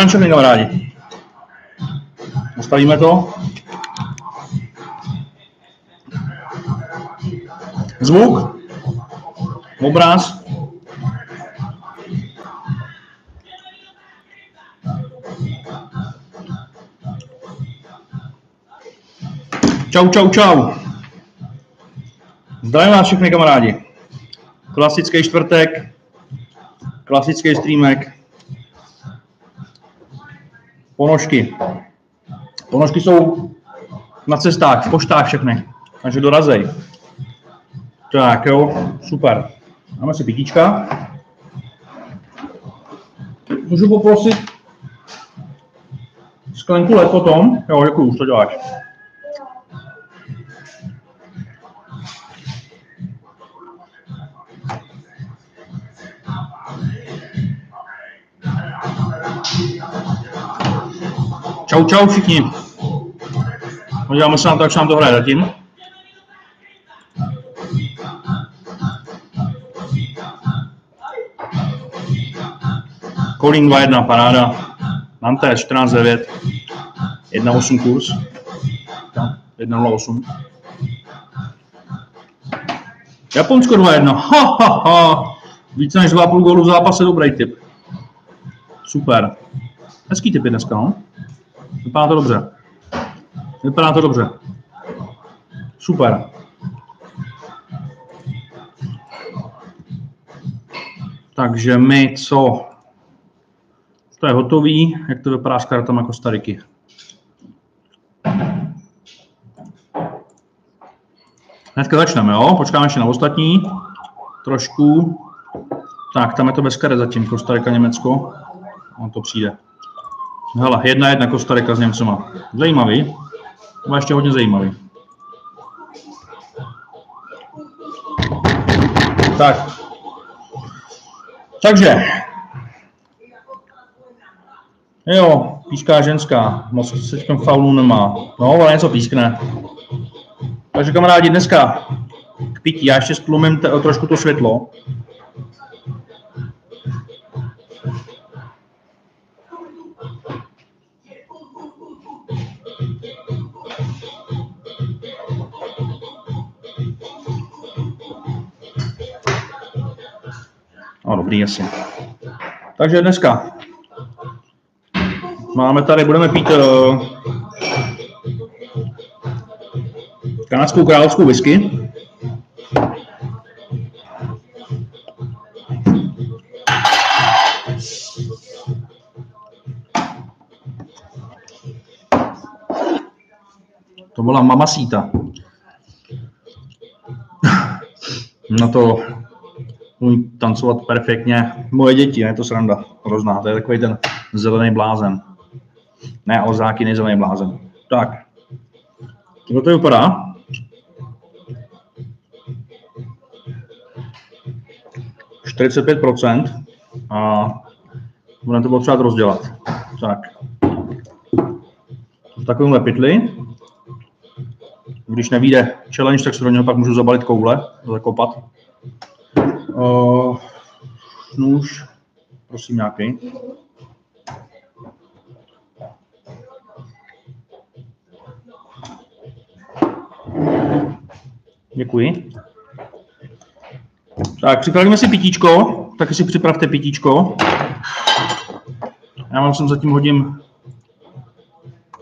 zdravím všechny kamarádi. Nastavíme to. Zvuk, obraz. Čau, čau, čau. Zdravím vás všechny kamarádi. Klasický čtvrtek, klasický streamek, ponožky. Ponožky jsou na cestách, v poštách všechny, takže dorazej. Tak jo, super. Máme si pitíčka. Můžu poprosit sklenku let potom? Jo, děkuji, už to děláš. Čau, čau všichni. Podíváme se na to, jak se nám to hraje zatím. Kolín 2.1, paráda. Nantes 14.9. 1.8 kurz. 1.08. Japonsko 2.1. Ha, ha, ha. Více než 2,5 gólu v zápase, dobrý tip. Super. Hezký typy dneska, no? Vypadá to dobře. Vypadá to dobře. Super. Takže my co? To je hotový. Jak to vypadá s kartama Kostariky? Hnedka začneme, jo? Počkáme ještě na ostatní. Trošku. Tak, tam je to bez karet zatím, Kostarika, Německo. On to přijde. Hele, jedna jedna Kostarika s Němcema. Zajímavý. To ještě hodně zajímavý. Tak. Takže. Jo, píská ženská. Moc se teď faulu nemá. No, ale něco pískne. Takže kamarádi, dneska k pití. Já ještě stlumím trošku to světlo. No dobrý, asi. Takže dneska máme tady, budeme pít uh, kanadskou královskou whisky. To byla mamasíta. Na to umí tancovat perfektně. Moje děti, je to sranda, hrozná, to je takový ten zelený blázen. Ne, ozáky, nezelený blázen. Tak, jak to vypadá? a budeme to potřebovat rozdělat. Tak. V takovémhle pytli. Když nevíde challenge, tak se do něho pak můžu zabalit koule, zakopat. Uh, nůž, prosím nějaký. Děkuji. Tak, připravíme si pitíčko, taky si připravte pitíčko. Já vám sem zatím hodím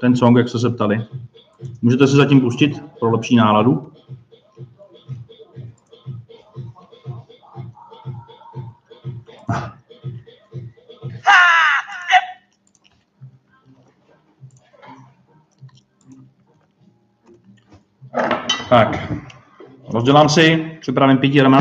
ten song, jak jste se ptali. Můžete si zatím pustit pro lepší náladu. Tak, rozdělám si, připravím pití, jdeme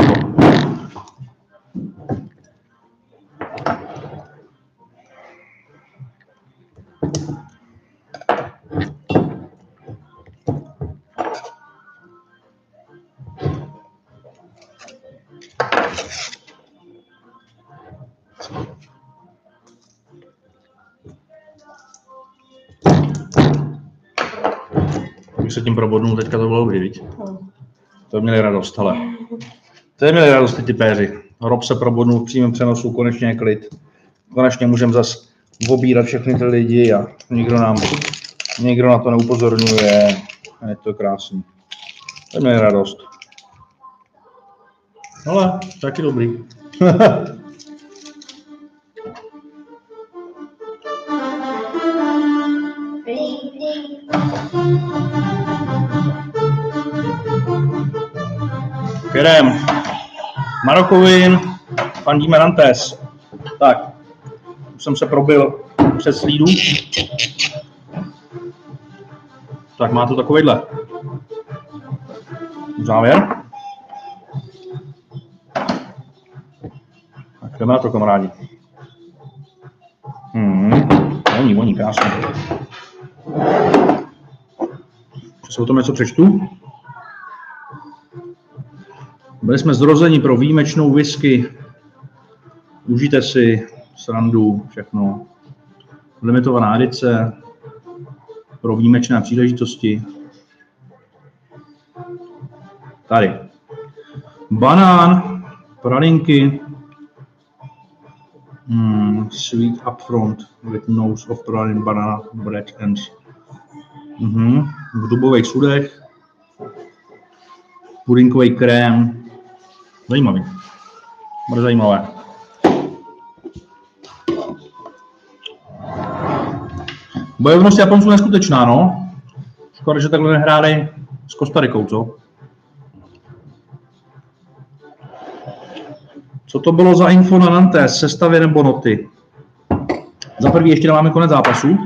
probodnul, teďka to bylo dobrý, viď? No. To měli radost, ale. To měli radost ty typéři. Rob se probodnul v přímém přenosu, konečně je klid. Konečně můžeme zas obírat všechny ty lidi a nikdo nám, nikdo na to neupozorňuje. A je to krásný. To měli radost. Ale taky dobrý. Kerem. Marokovin, fandíme Nantes. Tak, už jsem se probil přes slídu. Tak má to takovýhle závěr. Tak jdeme na to, kamarádi. Hmm, voní, voní, krásně. Se o tom něco přečtu? Byli jsme zrozeni pro výjimečnou whisky. Užijte si srandu, všechno. Limitovaná edice pro výjimečné příležitosti. Tady. Banán, pralinky, mm, sweet upfront with nose of praline, banana, bread and mm-hmm. v dubových sudech, pudinkový krém, zajímavý, bude zajímavé. Bojovnost Japonců neskutečná, no. Škoda, že takhle nehráli s Kostarikou, co? Co to bylo za info na Nantes, sestavy nebo noty? Za prvý ještě nemáme konec zápasu.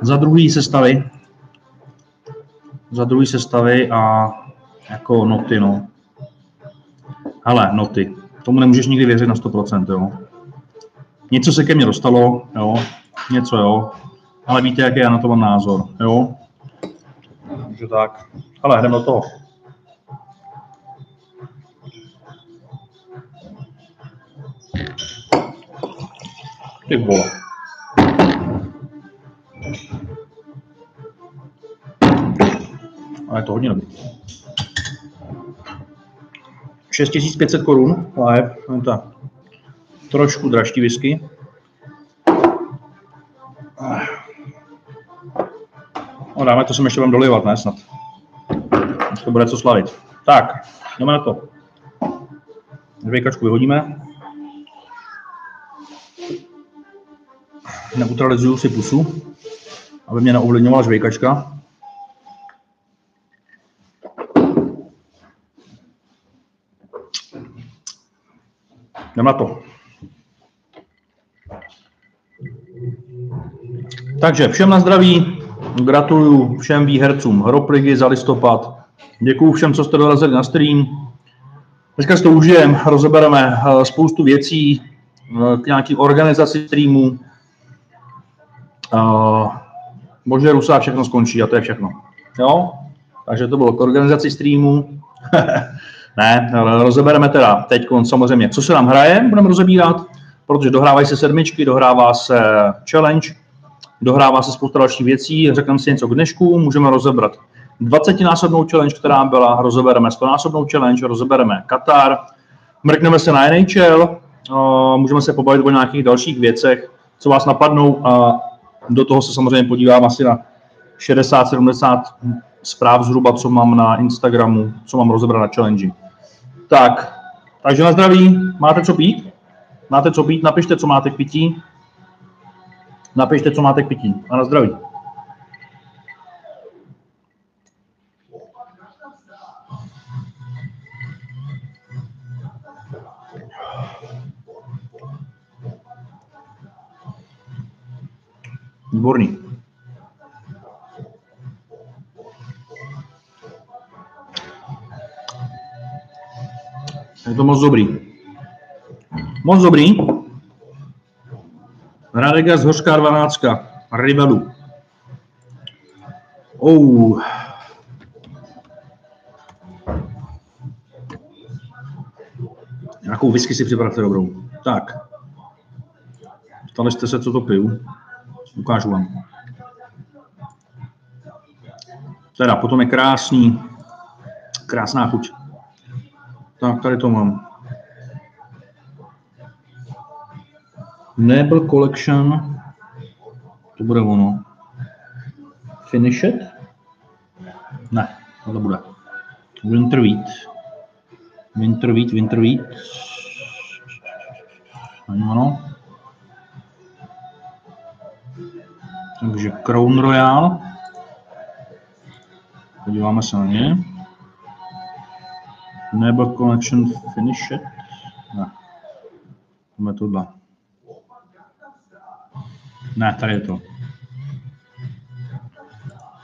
Za druhý sestavy. Za druhý sestavy a jako noty, no. Ale noty. Tomu nemůžeš nikdy věřit na 100%, jo. Něco se ke mně dostalo, jo. Něco, jo. Ale víte, jaký já na to mám názor, jo. Takže tak. Ale jdeme do toho. Ty vole. Ale je to hodně dobrý. 6500 korun live, ta trošku dražší whisky. No dáme to sem ještě vám dolivat, ne snad. Už to bude co slavit. Tak, jdeme na to. Dvějkačku vyhodíme. neutralizuju si pusu, aby mě neovlivňovala žvejkačka. Jdem na to. Takže všem na zdraví, gratuluju všem výhercům Hropligy za listopad. Děkuju všem, co jste dorazili na stream. Dneska si to užijeme, rozebereme eh, spoustu věcí eh, k nějaký organizaci streamu, Uh, Bože Rusa všechno skončí a to je všechno. Jo? Takže to bylo k organizaci streamu. ne, rozebereme teda teď samozřejmě, co se nám hraje, budeme rozebírat, protože dohrávají se sedmičky, dohrává se challenge, dohrává se spousta dalších věcí, řekneme si něco k dnešku, můžeme rozebrat 20-násobnou challenge, která byla, rozebereme 100-násobnou challenge, rozebereme Katar, mrkneme se na NHL, můžeme se pobavit o nějakých dalších věcech, co vás napadnou a do toho se samozřejmě podívám asi na 60-70 zpráv zhruba, co mám na Instagramu, co mám rozebrat na challenge. Tak, takže na zdraví. Máte co pít? Máte co pít? Napište, co máte k pití. Napište, co máte k pití. A na zdraví. Výborný. Je to moc dobrý. Moc dobrý. Radega z Hořká 12. Rivelu. Oh. Nějakou whisky si připravte dobrou. Tak. Ptali jste se, co to piju. Ukážu vám. Teda potom je krásný, krásná chuť. Tak, tady to mám. Nebel Collection, to bude ono. Finish it? Ne, tohle bude. Winter Wheat. Winter Wheat, Winter Wheat. Ani ono. Takže Crown Royal. Podíváme se na ně. Nebo Collection Finish it. Ne. Máme tohle. Ne, tady je to.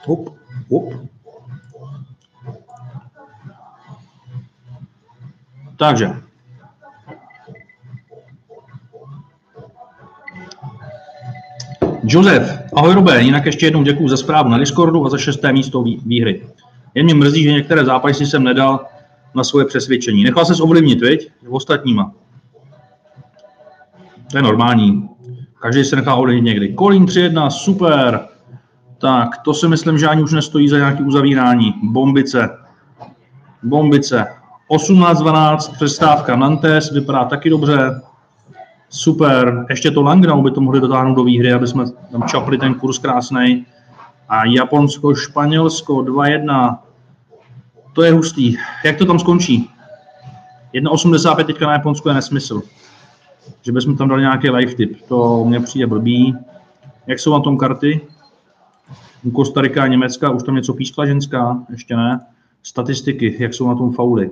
Hop, hop. Takže. Josef, ahoj Robé, jinak ještě jednou děkuji za zprávu na Discordu a za šesté místo výhry. Jen mě mrzí, že některé zápasy jsem nedal na svoje přesvědčení. Nechal se ovlivnit, viď? Ostatníma. To je normální. Každý se nechá ovlivnit někdy. Kolín 3-1, super. Tak, to si myslím, že ani už nestojí za nějaký uzavírání. Bombice. Bombice. 18-12, přestávka Nantes, vypadá taky dobře. Super. Ještě to Langnau by to mohli dotáhnout do výhry, aby jsme tam čapli ten kurz krásný. A Japonsko, Španělsko 2-1. To je hustý. Jak to tam skončí? 1,85 teďka na Japonsko je nesmysl že bychom tam dali nějaký live tip. To mně přijde blbý. Jak jsou na tom karty? U Kostarika a Německa už tam něco pískla ženská? Ještě ne. Statistiky, jak jsou na tom fauly?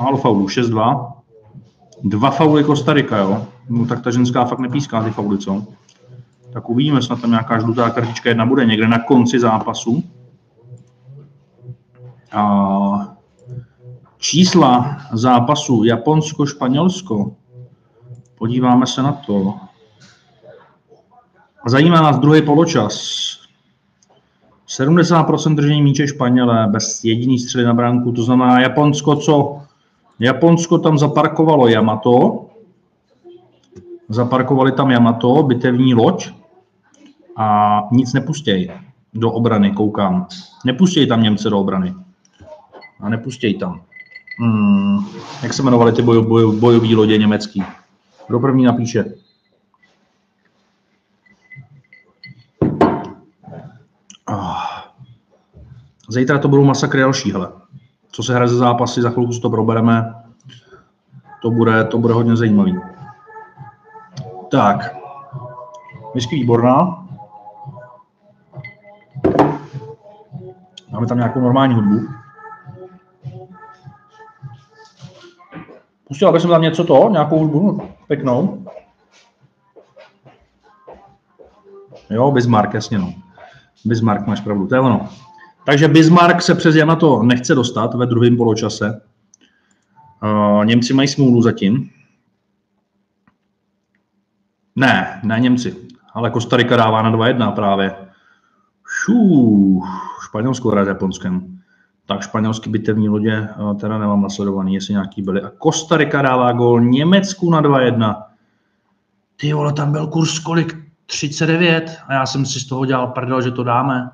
Málo faulů, 6-2. Dva fauly Kostarika, jo? No tak ta ženská fakt nepíská ty fauly, co? Tak uvidíme, snad tam nějaká žlutá kartička jedna bude někde na konci zápasu. Čísla zápasu Japonsko-Španělsko, podíváme se na to. Zajímá nás druhý poločas. 70% držení míče Španělé bez jediný střely na branku, to znamená Japonsko, co? Japonsko tam zaparkovalo Yamato, zaparkovali tam Yamato, bitevní loď a nic nepustěj do obrany, koukám. Nepustěj tam Němce do obrany. A nepustěj tam hmm, jak se jmenovaly ty boj, boj, bojové lodě německý. Kdo první napíše? Oh. Zítra to budou masakry další, hele. Co se hraje ze zápasy, za chvilku si to probereme. To bude, to bude hodně zajímavý. Tak. Whisky výborná. Máme tam nějakou normální hudbu. Pustil bych tam něco to, nějakou hudbu pěknou. Jo, Bismarck, jasně no. Bismarck, máš pravdu, to je ono. Takže Bismarck se přes to nechce dostat ve druhém poločase. Uh, Němci mají smůlu zatím. Ne, ne Němci, ale Kostarika dává na 2-1 právě. Šů, Španělsko hraje s Japonskem tak španělský bitevní lodě eh, teda nemám nasledovaný, jestli nějaký byly. A Kostarika dává gol Německu na 2-1. Ty vole, tam byl kurz kolik? 39 a já jsem si z toho dělal prdel, že to dáme.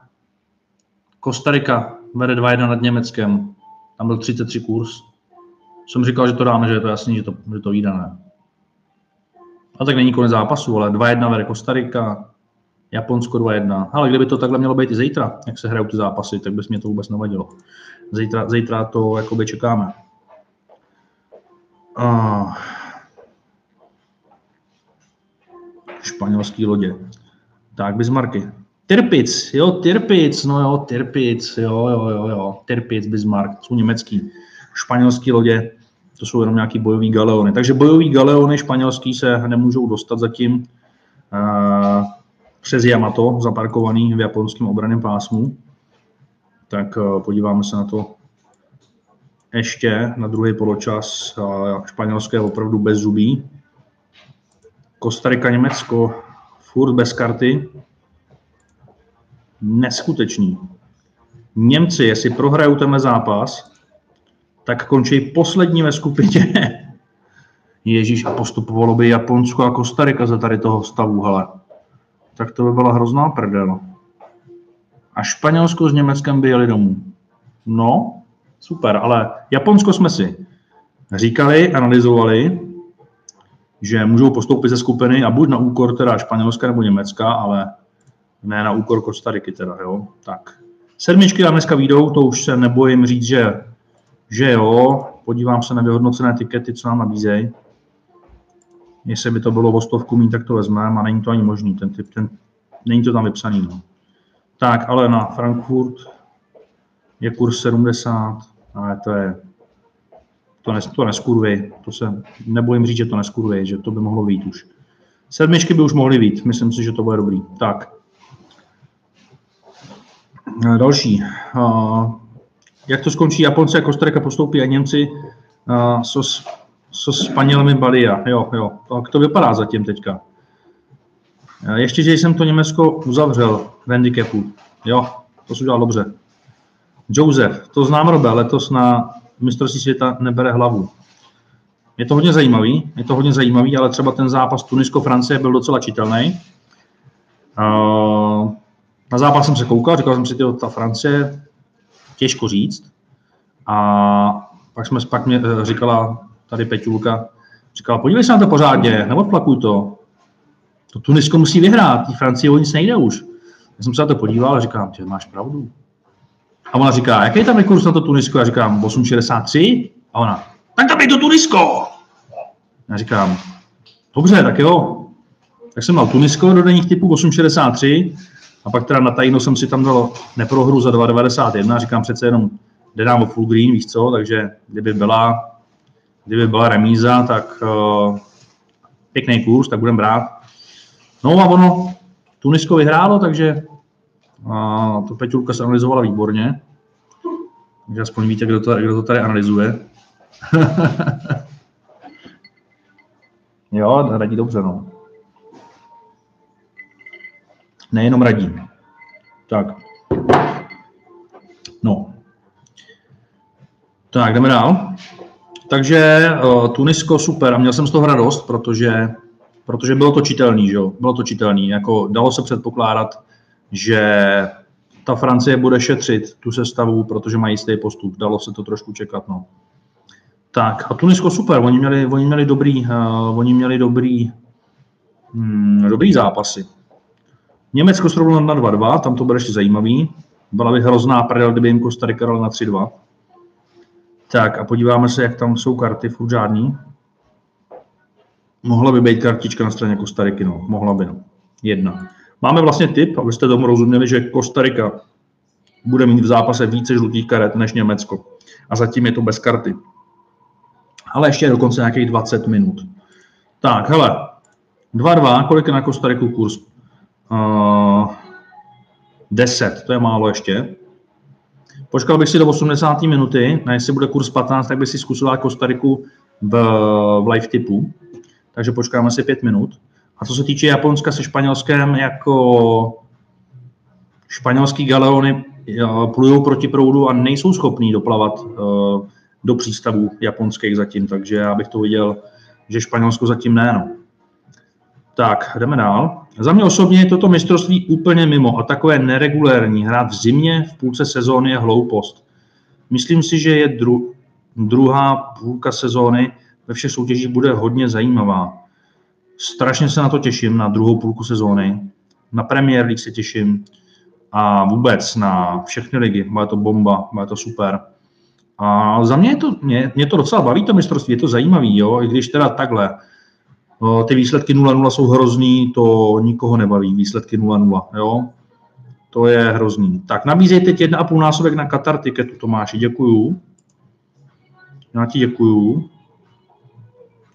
Kostarika vede 2-1 nad Německem. Tam byl 33 kurz. Jsem říkal, že to dáme, že je to jasný, že to, že to vyjde, A tak není konec zápasu, ale 2-1 vede Kostarika, Japonsko 2-1. Ale kdyby to takhle mělo být i zítra, jak se hrajou ty zápasy, tak bys mě to vůbec nevadilo. Zítra, zítra to jakoby čekáme. A... Španělský lodě. Tak, Bismarcky. Tirpic, jo, Tirpic, no jo, Tirpic, jo, jo, jo, jo, Tirpic, Bismarck, jsou německý. Španělský lodě, to jsou jenom nějaký bojový galeony. Takže bojový galeony španělský se nemůžou dostat zatím. Uh, přes Yamato, zaparkovaný v japonském obraném pásmu. Tak eh, podíváme se na to ještě na druhý poločas. Španělské je opravdu bez zubí. Kostarika, Německo furt bez karty. Neskutečný. Němci, jestli prohrajou tenhle zápas, tak končí poslední ve skupině. Ježíš, a postupovalo by Japonsko a Kostarika za tady toho stavu, hele tak to by byla hrozná prdel. a Španělsko s Německem by jeli domů. No, super, ale Japonsko jsme si říkali, analyzovali, že můžou postoupit ze skupiny a buď na úkor teda Španělska nebo Německa, ale ne na úkor Kostariky teda, jo. Tak. Sedmičky nám dneska výjdou, to už se nebojím říct, že, že jo. Podívám se na vyhodnocené tikety, co nám nabízejí. Jestli by to bylo o stovku mít, tak to vezmeme a není to ani možný, ten typ, ten, není to tam vypsaný. No. Tak, ale na Frankfurt je kurz 70, ale to je, to, nes, to neskurvy, to se nebojím říct, že to neskurvy, že to by mohlo být už. Sedmičky by už mohly být, myslím si, že to bude dobrý. Tak. Další. Jak to skončí? Japonci a Kostarika postoupí a Němci so, so Španělmi Balia. Jo, jo. Tak to vypadá zatím teďka. Ještě, že jsem to Německo uzavřel v handicapu. Jo, to se udělal dobře. Josef, to znám Robe, letos na mistrovství světa nebere hlavu. Je to hodně zajímavý, je to hodně zajímavý, ale třeba ten zápas Tunisko-Francie byl docela čitelný. Na zápas jsem se koukal, říkal jsem si, že ta Francie, těžko říct. A pak jsme pak mě eh, říkala tady Peťulka, říkala, podívej se na to pořádně, neodplakuj to. To Tunisko musí vyhrát, ty Francie o nic nejde už. Já jsem se na to podíval a říkám, že máš pravdu. A ona říká, jaký tam je kurz na to Tunisko? Já říkám, 8,63. A ona, tak tam je to Tunisko. Já říkám, dobře, tak jo. Tak jsem mal Tunisko do denních typů 8,63 a pak teda na tajno jsem si tam dal neprohru za 2,91. Říkám přece jenom, jde nám o full green, víš co, takže kdyby byla, kdyby byla remíza, tak uh, pěkný kurz, tak budem brát. No a ono, Tunisko vyhrálo, takže a to Peťulka se analyzovala výborně. Takže aspoň víte, kdo to, kdo to tady analyzuje. jo, radí dobře, no. Nejenom radí. Tak. No. Tak, jdeme dál. Takže uh, Tunisko super a měl jsem z toho radost, protože, protože bylo to čitelný, že jo? Bylo to čitelný. Jako dalo se předpokládat, že ta Francie bude šetřit tu sestavu, protože mají jistý postup. Dalo se to trošku čekat. No. Tak a Tunisko super, oni měli, oni měli dobrý, uh, oni měli dobrý, hmm, dobrý zápasy. Německo srovnalo na 2-2, tam to bude ještě zajímavý. Byla by hrozná prdel, kdyby jim Costa na 3-2. Tak a podíváme se, jak tam jsou karty, furt žádný. Mohla by být kartička na straně Kostariky, no. Mohla by, no. Jedna. Máme vlastně tip, abyste tomu rozuměli, že Kostarika bude mít v zápase více žlutých karet než Německo. A zatím je to bez karty. Ale ještě je dokonce nějakých 20 minut. Tak, hele, 2-2, kolik je na Kostariku kurz? Uh, 10, to je málo ještě. Počkal bych si do 80. minuty, a jestli bude kurz 15, tak bych si zkusil dát Kostariku v, v live typu. Takže počkáme si 5 minut. A co se týče Japonska se Španělskem, jako španělský galeony plují proti proudu a nejsou schopní doplavat uh, do přístavů japonských zatím, takže já bych to viděl, že Španělsko zatím ne. No. Tak, jdeme dál. Za mě osobně je toto mistrovství úplně mimo a takové neregulérní. Hrát v zimě v půlce sezóny je hloupost. Myslím si, že je dru- druhá půlka sezóny ve všech soutěžích bude hodně zajímavá. Strašně se na to těším, na druhou půlku sezóny. Na Premier League se těším a vůbec na všechny ligy. Bude to bomba, bude to super. A za mě, je to, mě, mě to docela baví, to mistrovství, je to zajímavý, jo? i když teda takhle. Ty výsledky 0-0 jsou hrozný, to nikoho nebaví, výsledky 0-0, jo? To je hrozný. Tak nabízej teď 1,5 násobek na Qatar tiketu, Tomáši, děkuju. Já ti děkuju.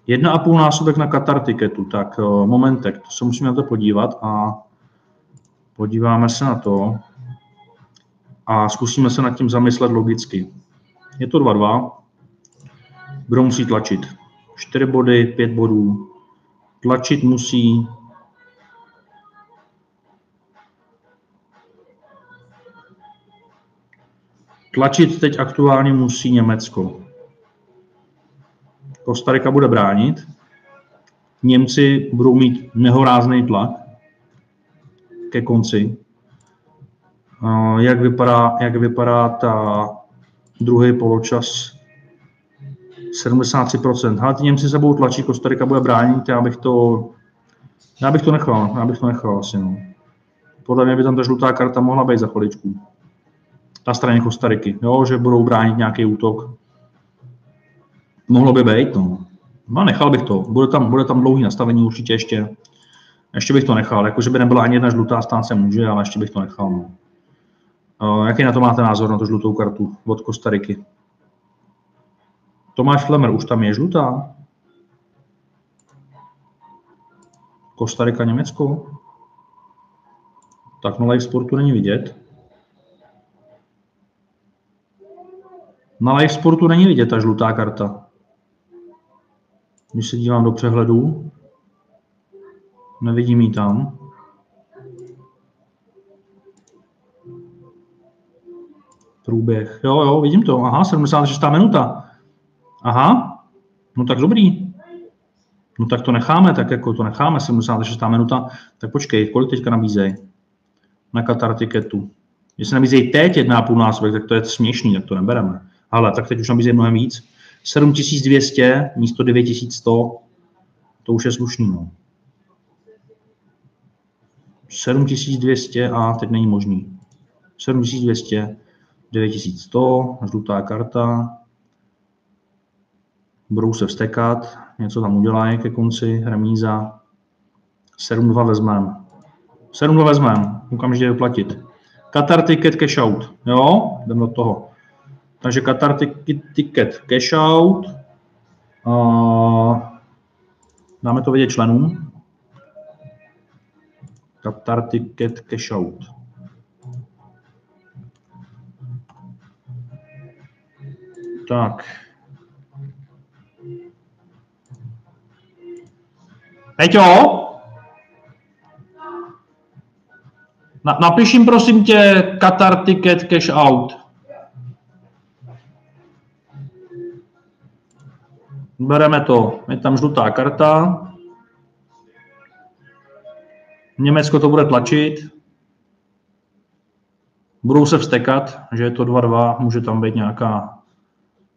Jedna a půl násobek na Qatar tiketu, tak eh, momentek, to se musíme na to podívat a podíváme se na to a zkusíme se nad tím zamyslet logicky. Je to 2-2, kdo musí tlačit? 4 body, 5 bodů. Tlačit musí Tlačit teď aktuálně musí Německo. Kostarika bude bránit, Němci budou mít nehorázný tlak ke konci. jak vypadá, jak vypadá ta druhý poločas 73%. Ale ty Němci sebou tlačí, Kostarika bude bránit, já bych to, já bych to nechal, já bych to nechal asi, no. Podle mě by tam ta žlutá karta mohla být za chviličku. Na straně Kostariky, jo, že budou bránit nějaký útok. Mohlo by být, no. No nechal bych to. Bude tam, bude tam dlouhý nastavení určitě ještě. Ještě bych to nechal. Jakože by nebyla ani jedna žlutá, stát se může, ale ještě bych to nechal. No. Jaký na to máte názor, na tu žlutou kartu od Kostariky? Tomáš Flemer, už tam je žlutá? Kostarika, Německo? Tak na live sportu není vidět. Na live sportu není vidět ta žlutá karta. Když se dívám do přehledu, nevidím ji tam. Průběh. Jo, jo, vidím to. Aha, 76. minuta. Aha, no tak dobrý. No tak to necháme, tak jako to necháme, 76. minuta. Tak počkej, kolik teďka nabízejí na Qatar tiketu? Jestli nabízejí teď jedna půl násobek, tak to je směšný, tak to nebereme. Ale tak teď už nabízejí mnohem víc. 7200 místo 9100, to už je slušný. No. 7200 a teď není možný. 7200, 9100, žlutá karta, budou se vstekat, něco tam udělají ke konci, remíza, 7-2 vezmeme. 7-2 vezmeme, okamžitě vyplatit. Qatar ticket cash out, jo, jdem do toho. Takže Qatar ticket cash out, uh, dáme to vědět členům. Qatar ticket cash out. Tak. Peťo? Na, napiš prosím tě Qatar ticket cash out. Bereme to. Je tam žlutá karta. Německo to bude tlačit. Budou se vstekat, že je to 2-2, může tam být nějaká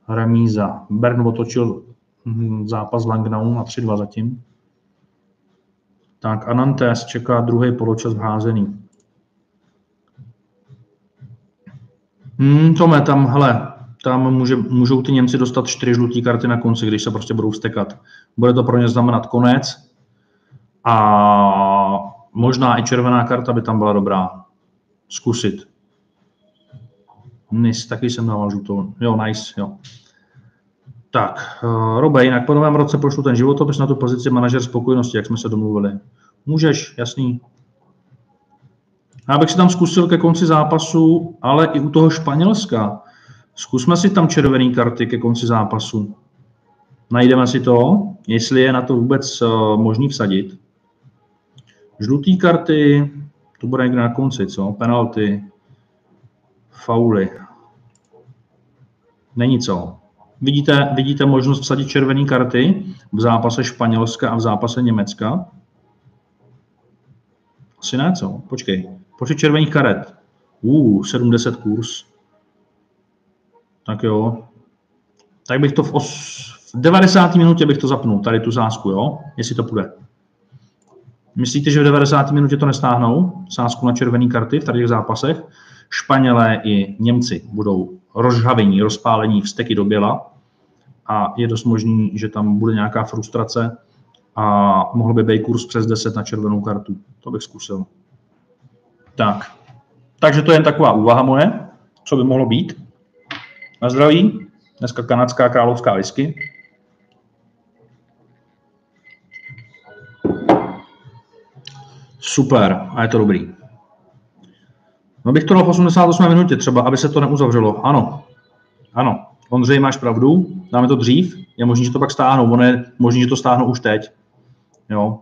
remíza. Bern otočil hm, zápas Langnau na 3-2 zatím. Tak Anantes čeká druhý poločas vházený. Hmm, Tome, tam, hele, tam může, můžou ty Němci dostat čtyři žluté karty na konci, když se prostě budou vstekat. Bude to pro ně znamenat konec a možná i červená karta by tam byla dobrá. Zkusit. Nis, taky jsem dával žlutou. Jo, nice, jo. Tak, uh, Robe, jinak po novém roce pošlu ten životopis na tu pozici manažer spokojenosti, jak jsme se domluvili. Můžeš, jasný. Já bych si tam zkusil ke konci zápasu, ale i u toho Španělska. Zkusme si tam červené karty ke konci zápasu. Najdeme si to, jestli je na to vůbec uh, možný vsadit. Žluté karty, to bude někde na konci, co? Penalty, fauly. Není co. Vidíte, vidíte možnost vsadit červené karty v zápase Španělska a v zápase Německa? Asi ne, co? Počkej. Počet červených karet. Uh, 70 kurz. Tak jo. Tak bych to v, os... v 90. minutě bych to zapnul, tady tu zásku, jo? Jestli to půjde. Myslíte, že v 90. minutě to nestáhnou? Sázku na červené karty v tady zápasech? Španělé i Němci budou rozžhavení, rozpálení, vsteky do běla a je dost možný, že tam bude nějaká frustrace a mohl by být kurz přes 10 na červenou kartu. To bych zkusil. Tak. Takže to je jen taková úvaha moje, co by mohlo být. Na zdraví. Dneska kanadská královská whisky. Super, a je to dobrý. No bych to dal v 88 minutě třeba, aby se to neuzavřelo. Ano, ano. Ondřej, máš pravdu, dáme to dřív, je možné, že to pak stáhnou, ono je možné, že to stáhnou už teď. Jo.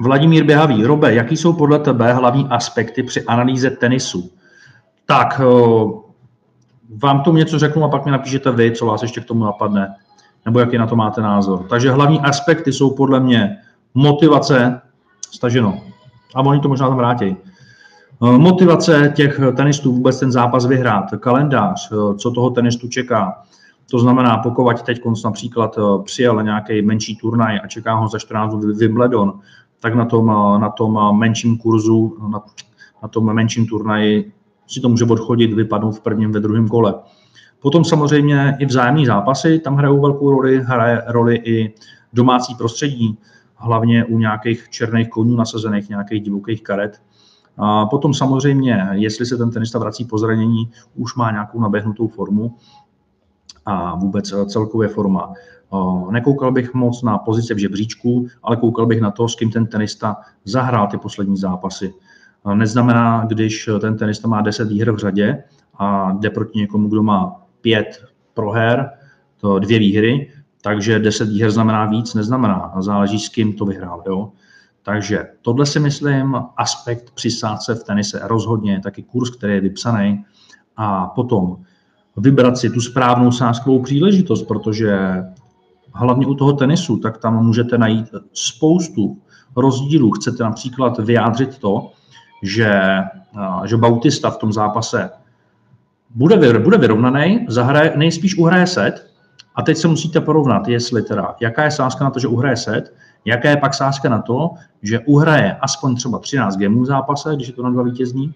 Vladimír Běhavý, Robe, jaký jsou podle tebe hlavní aspekty při analýze tenisu? Tak, vám tomu něco řeknu a pak mi napíšete vy, co vás ještě k tomu napadne, nebo jaký na to máte názor. Takže hlavní aspekty jsou podle mě motivace, staženo, a oni to možná tam vrátí. Motivace těch tenistů vůbec ten zápas vyhrát, kalendář, co toho tenistu čeká. To znamená, pokud teď například přijel nějaký menší turnaj a čeká ho za 14 dnů Wimbledon, tak na tom, na tom menším kurzu, na, na tom menším turnaji si to může odchodit, vypadnout v prvním, ve druhém kole. Potom samozřejmě i vzájemní zápasy tam hrajou velkou roli, hraje roli i domácí prostředí, hlavně u nějakých černých konů nasazených, nějakých divokých karet. A potom samozřejmě, jestli se ten tenista vrací po zranění, už má nějakou naběhnutou formu a vůbec celkově forma. Nekoukal bych moc na pozice v žebříčku, ale koukal bych na to, s kým ten tenista zahrál ty poslední zápasy. Neznamená, když ten tenista má 10 výher v řadě a jde proti někomu, kdo má 5 proher, to dvě výhry, takže 10 výher znamená víc, neznamená. Záleží, s kým to vyhrál. Jo? Takže tohle si myslím, aspekt při sádce v tenise rozhodně, taky kurz, který je vypsaný. A potom vybrat si tu správnou sázkovou příležitost, protože hlavně u toho tenisu, tak tam můžete najít spoustu rozdílů. Chcete například vyjádřit to, že, že Bautista v tom zápase bude, bude vyrovnaný, zahraje, nejspíš uhraje set a teď se musíte porovnat, jestli teda, jaká je sázka na to, že uhraje set, jaká je pak sázka na to, že uhraje aspoň třeba 13 gemů v zápase, když je to na dva vítězní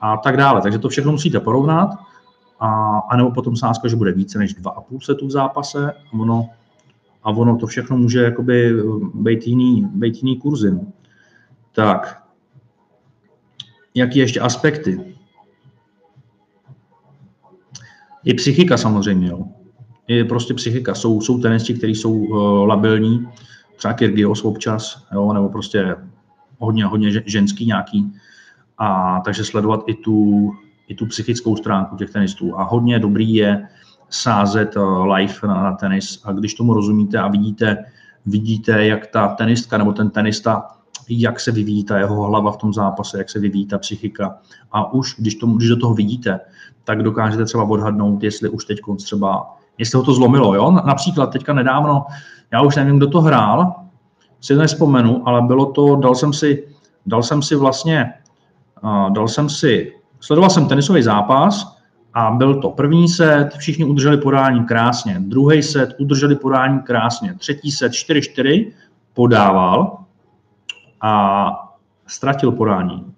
a tak dále. Takže to všechno musíte porovnat a, a nebo potom sázka, že bude více než 2,5 setu v zápase a ono, a ono to všechno může jakoby být jiný, být jiný kurzy. No. Tak, jaký ještě aspekty? I psychika samozřejmě, jo. Je prostě psychika. Jsou, jsou tenisti, kteří jsou uh, labilní, třeba Kyrgios občas, jo, nebo prostě hodně, hodně ženský nějaký. A takže sledovat i tu, i tu psychickou stránku těch tenistů. A hodně dobrý je sázet uh, live na, na tenis. A když tomu rozumíte a vidíte, vidíte, jak ta tenistka nebo ten tenista jak se vyvíjí ta jeho hlava v tom zápase, jak se vyvíjí ta psychika. A už, když, tomu, když do toho vidíte, tak dokážete třeba odhadnout, jestli už teď třeba, jestli ho to zlomilo. Jo? Například teďka nedávno, já už nevím, kdo to hrál, si nespomenu, ale bylo to, dal jsem si, dal jsem si vlastně, uh, dal jsem si, sledoval jsem tenisový zápas a byl to první set, všichni udrželi podání krásně, druhý set udrželi podání krásně, třetí set 4-4 podával a ztratil podání.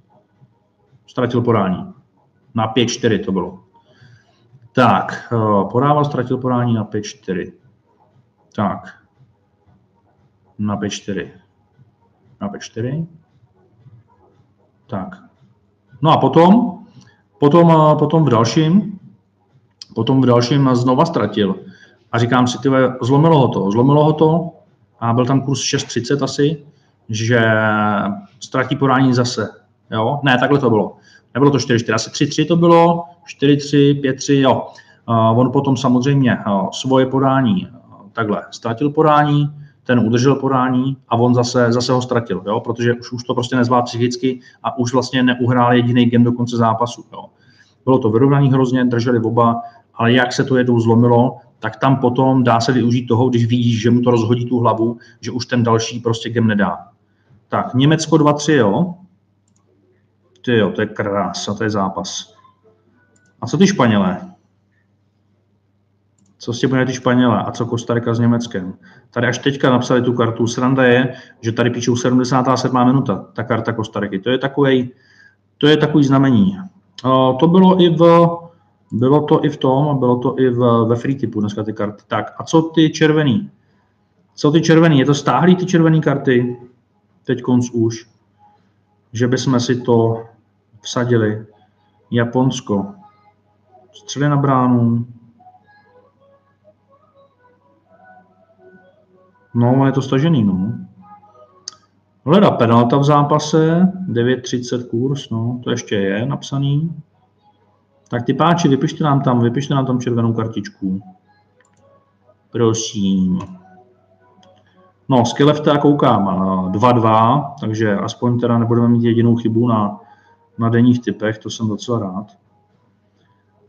Ztratil podání. Na 5-4 to bylo. Tak, eh, podával, ztratil podání na 5-4. Tak, na 5-4. Na 5-4. Tak. No a potom, potom, eh, potom v dalším, potom v dalším znova ztratil. A říkám si, tyhle, zlomilo ho to, zlomilo ho to a byl tam kurz 6.30 asi, že ztratí podání zase. Jo? Ne, takhle to bylo. Nebylo to 4-4, asi 3-3 to bylo, 4-3, 5-3, jo. Uh, on potom samozřejmě uh, svoje podání takhle ztratil podání, ten udržel podání a on zase, zase ho ztratil, jo? protože už, už to prostě nezvládl psychicky a už vlastně neuhrál jediný game do konce zápasu. Jo? Bylo to vyrovnaný hrozně, drželi oba, ale jak se to jednou zlomilo, tak tam potom dá se využít toho, když vidíš, že mu to rozhodí tu hlavu, že už ten další prostě game nedá. Tak, Německo 2-3, jo. Ty jo, to je krása, to je zápas. A co ty Španělé? Co s tím ty Španělé a co Kostarika s Německem? Tady až teďka napsali tu kartu. Sranda je, že tady píšou 77. minuta, ta karta Kostariky. To je takový, to je takový znamení. To bylo i v, bylo to i v tom, bylo to i v, ve free typu dneska ty karty. Tak a co ty červený? Co ty červený? Je to stáhlý ty červené karty? teď konc už, že bychom si to vsadili. Japonsko. Střely na bránu. No, je to stažený, no. Hleda penalta v zápase, 9.30 kurz, no, to ještě je napsaný. Tak ty páči, vypište nám tam, vypište nám tam červenou kartičku. Prosím. No, Skellefta koukám 2-2, takže aspoň teda nebudeme mít jedinou chybu na, na denních typech, to jsem docela rád.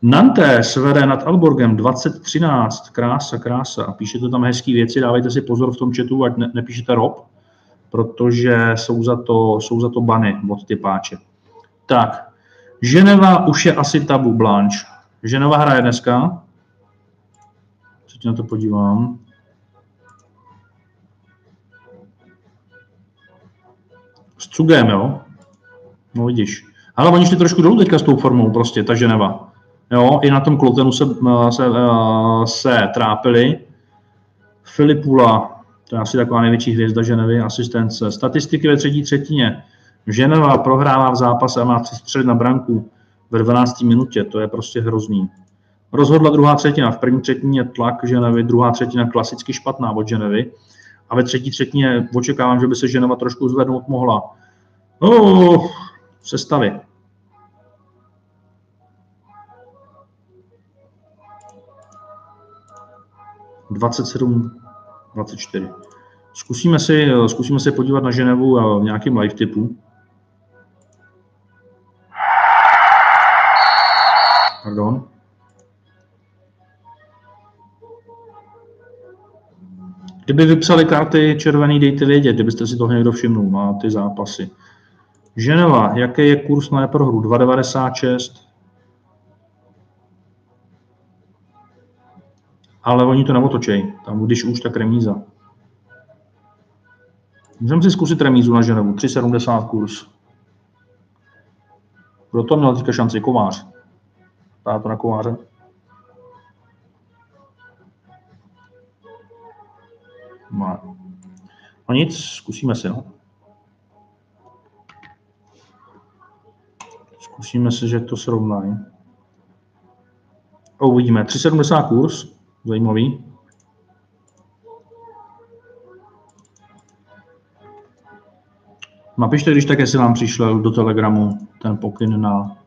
Nantes vede nad Alborgem 2013, krása, krása. A píšete tam hezké věci, dávejte si pozor v tom chatu, ať ne, nepíšete rob, protože jsou za to, jsou za to bany od typáče. Tak, Ženeva už je asi tabu Blanche. Ženeva hraje dneska. Se na to podívám. S Cugem, jo? No vidíš. Ale oni šli trošku dolů teďka s tou formou prostě, ta Ženeva. Jo, i na tom Klotenu se, se, se trápili. Filipula, to je asi taková největší hvězda Ženevy, asistence. Statistiky ve třetí třetině. Ženeva prohrává v zápase a má tři střely na branku ve 12. minutě, to je prostě hrozný. Rozhodla druhá třetina, v první třetině tlak Ženevy, druhá třetina klasicky špatná od Ženevy a ve třetí třetině očekávám, že by se Ženeva trošku zvednout mohla. Oh, sestavy. Dvacet sedm, dvacet čtyři. Zkusíme si, zkusíme se podívat na Ženevu v nějakém live typu. Pardon. Kdyby vypsali karty červený, dejte vědět, kdybyste si toho někdo všimnul na ty zápasy. Ženeva, jaký je kurz na prohru? 2,96. Ale oni to neotočej. Tam, když už, tak remíza. Můžeme si zkusit remízu na Ženevu. 3,70 kurz. Proto měl teďka šanci kovář. Dá to na kováře. Má. No nic, zkusíme si, no. Zkusíme si, že to srovnají. A uvidíme. 3,70 kurz, zajímavý. Napište, když tak, jestli vám přišel do Telegramu ten pokyn na,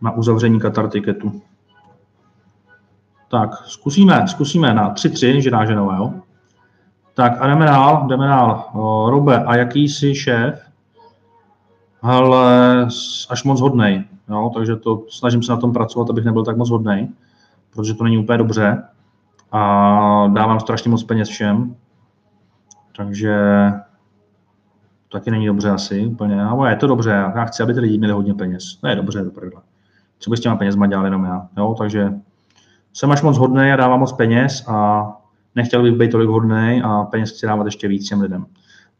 na uzavření Qatar tiketu. Tak, zkusíme, zkusíme na 3-3, že dá ženové, jo? Tak a jdeme dál, jdeme dál. Robe, a jaký jsi šéf? Ale až moc hodnej, jo? takže to snažím se na tom pracovat, abych nebyl tak moc hodnej, protože to není úplně dobře a dávám strašně moc peněz všem, takže taky není dobře asi úplně, ale je to dobře, já chci, aby ty lidi měli hodně peněz, to je dobře, to Co by s těma penězma dělal jenom já, jo? takže jsem až moc hodný a dávám moc peněz a nechtěl bych být tolik hodný a peněz chci dávat ještě víc těm lidem.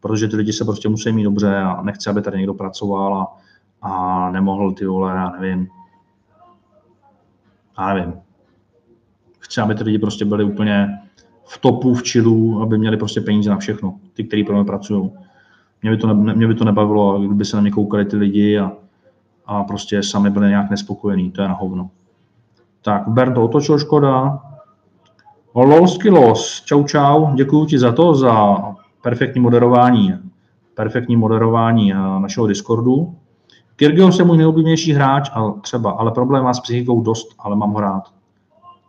Protože ty lidi se prostě musí mít dobře a nechci, aby tady někdo pracoval a, a nemohl ty vole, já nevím. Já nevím. Chci, aby ty lidi prostě byli úplně v topu, v čilu, aby měli prostě peníze na všechno, ty, kteří pro mě pracují. Mě by to, ne, mě by to nebavilo, kdyby se na mě koukali ty lidi a, a prostě sami byli nějak nespokojení, to je na hovno. Tak, Bernd otočil Škoda. Lolsky los. Čau, čau. Děkuji ti za to, za perfektní moderování, perfektní moderování eh, našeho Discordu. Kyrgios je můj nejoblíbenější hráč, ale třeba, ale problém má s psychikou dost, ale mám ho rád.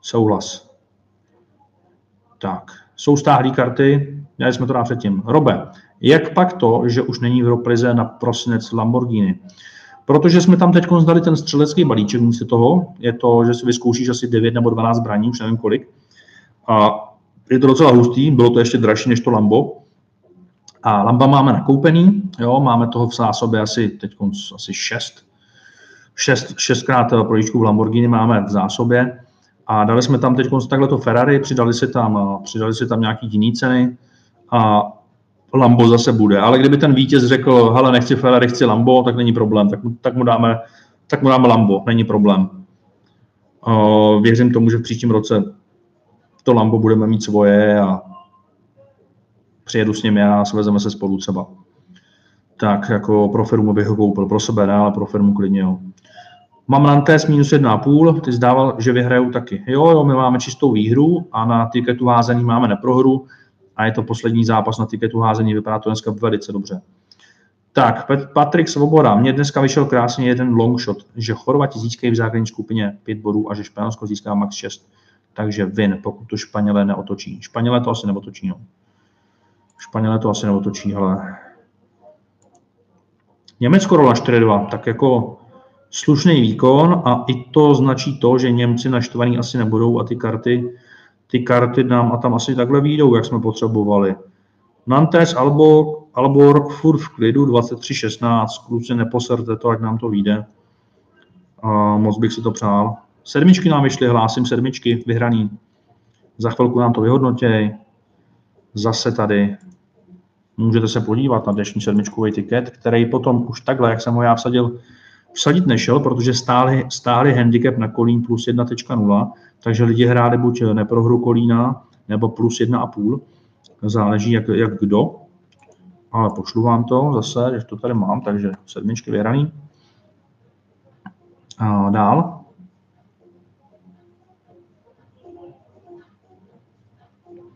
Souhlas. Tak, jsou stáhlý karty, měli jsme to dát předtím. Robe, jak pak to, že už není v Roplize na prosinec Lamborghini? Protože jsme tam teď zdali ten střelecký balíček místo toho, je to, že si vyzkoušíš asi 9 nebo 12 zbraní, už nevím kolik. A je to docela hustý, bylo to ještě dražší než to Lambo. A Lamba máme nakoupený, jo, máme toho v zásobě asi teď asi 6. 6, 6 krát projížďku v Lamborghini máme v zásobě. A dali jsme tam teď takhle to Ferrari, přidali si tam, přidali si tam nějaký jiný ceny a Lambo zase bude. Ale kdyby ten vítěz řekl, hele, nechci Ferrari, chci Lambo, tak není problém, tak, tak, mu, dáme, tak mu dáme Lambo, není problém. Uh, věřím tomu, že v příštím roce to Lambo budeme mít svoje a přijedu s ním a svezeme se spolu třeba. Tak jako pro firmu bych ho koupil, pro sebe ne, ale pro firmu klidně jo. Mám Nantes minus 1,5, ty zdával, že vyhrajou taky. Jo, jo, my máme čistou výhru a na tiketu házení máme neprohru a je to poslední zápas na tiketu házení, vypadá to dneska velice dobře. Tak, Patrik Svoboda, mně dneska vyšel krásně jeden long shot, že Chorvati získají v základní skupině 5 bodů a že Španělsko získá max 6. Takže win, pokud to Španělé neotočí. Španělé to asi neotočí, no. Španělé to asi neotočí, ale Německo rola 4-2, tak jako slušný výkon a i to značí to, že Němci naštvaní asi nebudou a ty karty ty karty nám a tam asi takhle výjdou, jak jsme potřebovali. Nantes, Albor, Albor furt v klidu, 23-16, kluci neposerte to, ať nám to vyjde. Uh, moc bych si to přál. Sedmičky nám vyšly, hlásím sedmičky, vyhraný. Za chvilku nám to vyhodnotěj. Zase tady můžete se podívat na dnešní sedmičkový tiket, který potom už takhle, jak jsem ho já vsadil, vsadit nešel, protože stáli, stáli handicap na Kolín plus 1.0, takže lidi hráli buď neprohru Kolína, nebo plus 1,5. Záleží, jak, jak kdo. Ale pošlu vám to zase, že to tady mám, takže sedmičky vyhraný. A dál.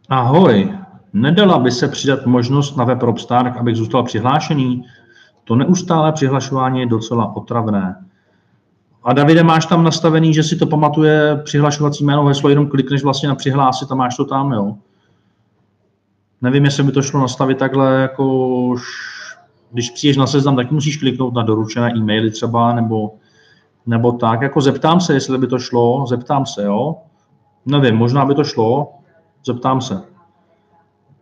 Ahoj, nedala by se přidat možnost na web Robstar, abych zůstal přihlášený? To neustálé přihlašování je docela otravné. A Davide, máš tam nastavený, že si to pamatuje přihlašovací jméno, heslo, jenom klikneš vlastně na přihlásit a máš to tam, jo? Nevím, jestli by to šlo nastavit takhle, jako když přijdeš na seznam, tak musíš kliknout na doručené e-maily třeba, nebo, nebo tak. Jako zeptám se, jestli by to šlo, zeptám se, jo? Nevím, možná by to šlo, zeptám se.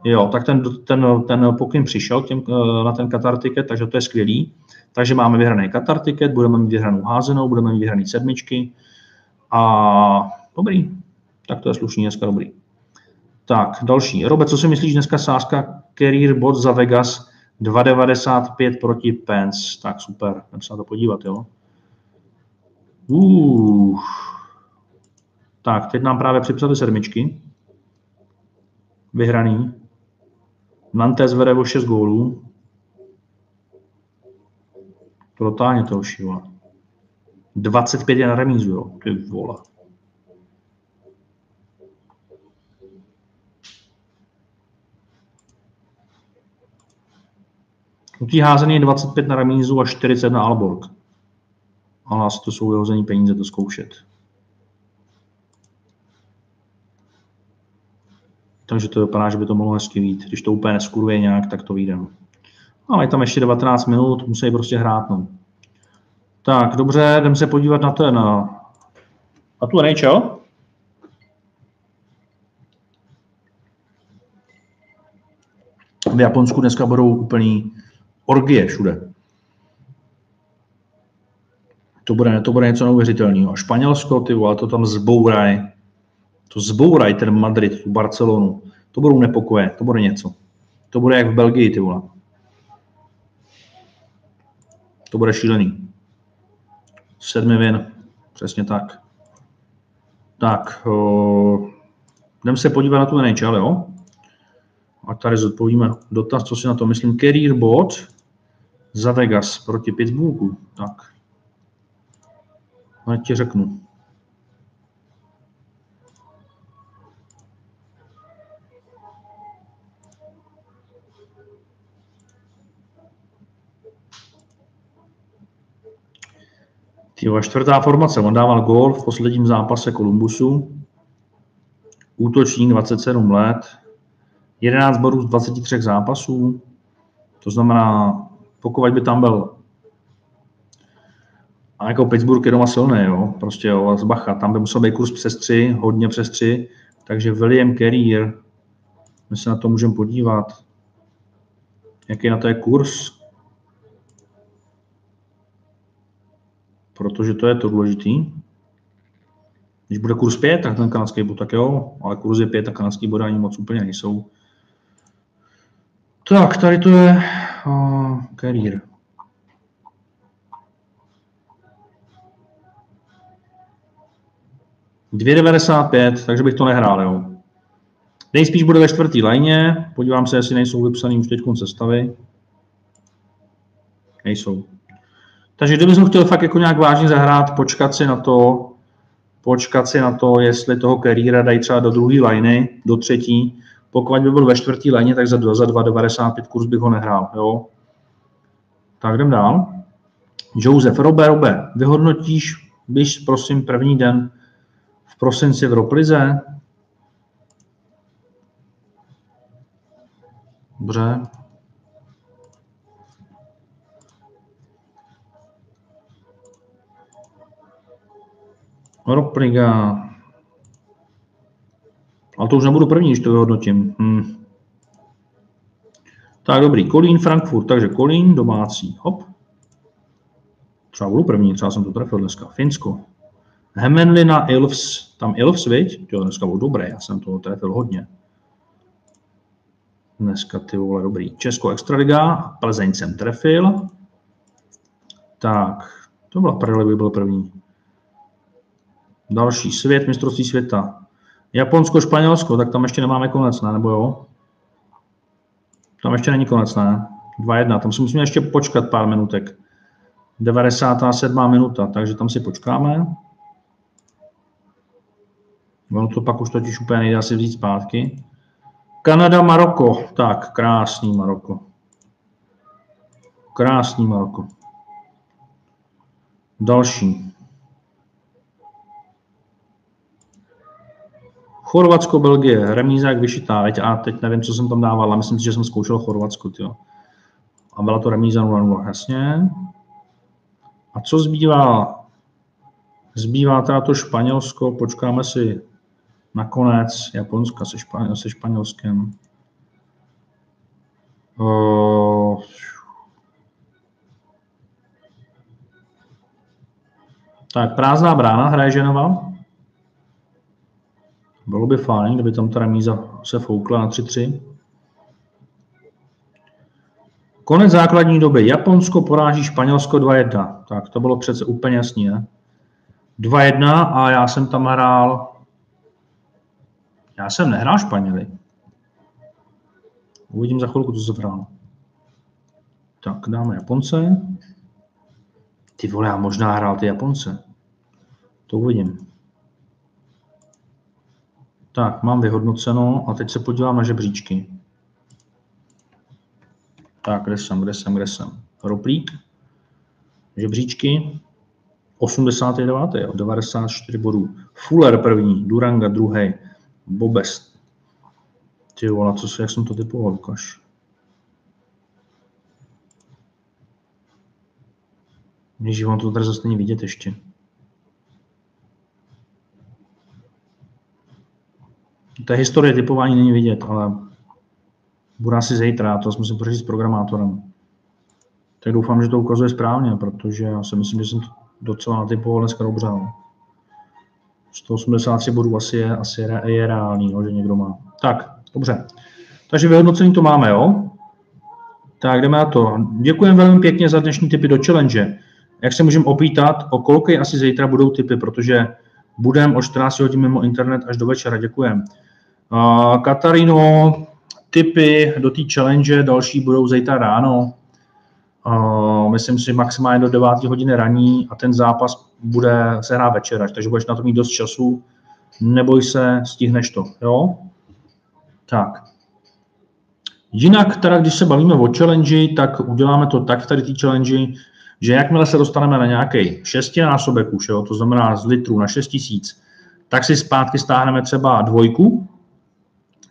Jo, tak ten, ten, ten pokyn přišel těm, eh, na ten Qatar ticket, takže to je skvělý. Takže máme vyhraný Qatar ticket, budeme mít vyhranou házenou, budeme mít vyhraný sedmičky a dobrý, tak to je slušný, dneska dobrý. Tak, další. Robe, co si myslíš dneska sázka Career Bot za Vegas 2,95 proti Pence? Tak super, jdem se na to podívat, jo. Uh. Tak, teď nám právě připsali sedmičky. Vyhraný. Nantes vede o 6 gólů. Totálně to vole. 25 je na remízu, jo. Ty vole. U té házený je 25 na remízu a 40 na Alborg. Ale asi to jsou vyhození peníze to zkoušet. Takže to vypadá, že by to mohlo hezky být. Když to úplně neskuruje nějak, tak to vyjde. Ale je tam ještě 19 minut, musí prostě hrát. No. Tak, dobře, jdem se podívat na ten. A tu NHL. V Japonsku dneska budou úplný orgie všude. To bude, to bude něco neuvěřitelného. Španělsko, ty vole, to tam zbouraj. To zbouraj ten Madrid, tu Barcelonu. To budou nepokoje, to bude něco. To bude jak v Belgii, ty vole. To bude šílený. Sedmi vin, přesně tak. Tak, uh, jdeme se podívat na tu NHL, jo? A tady zodpovíme dotaz, co si na to myslím. Career bot za Vegas proti Pittsburghu. Tak. Hned ti řeknu. Tyjo, čtvrtá formace. On dával gól v posledním zápase Kolumbusu. Útočník 27 let. 11 bodů z 23 zápasů. To znamená, pokud by tam byl a jako Pittsburgh je doma silný, jo, prostě jo, z Bacha, tam by musel být kurz přes 3, hodně přes 3, takže William Carrier, my se na to můžeme podívat, jaký na to je kurz, protože to je to důležitý. Když bude kurz 5, tak ten kanadský bod, tak jo, ale kurz je 5, tak kanadský body ani moc úplně nejsou. Tak, tady to je uh, career. Dvě takže bych to nehrál, jo. Nejspíš bude ve čtvrtý lajně, podívám se, jestli nejsou vypsaný už teď sestavy. Nejsou. Takže kdybychom chtěli fakt jako nějak vážně zahrát, počkat si na to, počkat si na to, jestli toho kariéra dají třeba do druhé liny, do třetí. Pokud by byl ve čtvrtý lině, tak za 2, za 2,95 kurz bych ho nehrál. Jo? Tak jdem dál. Josef, Robe, Robe, vyhodnotíš, bys prosím první den v prosinci v Roplize? Dobře, Ropliga. Ale to už nebudu první, když to vyhodnotím. Hm. Tak dobrý, Kolín, Frankfurt, takže Kolín, domácí, hop. Třeba budu první, třeba jsem to trefil dneska. Finsko. Hemenli na Ilfs, tam Ilfs, viď? Jo, dneska byl dobré, já jsem to trefil hodně. Dneska ty vole dobrý. Česko Extraliga, Plzeň jsem trefil. Tak, to byla prdele, by byl první. Další svět, mistrovství světa. Japonsko, Španělsko, tak tam ještě nemáme konec, ne? Nebo jo? Tam ještě není konec, ne? 2-1, tam si musíme ještě počkat pár minutek. 97. minuta, takže tam si počkáme. Ono to pak už totiž úplně nejde asi vzít zpátky. Kanada, Maroko. Tak, krásný Maroko. Krásný Maroko. Další. Chorvatsko, Belgie, remíza jak vyšitá, veď a teď nevím, co jsem tam dával, ale myslím si, že jsem zkoušel Chorvatsko, tyjo. A byla to remíza 0-0, jasně. A co zbývá? Zbývá teda to Španělsko, počkáme si nakonec Japonska se, Španěl, se Španělskem. Uh, tak, prázdná brána hraje Ženova. Bylo by fajn, kdyby tam ta remíza se foukla na 3-3. Konec základní doby. Japonsko poráží Španělsko 2-1. Tak to bylo přece úplně jasný, ne? 2-1 a já jsem tam hrál... Já jsem nehrál Španěli. Uvidím za chvilku, co se hrál. Tak, dáme Japonce. Ty vole, já možná hrál ty Japonce. To uvidím. Tak, mám vyhodnoceno a teď se podívám na žebříčky. Tak, kde jsem, kde jsem, kde jsem? Roplík, žebříčky, 89. Jo, 94 bodů. Fuller první, Duranga druhý, Bobest. Ty vole, co se, jak jsem to typoval, Lukáš? Ježíš, vám to tady zase není vidět ještě. Té historie typování není vidět, ale bude asi zítra, to musím pořešit s programátorem. Tak doufám, že to ukazuje správně, protože já si myslím, že jsem to docela natypoval dneska dobře. No. 183 bodů asi je, asi je, je reálný, no, že někdo má. Tak, dobře. Takže vyhodnocení to máme, jo? Tak jdeme na to. Děkujeme velmi pěkně za dnešní typy do challenge. Jak se můžeme opýtat, o kolik asi zítra budou typy, protože budeme o 14 hodin mimo internet až do večera. Děkujeme. Katarino, typy do té challenge další budou zítra ráno. Uh, myslím si maximálně do 9 hodiny raní a ten zápas bude se hrát večer, takže budeš na to mít dost času. Neboj se, stihneš to, jo? Tak. Jinak teda, když se bavíme o challenge, tak uděláme to tak tady té challenge, že jakmile se dostaneme na nějaký šestinásobek už, jo, to znamená z litru na 6000, tak si zpátky stáhneme třeba dvojku,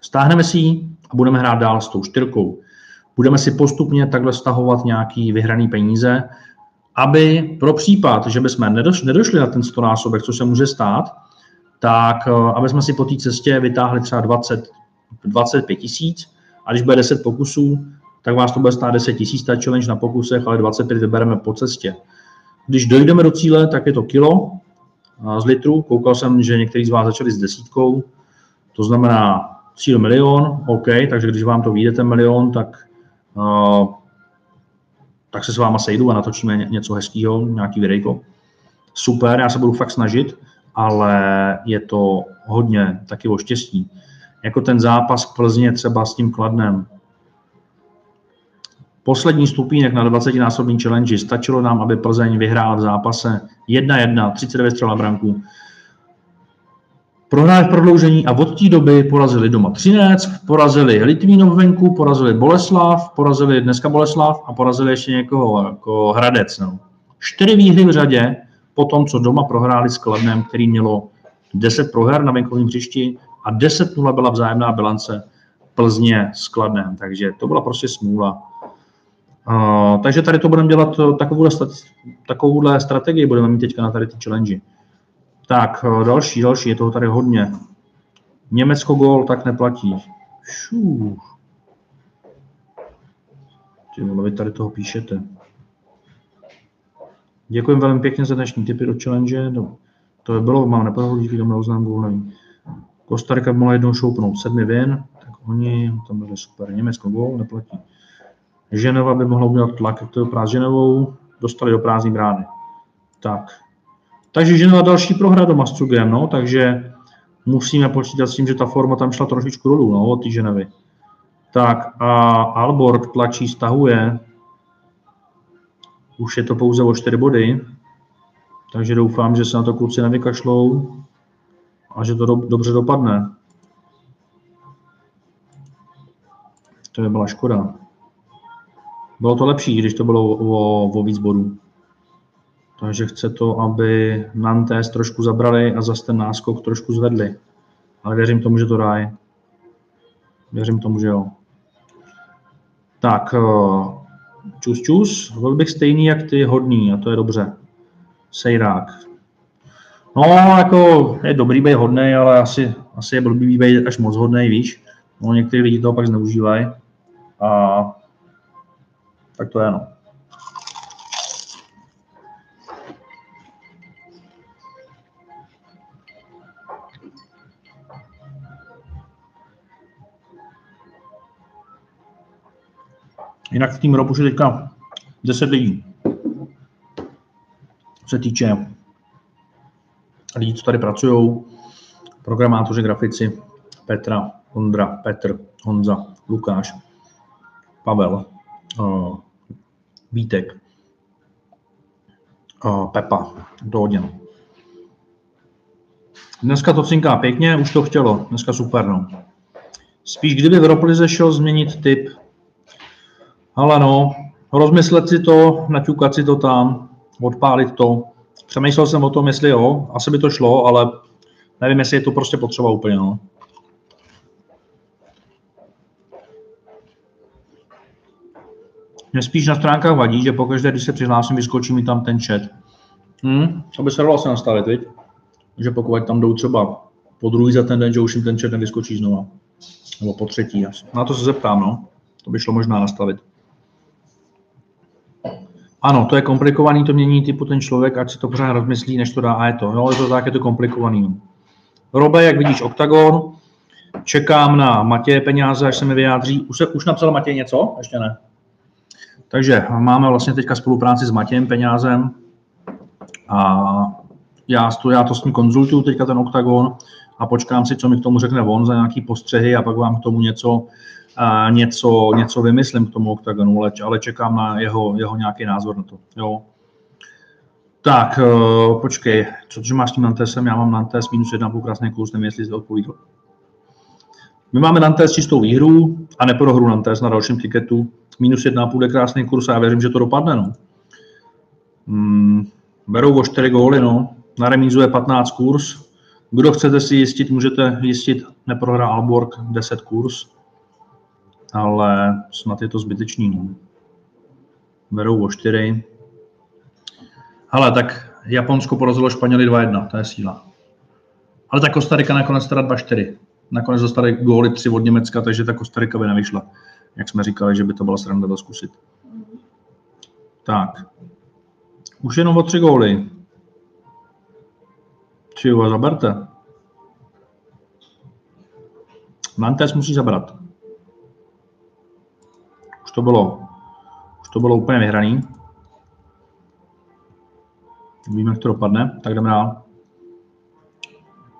Stáhneme si ji a budeme hrát dál s tou čtyřkou. Budeme si postupně takhle stahovat nějaký vyhraný peníze, aby pro případ, že bychom nedošli na ten 100 násobek, co se může stát, tak eh, aby jsme si po té cestě vytáhli třeba 20, 25 tisíc a když bude 10 pokusů, tak vás to bude stát 10 tisíc, ta challenge na pokusech, ale 25 vybereme po cestě. Když dojdeme do cíle, tak je to kilo eh, z litru. Koukal jsem, že někteří z vás začali s desítkou, to znamená cíl milion, OK, takže když vám to vyjde ten milion, tak, uh, tak se s váma sejdu a natočíme něco hezkého, nějaký videjko. Super, já se budu fakt snažit, ale je to hodně taky o štěstí. Jako ten zápas k Plzně třeba s tím Kladnem. Poslední stupínek na 20-násobný challenge stačilo nám, aby Plzeň vyhrála v zápase 1-1, 39 střela branku prohráli v prodloužení a od té doby porazili doma Třinec, porazili Litvínov venku, porazili Boleslav, porazili dneska Boleslav a porazili ještě někoho jako Hradec. No. Čtyři výhry v řadě po tom, co doma prohráli s Kladnem, který mělo 10 proher na venkovním hřišti a 10-0 byla vzájemná bilance Plzně s Kladnem. Takže to byla prostě smůla. Uh, takže tady to budeme dělat takovouhle, takovouhle strategii, budeme mít teďka na tady ty challenge. Tak, eh, další, další, je toho tady hodně. Německo gol tak neplatí. Šů. Ty vole, vy tady toho píšete. Děkuji velmi pěkně za dnešní tipy do challenge. No, to by bylo, mám nepohodlný díky tomu neuznám gól, nevím. Kostarika by mohla jednou šoupnout sedmi vin, tak oni, tam byli super. Německo gól, neplatí. Ženova by mohla udělat tlak, to je Ženovou, dostali do prázdní brány. Tak. Takže Ženova další prohra doma s Cugem, no, takže musíme počítat s tím, že ta forma tam šla trošičku dolů, no, od Ženevy. Tak a Alborg tlačí, stahuje. Už je to pouze o 4 body, takže doufám, že se na to kluci nevykašlou a že to do, dobře dopadne. To by byla škoda. Bylo to lepší, když to bylo o, o víc bodů. Takže chce to, aby Nantes trošku zabrali a zase ten náskok trošku zvedli. Ale věřím tomu, že to dá. Věřím tomu, že jo. Tak, eh, čus čus, byl bych stejný jak ty hodný a to je dobře. Sejrák. No, jako je dobrý být hodný, ale asi, asi je blbý být až moc hodný, víš. No, někteří lidi toho pak zneužívají. A tak to je no. Jinak v tým robu už je teďka 10 lidí. Se týče lidí, co tady pracují, programátoři, grafici, Petra, Ondra, Petr, Honza, Lukáš, Pavel, uh, Vítek, uh, Pepa, do. Dneska to cinká pěkně, už to chtělo, dneska super, no. Spíš kdyby v Roplize šel změnit typ ale no, rozmyslet si to, naťukat si to tam, odpálit to. Přemýšlel jsem o tom, jestli jo, asi by to šlo, ale nevím, jestli je to prostě potřeba úplně, no. Mě spíš na stránkách vadí, že pokaždé, když se přihlásím, vyskočí mi tam ten chat. Hmm, to by se dalo asi nastavit, viď? Že pokud tam jdou třeba po druhý za ten den, že už jim ten chat nevyskočí znova. Nebo po třetí. Na to se zeptám, no. To by šlo možná nastavit. Ano, to je komplikovaný, to mění typu ten člověk, ať si to pořád rozmyslí, než to dá a je to. No, je to tak, je to komplikovaný. Robe, jak vidíš, OKTAGON, čekám na Matěje peníze, až se mi vyjádří. Už, se, už napsal Matěj něco? Ještě ne. Takže máme vlastně teďka spolupráci s Matějem Peňázem a já to, já to s ním konzultuju teďka ten OKTAGON a počkám si, co mi k tomu řekne on za nějaký postřehy a pak vám k tomu něco a něco, něco vymyslím k tomu OKTAGONu, ale, ale čekám na jeho, jeho nějaký názor na to. Jo. Tak, uh, počkej, co máš s tím Nantesem? Já mám Nantes minus jedna půl krásný kurz, nevím, jestli jsi odpovídal. My máme Nantes čistou výhru a neprohru Nantes na dalším tiketu. Minus jedna půl je krásný kurz a já věřím, že to dopadne. No. Hmm, berou o 4 góly, no. Na remízu je 15 kurz. Kdo chcete si jistit, můžete jistit neprohra Alborg 10 kurz ale snad je to zbytečný. No. Berou o 4. Ale tak Japonsko porazilo Španěli 2-1, to je síla. Ale ta Kostarika nakonec teda 2-4. Nakonec dostali góly 3 od Německa, takže ta Kostarika by nevyšla. Jak jsme říkali, že by to byla sranda to zkusit. Tak. Už jenom o tři góly. Či ho zaberte. Nantes musí zabrat to bylo, už to bylo úplně vyhraný. Víme, jak to dopadne, tak jdeme dál.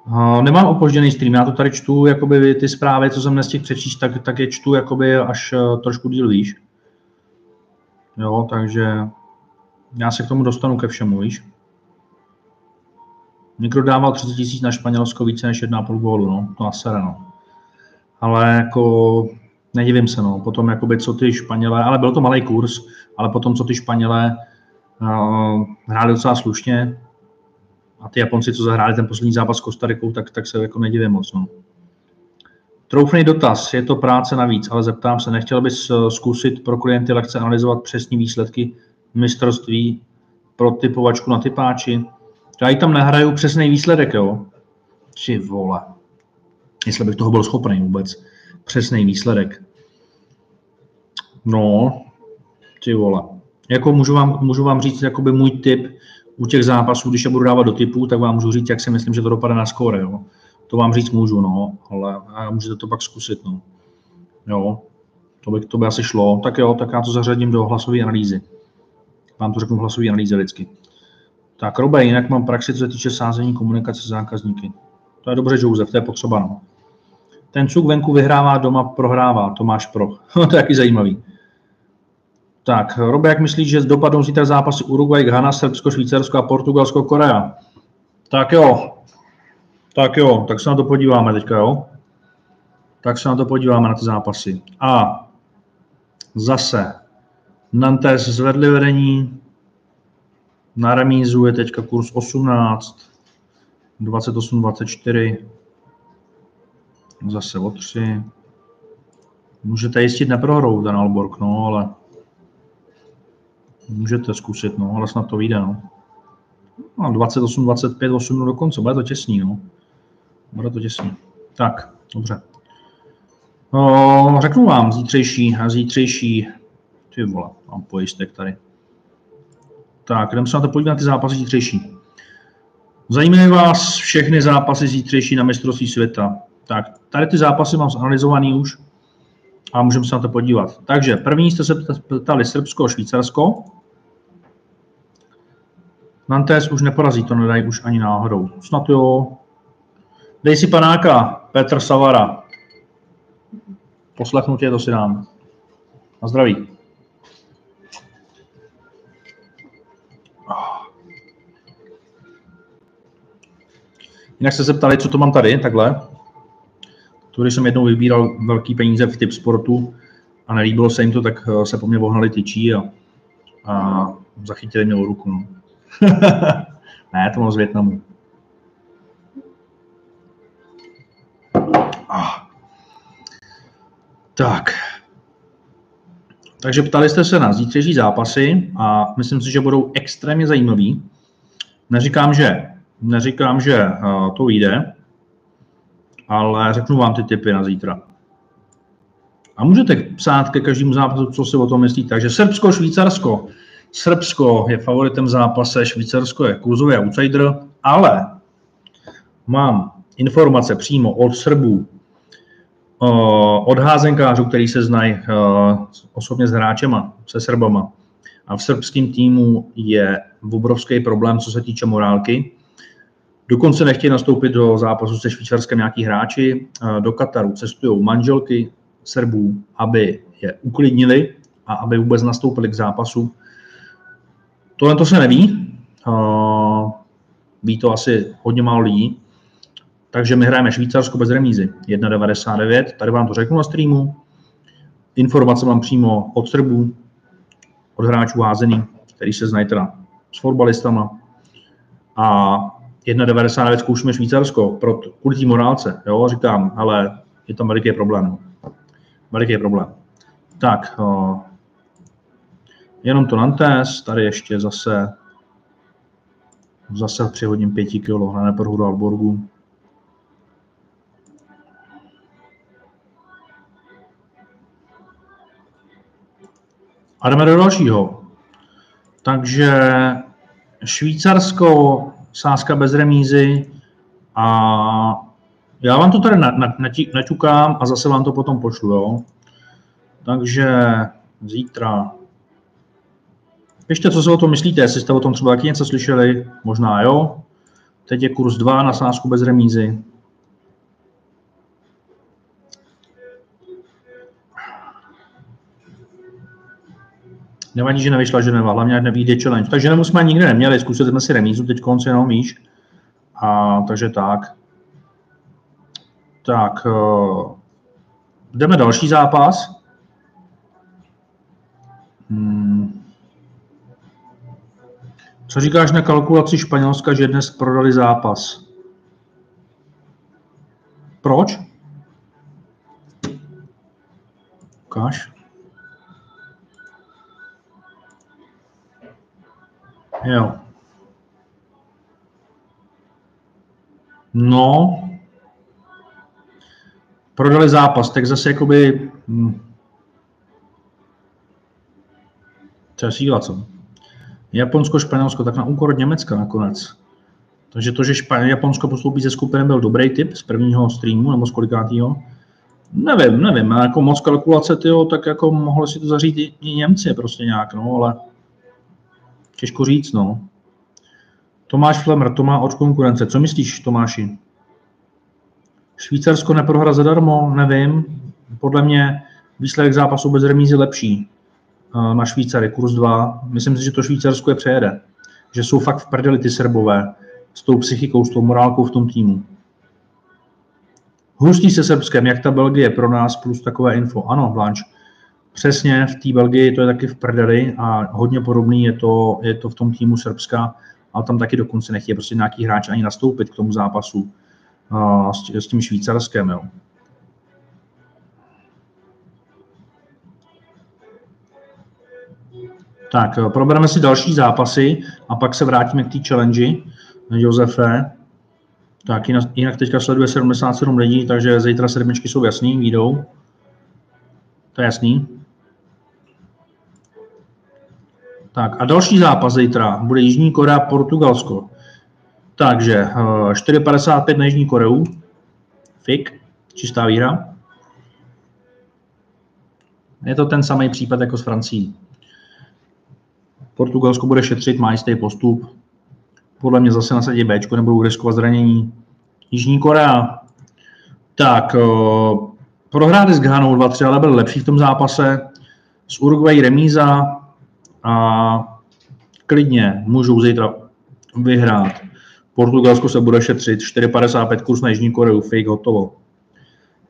Uh, nemám opožděný stream, já to tady čtu, jakoby ty zprávy, co jsem nestihl přečíst, tak, tak je čtu jakoby až uh, trošku díl víš. Jo, takže já se k tomu dostanu ke všemu, víš. Někdo dával 30 tisíc na Španělsko více než 1,5 gólu, no, to asi no. Ale jako nedivím se, no. Potom, jakoby, co ty Španělé, ale byl to malý kurz, ale potom, co ty Španělé uh, hráli docela slušně a ty Japonci, co zahráli ten poslední zápas s Kostarikou, tak, tak se jako nedivím moc, no. Troufný dotaz, je to práce navíc, ale zeptám se, nechtěl bys eh, zkusit pro klienty lehce analyzovat přesní výsledky mistrovství pro typovačku na typáči? Já i tam nehraju přesný výsledek, jo? Či vole. Jestli bych toho byl schopný vůbec. Přesný výsledek. No, ty vole. Jako můžu vám, můžu vám říct jakoby můj tip u těch zápasů, když je budu dávat do typu, tak vám můžu říct, jak si myslím, že to dopadne na skóre. Jo. To vám říct můžu, no, ale můžete to pak zkusit. No. Jo, to by, to by asi šlo. Tak jo, tak já to zařadím do hlasové analýzy. Vám to řeknu hlasové analýze vždycky. Tak, Robe, jinak mám praxi, co se týče sázení komunikace s zákazníky. To je dobře, Josef, to je potřeba. No. Ten cuk venku vyhrává, doma prohrává. Tomáš Pro. to je taky zajímavý. Tak, Robe, jak myslíš, že dopadnou zítra zápasy Uruguay, Ghana, Srbsko, Švýcarsko a Portugalsko, Korea? Tak jo. Tak jo, tak se na to podíváme teďka, jo? Tak se na to podíváme na ty zápasy. A zase Nantes zvedli vedení, na remízu je teďka kurz 18, 28, 24, zase o 3. Můžete jistit neprohrou ten Alborg, no, ale můžete zkusit, no, ale snad to vyjde, no. no 28, 25, 8 do konce, bude to těsný, no. Bude to těsný. Tak, dobře. No, řeknu vám zítřejší, zítřejší, ty vole, mám pojistek tady. Tak, jdeme se na to podívat na ty zápasy zítřejší. Zajímají vás všechny zápasy zítřejší na mistrovství světa. Tak, tady ty zápasy mám zanalizovaný už a můžeme se na to podívat. Takže první jste se ptali Srbsko a Švýcarsko. Nantes už neporazí, to nedají už ani náhodou. Snad jo. Dej si panáka, Petr Savara. Poslechnu tě, to si dám. Na zdraví. Jinak se ptali, co to mám tady, takhle. To, když jsem jednou vybíral velký peníze v typ sportu a nelíbilo se jim to, tak eh, se po mně vohnali tyčí a, a zachytili mě o ruku. Ne, to mám z Větnamu. Ah. Tak. Takže ptali jste se na zítřejší zápasy a myslím si, že budou extrémně zajímavý. Neříkám, že Neříkám, že eh, to vyjde, ale řeknu vám ty typy na zítra. A můžete psát ke každému zápasu, co si o tom myslíte. Takže Srbsko, Švýcarsko. Srbsko je favoritem zápase, Švýcarsko je kurzový outsider, ale mám informace přímo od Srbů, eh, od házenkářů, který se znají eh, osobně s hráčema, se Srbama. A v srbském týmu je obrovský problém, co se týče morálky. Dokonce nechtějí nastoupit do zápasu se Švýcarskem nějaký hráči. Do Kataru cestují manželky Srbů, aby je uklidnili a aby vůbec nastoupili k zápasu. Tohle to se neví. Ví to asi hodně málo lidí. Takže my hrajeme Švýcarsko bez remízy 1,99. Tady vám to řeknu na streamu. Informace mám přímo od Srbů, od hráčů házený, který se znají teda s fotbalistama. A 1,99 zkoušíme Švýcarsko pro, kvůli morálce. Jo? Říkám, ale je tam veliký problém. Veliký problém. Tak, jenom to Nantes, tady ještě zase zase přihodím 5 kg na neprohru Alborgu. A jdeme do dalšího. Takže Švýcarsko sázka bez remízy a já vám to tady naťukám a zase vám to potom pošlu, jo. Takže zítra. Ještě co si o tom myslíte, jestli jste o tom třeba taky něco slyšeli, možná jo. Teď je kurz 2 na sázku bez remízy. Nevadí, že nevyšla Ženeva, hlavně ať nevíde challenge. Takže Ženevu jsme nikdy neměli, zkusili jsme si remízu, teď konci jenom míš. A, takže tak. Tak, uh, jdeme další zápas. Hmm. Co říkáš na kalkulaci Španělska, že dnes prodali zápas? Proč? Ukáž. Jo. No, prodali zápas, tak zase jakoby... Hm. Je síla, co? Japonsko, Španělsko, tak na úkor Německa nakonec. Takže to, že Španěl, Japonsko postoupí ze skupiny, byl dobrý tip z prvního streamu, nebo z kolikátýho. Nevím, nevím, jako moc kalkulace, tyjo, tak jako mohli si to zařídit i Němci prostě nějak, no, ale těžko říct, no. Tomáš Flemr, to má od konkurence. Co myslíš, Tomáši? Švýcarsko neprohra zadarmo, nevím. Podle mě výsledek zápasu bez remízy lepší na Švýcary, kurz 2. Myslím si, že to Švýcarsko je přejede. Že jsou fakt v prdeli ty Srbové s tou psychikou, s tou morálkou v tom týmu. Hustí se Srbskem, jak ta Belgie pro nás, plus takové info. Ano, Blanche, přesně v té Belgii to je taky v prdeli a hodně podobný je to, je to v tom týmu Srbska, ale tam taky dokonce nechtějí prostě nějaký hráč ani nastoupit k tomu zápasu uh, s, s tím Švýcarskem. Jo. Tak, eh, probereme si další zápasy a pak se vrátíme k té challenge. Josefe. Tak, jinak teďka sleduje 77 lidí, takže zítra sedmičky jsou jasný, výjdou. To je jasný. Tak a další zápas zítra bude Jižní Korea, Portugalsko. Takže 4,55 eh, na Jižní Koreu. Fik, čistá výhra. Je to ten samý případ jako s Francií. Portugalsko bude šetřit, má jistý postup. Podle mě zase nasadí B, nebudou riskovat zranění. Jižní Korea. Tak, uh, prohráli s Ghanou 2-3, ale byl lepší v tom zápase. S Uruguay remíza a klidně můžou zítra vyhrát. Portugalsko se bude šetřit, 4,55 kurz na Jižní Koreu, fake, hotovo.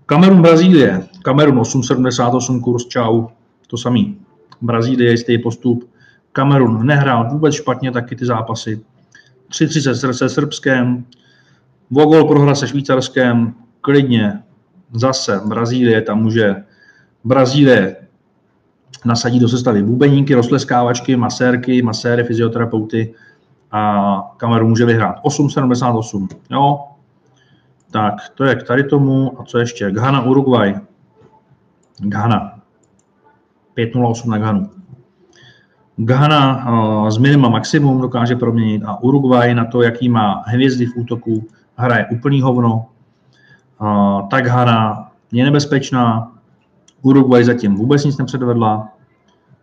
Kamerun, Brazílie. Kamerun 8,78 kurz, čau. To samý. Brazílie jistý postup. Kamerun nehrál vůbec špatně taky ty zápasy. 3-3 se, Srbskem, Vogol prohra se Švýcarskem, klidně zase Brazílie, tam může Brazílie nasadí do sestavy bubeníky, rozleskávačky, masérky, maséry, fyzioterapeuty a Kamerun může vyhrát 8,78. Jo? Tak, to je k tady tomu. A co ještě? Ghana, Uruguay. Ghana. 5,08 na Ghanu. Ghana z minima maximum dokáže proměnit a Uruguay na to, jaký má hvězdy v útoku, hraje úplný hovno. Uh, tak Ghana je nebezpečná, Uruguay zatím vůbec nic nepředvedla,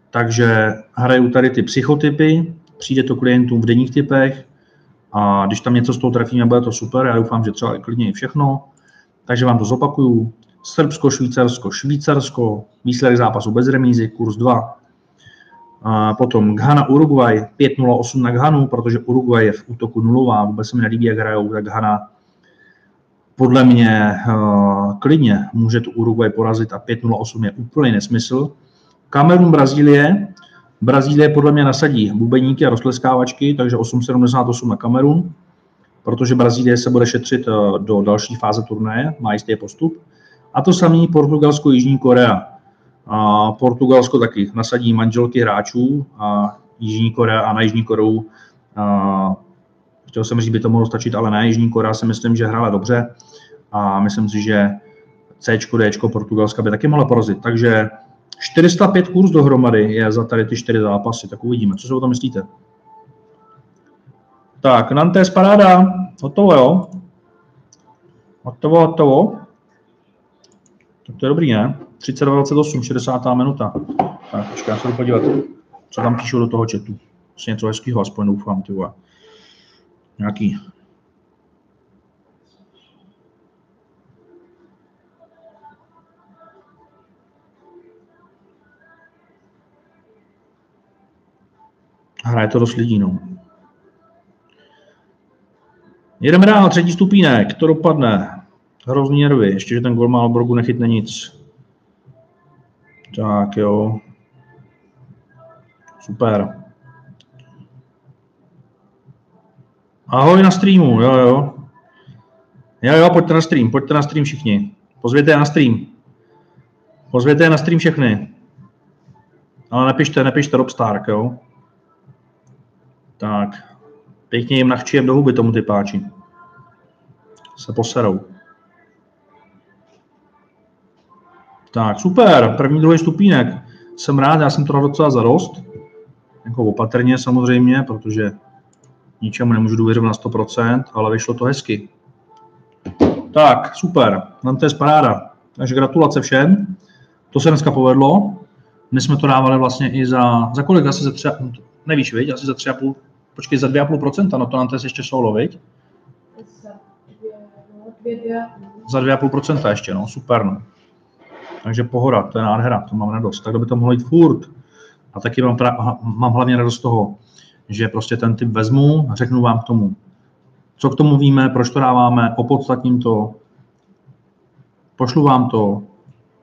takže hrajou tady ty psychotypy, přijde to klientům v denních typech a když tam něco z toho trefíme, bude to super, já doufám, že třeba klidně i všechno. Takže vám to zopakuju. Srbsko, Švýcarsko, Švýcarsko, výsledek zápasu bez remízy, kurz 2, a potom Ghana, Uruguay 5-0-8 na Ghanu, protože Uruguay je v útoku nulová, vůbec se mi nelíbí, jak hrajou, tak Ghana podle mě uh, klidně může tu Uruguay porazit a 5-0-8 je úplný nesmysl. Kamerun, Brazílie. Brazílie podle mě nasadí bubeníky a roztleskávačky, takže 8,78 na Kamerun, protože Brazílie se bude šetřit uh, do další fáze turnaje, má jistý postup. A to samý Portugalsko, Jižní Korea. A Portugalsko taky nasadí manželky hráčů a Jižní Korea a na Jižní Koreu a chtěl jsem říct, by to mohlo stačit, ale na Jižní Korea si myslím, že hrála dobře a myslím si, že C, D, Portugalska by taky mohla porazit. Takže 405 kurz dohromady je za tady ty čtyři zápasy, tak uvidíme. Co si o tom myslíte? Tak, Nantes paráda. Hotovo, jo? Hotovo, hotovo. Tak to je dobrý, ne? 32.28, 60. minuta. Tak, počkej, já se jdu podívat, co tam píšou do toho chatu. Asi něco hezkého, aspoň doufám, ty vole. Nějaký Hraje to dost lidí, no. Jedeme dál, třetí stupínek, to dopadne. Hrozný nervy, ještě, že ten gol Malborgu nechytne nic. Tak jo. Super. Ahoj na streamu, jo jo. Jo jo, pojďte na stream, pojďte na stream všichni. Pozvěte je na stream. Pozvěte je na stream všechny. Ale nepište, nepište Rob Stark, jo. Tak. Pěkně jim nachčijem do huby tomu typáči. Se poserou. Tak, super, první, druhý stupínek. Jsem rád, já jsem to docela zarost. jako opatrně samozřejmě, protože ničemu nemůžu důvěřovat na 100%, ale vyšlo to hezky. Tak, super, nám to je paráda. Takže gratulace všem. To se dneska povedlo. My jsme to dávali vlastně i za, za kolik? Asi za třeba, nevíš, viď? Asi za tři a půl, počkej, za 2,5%, no to nám to je ještě solo, viď? Za 2,5% ještě, no, super, no. Takže pohoda, to je nádhera, to mám radost. Tak by to mohlo jít furt. A taky mám, pra, mám hlavně radost toho, že prostě ten typ vezmu a řeknu vám k tomu, co k tomu víme, proč to dáváme, opodstatním to, pošlu vám to,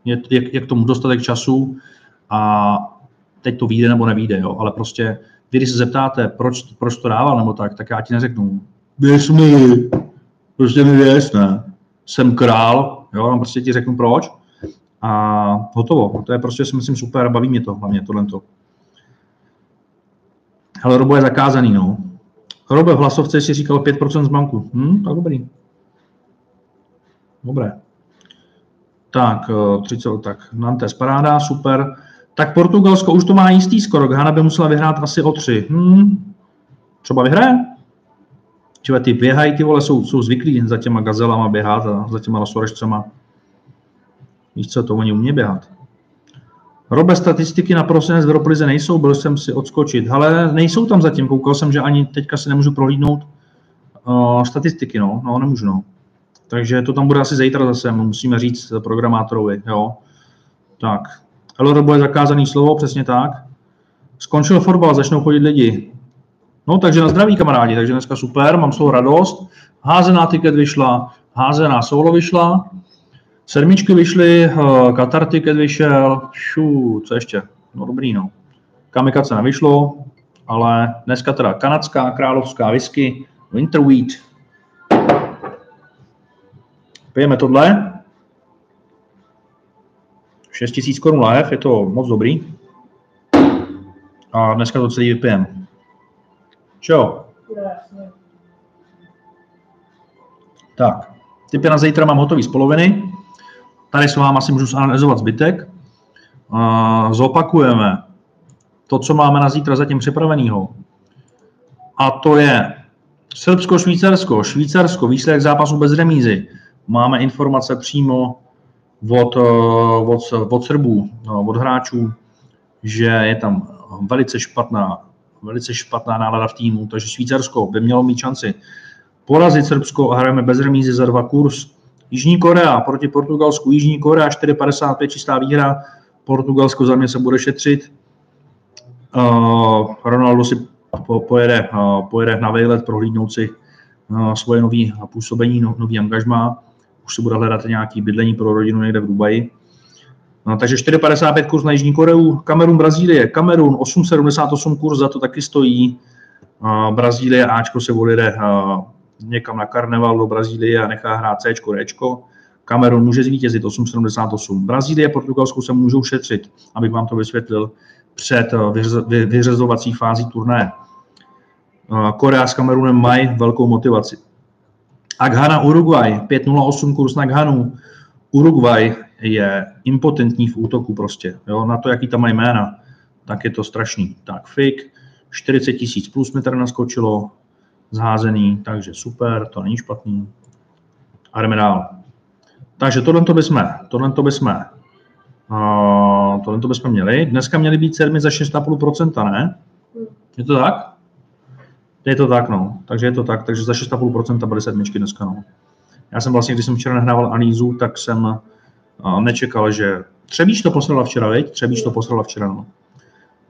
je, je, je k tomu dostatek času a teď to vyjde nebo nevíde, jo, ale prostě vy, když se zeptáte, proč, proč to dával nebo tak, tak já ti neřeknu, věř mi, prostě mi věř, ne, jsem král, jo, prostě ti řeknu proč a hotovo. To je prostě, si myslím, super, baví mě to, hlavně tohle. Hele, Robo je zakázaný, no. Robo v hlasovce si říkal 5% z banku. Hm, tak dobrý. Dobré. Tak, 30, eh, tak Nantes paráda, super. Tak Portugalsko už to má jistý skoro. Ghana by musela vyhrát asi o tři. Hmm. Třeba vyhraje? Třeba ty běhají, ty vole, jsou, jsou zvyklí za těma gazelama běhat a za těma lasorešcema. Víš co, to oni umě běhat. Robe, statistiky na prosinec v Roplize nejsou, byl jsem si odskočit. Ale nejsou tam zatím, koukal jsem, že ani teďka si nemůžu prohlídnout uh, statistiky, no, no nemůžu, no. Takže to tam bude asi zítra zase, musíme říct programátorovi, jo. Tak, Robo je zakázaný slovo, přesně tak. Skončil fotbal, začnou chodit lidi. No, takže na zdraví, kamarádi, takže dneska super, mám toho radost. Házená tiket vyšla, házená solo vyšla, Sedmičky vyšly, uh, Qatar ticket vyšel, šu, co ještě? No dobrý, no. Kamikace nevyšlo, ale dneska teda kanadská královská whisky, Winterwheat. Pijeme tohle. 6000 korun live, je to moc dobrý. A dneska to celý vypijem. Čo? Tak, typy na zítra mám hotový z poloviny. Tady s vámi asi můžu zanalizovat zbytek. Zopakujeme to, co máme na zítra zatím připraveného. A to je Srbsko, Švýcarsko, výsledek zápasu bez remízy. Máme informace přímo od, od, od Srbů, no, od hráčů, že je tam velice špatná, velice špatná nálada v týmu, takže Švýcarsko by mělo mít šanci porazit Srbsko a hrajeme bez remízy za dva kurz. Jižní Korea proti Portugalsku. Jižní Korea 4,55 čistá výhra. Portugalsko za mě se bude šetřit. Uh, Ronaldo si po, pojede, uh, pojede na vejlet prohlídnout si uh, svoje nové působení, no, nový angažma. Už se bude hledat nějaký bydlení pro rodinu někde v Dubaji. No, takže 4,55 kurz na Jižní Koreu, Kamerun, Brazílie, Kamerun 8,78 kurz za to taky stojí. Uh, Brazílie Ačko se odjede uh, někam na karneval do Brazílie a nechá hrát C, D. Kamerun může zvítězit 8,78. Brazílie a Portugalsku se můžou šetřit, abych vám to vysvětlil, před eh, vyřazovací fází turné. Eh, Korea s Kamerunem mají velkou motivaci. A Ghana Uruguay, 5,08 kurz na Ghanu. Uruguay je impotentní v útoku prostě. Jo? Na to, jaký tam mají jména, tak je to strašný. Tak fake, 40 tisíc plus metr naskočilo, zházený, takže super, to není špatný. A jdeme dál. Takže tohle to bychom, tohle to bychom, uh, tohle to bychom měli. Dneska měly být sedmi za 6,5%, ne? Je to tak? Je to tak, no. Takže je to tak, takže za 6,5% byly sedmičky dneska, no. Já jsem vlastně, když jsem včera nahrával analýzu, tak jsem uh, nečekal, že Třebíč to poslala včera, veď? Třebíč to poslala včera, no.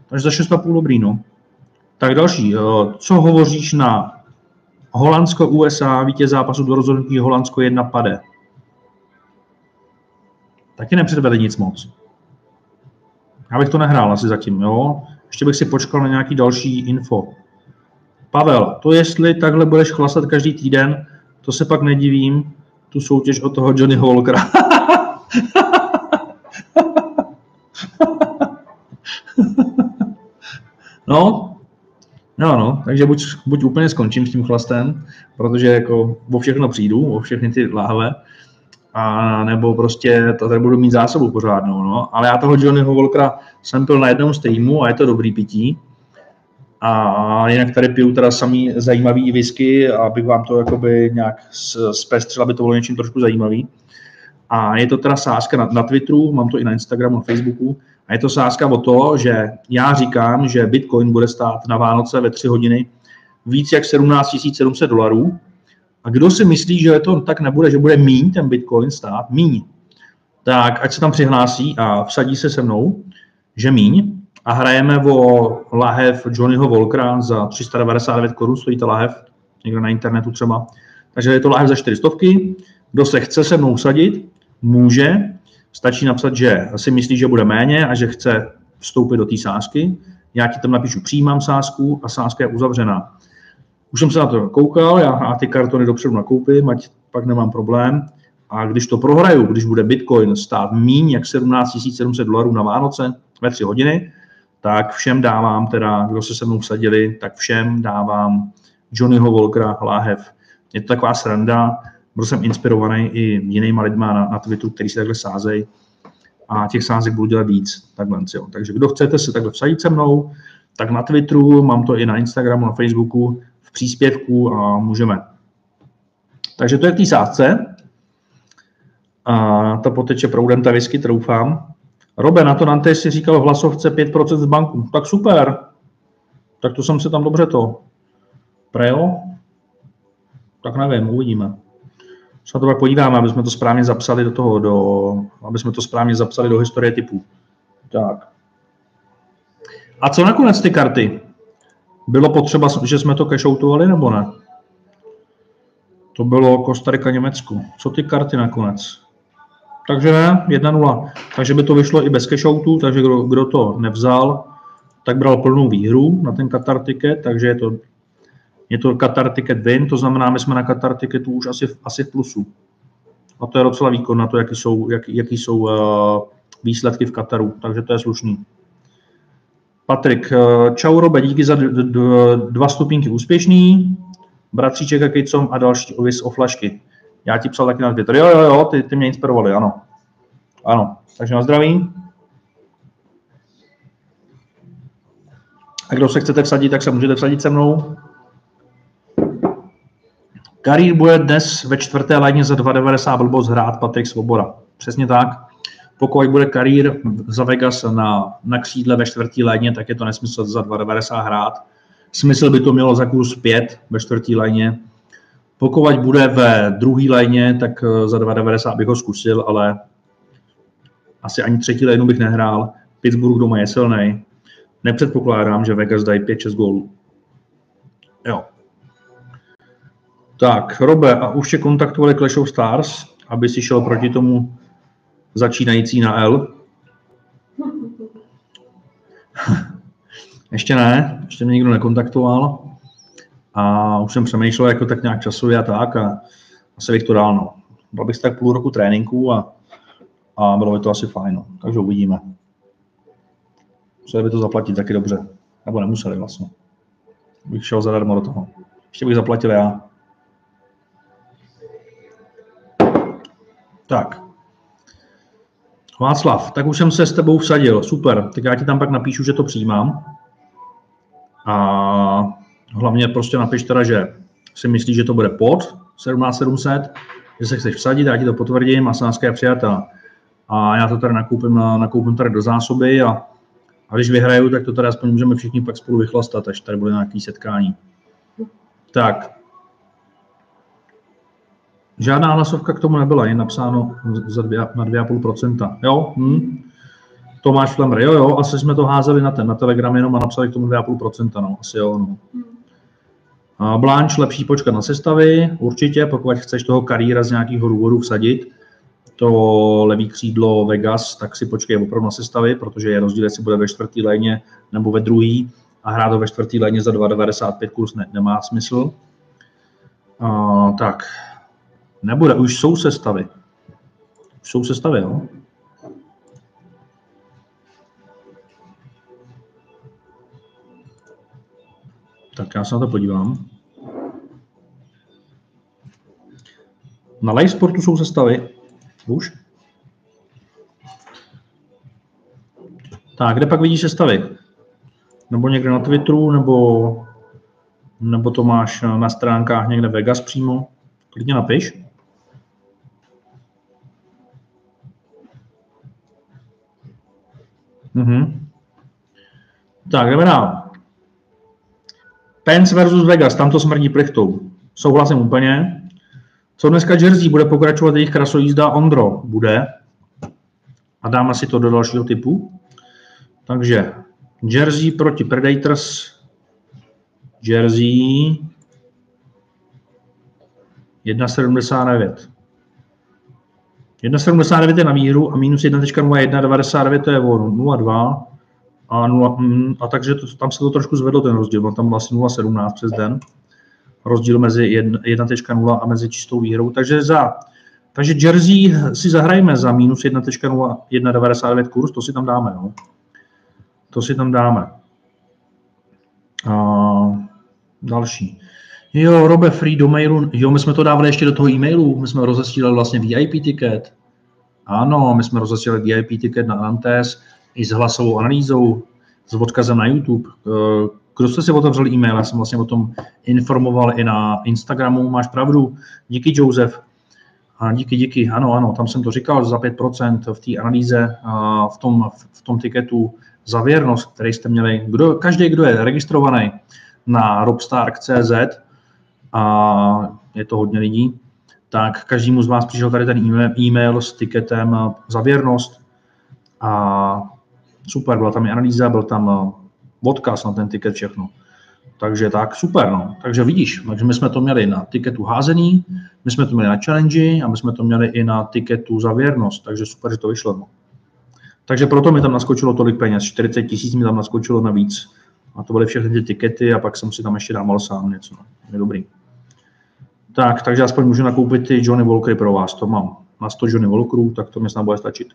Takže za 6,5 dobrý, no. Tak další, uh, co hovoříš na Holandsko-USA, vítěz zápasu do rozhodnutí Holandsko 1 pade. Taky nepředvedli nic moc. Já bych to nehrál asi zatím, jo. Ještě bych si počkal na nějaký další info. Pavel, to jestli takhle budeš chlasat každý týden, to se pak nedivím, tu soutěž od toho Johnny Walkera. no, No, no, takže buď, buď úplně skončím s tím chlastem, protože jako o všechno přijdu, o všechny ty láhve, a nebo prostě tady budu mít zásobu pořádnou, no. Ale já toho Johnnyho Volkera jsem pil na jednom streamu a je to dobrý pití. A jinak tady piju teda samý zajímavý whisky, abych vám to jakoby nějak zpestřil, aby to bylo něčím trošku zajímavý. A je to teda sázka na, na Twitteru, mám to i na Instagramu, na Facebooku. A je to sázka o to, že já říkám, že Bitcoin bude stát na Vánoce ve 3 hodiny víc jak 17 700 dolarů. A kdo si myslí, že to tak nebude, že bude míň ten Bitcoin stát, míň, tak ať se tam přihlásí a vsadí se se mnou, že míň, a hrajeme o lahev Johnnyho Volkra za 399 korun, stojí to lahev, někde na internetu třeba. Takže je to lahev za 400. Kdo se chce se mnou sadit, může. Stačí napsat, že si myslí, že bude méně a že chce vstoupit do té sázky. Já ti tam napíšu, přijímám sázku a sázka je uzavřená. Už jsem se na to koukal, já ty kartony dopředu nakoupím, ať pak nemám problém. A když to prohraju, když bude Bitcoin stát míň jak 17 700 dolarů na Vánoce ve 3 hodiny, tak všem dávám, teda, kdo se se mnou vsadili, tak všem dávám Johnnyho Volkera láhev. Je to taková sranda, byl jsem inspirovaný i jinýma lidma na, na Twitteru, který se takhle sázejí a těch sázek budu dělat víc. Takhle, jo. Takže kdo chcete se takhle vsadit se mnou, tak na Twitteru, mám to i na Instagramu, na Facebooku, v příspěvku a můžeme. Takže to je k té sázce. A ta poteče proudem ta whisky, troufám. Robe, na to Nante si říkal v hlasovce 5% z banku. Tak super. Tak to jsem se tam dobře to. Preo? Tak nevím, uvidíme. Se na to pak podíváme, aby jsme to správně zapsali do toho, do, aby jsme to správně zapsali do historie typů. Tak. A co nakonec ty karty? Bylo potřeba, že jsme to cashoutovali nebo ne? To bylo Kostarika Německu. Co ty karty nakonec? Takže ne, 1-0. Takže by to vyšlo i bez cashoutu, takže kdo, kdo to nevzal, tak bral plnou výhru na ten Qatar ticket, takže je to, je to Qatar ticket win, to znamená, my jsme na Qatar ticketu už asi, asi v plusu. A to je docela výkon na to, jaký jsou, jak, jaký jsou uh, výsledky v Kataru, takže to je slušný. Patrik, uh, čau Robe, díky za dva stupínky úspěšný. Bratříček a kejcom a další ovis o flašky. Já ti psal taky na Twitter. Jo, jo, jo, ty, ty mě inspirovali, ano. Ano, takže na zdraví. A kdo se chcete vsadit, tak se můžete vsadit se mnou. Karír bude dnes ve čtvrté léně za 2,90 blbost hrát Patrik Svoboda. Přesně tak. Pokud bude Karír za Vegas na, na křídle ve čtvrtý léně, tak je to nesmysl za 2,90 hrát. Smysl by to mělo za kurz 5 ve čtvrtý léně. Pokud bude ve druhé léně, tak eh, za 2,90 bych ho zkusil, ale asi ani třetí lénu bych nehrál. Pittsburgh doma je silný. Nepředpokládám, že Vegas dají 5-6 gólů. Jo. Tak, Robe, a už tě kontaktovali Clash of Stars, aby si šel proti tomu začínající na L? ještě ne, ještě mě nikdo nekontaktoval. A už jsem přemýšlel jako tak nějak časově a tak a asi bych to dal. No. Dal bych tak půl roku tréninku a, a bylo by to asi fajn. No. Takže uvidíme. Museli by to zaplatit taky dobře. Nebo nemuseli vlastně. Bych šel zadarmo do toho. Ještě bych zaplatil já. Tak. Václav, tak už jsem se s tebou vsadil. Super. Tak já ti tam pak napíšu, že to přijímám. A hlavně prostě napiš teda, že si myslíš, že to bude pod 17700, že se chceš vsadit, já ti to potvrdím a sázka je přijatá. A já to tady nakoupím, nakoupím tady do zásoby a, a když vyhraju, tak to tady aspoň můžeme všichni pak spolu vychlastat, až tady bude nějaký setkání. Tak. Žádná hlasovka k tomu nebyla, je napsáno za dvě, na 2,5%. Jo? Hm? Tomáš Flemr, jo, jo, asi jsme to házeli na ten, na Telegram jenom a napsali k tomu 2,5%, no, asi jo, no. A Blanche lepší počkat na sestavy, určitě, pokud chceš toho karíra z nějakého důvodu vsadit, to levý křídlo Vegas, tak si počkej opravdu na sestavy, protože je rozdíl, jestli bude ve čtvrtý léně nebo ve druhý a hrát to ve čtvrtý léně za 2,95 kurz ne, nemá smysl. A, tak, nebude, už jsou sestavy. Už jsou sestavy, jo. Tak já se na to podívám. Na live sportu jsou sestavy. Už? Tak, kde pak vidíš sestavy? Nebo někde na Twitteru, nebo, nebo to máš na stránkách někde Vegas přímo? Klidně napiš. Mhm. Tak, jdeme dál. Pence versus Vegas, tam to smrdí plichtou. Souhlasím úplně. Co dneska Jersey bude pokračovat jejich krasojízda Ondro? Bude. A dáme si to do dalšího typu. Takže Jersey proti Predators. Jersey 1,79. 1,79 je na výhru a minus 1,0199 to je o 0,2 a, 0, mm, a takže to, tam se to trošku zvedlo ten rozdíl, tam vlastně 0,17 přes den, rozdíl mezi 1.0 a mezi čistou výhrou, takže za takže Jersey si zahrajeme za minus 1.99 kurz, to si tam dáme. No. To si tam dáme. A další. Jo, Robe, free do mailu. Jo, my jsme to dávali ještě do toho e-mailu. My jsme rozesílali vlastně VIP ticket. Ano, my jsme rozesílali VIP ticket na Antes i s hlasovou analýzou, s odkazem na YouTube. Eh, kdo jste si otevřel e-mail? Já jsem vlastně o tom informoval i na Instagramu. Máš pravdu. Díky, Josef. A díky, díky. Ano, ano, tam jsem to říkal za 5% v té analýze, v tom, v tom tiketu za věrnost, který jste měli. Kdo, každý, kdo je registrovaný na robstar.cz, a je to hodně lidí, tak každému z vás přišel tady ten e-mail s tiketem za věrnost a super, byla tam i analýza, byl tam odkaz na ten tiket, všechno. Takže tak, super, no. Takže vidíš, takže my jsme to měli na tiketu házený, my jsme to měli na challenge a my jsme to měli i na tiketu za věrnost, takže super, že to vyšlo. No. Takže proto mi tam naskočilo tolik peněz, 40 tisíc mi tam naskočilo navíc. A to byly všechny ty tikety a pak jsem si tam ještě dával sám něco. No. Je dobrý. Tak, takže aspoň můžu nakoupit ty Johnny Walkery pro vás, to mám. Na 100 Johnny Walkerů, tak to mi snad bude stačit.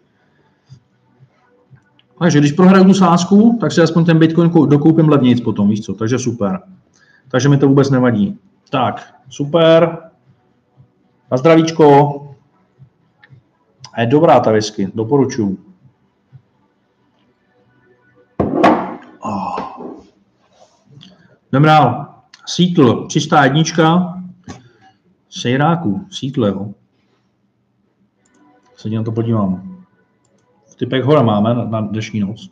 Takže když prohraju tu sázku, tak si aspoň ten Bitcoin dokoupím levnějc potom, víš co, takže super. Takže mi to vůbec nevadí. Tak, super. Na zdravíčko. A je dobrá ta whisky, doporučuju. Oh. Jdem dál. Sítl, čistá jednička. Sejráku, Sítl, jo. Se na to podívám. Typek hora máme na, na dnešní noc.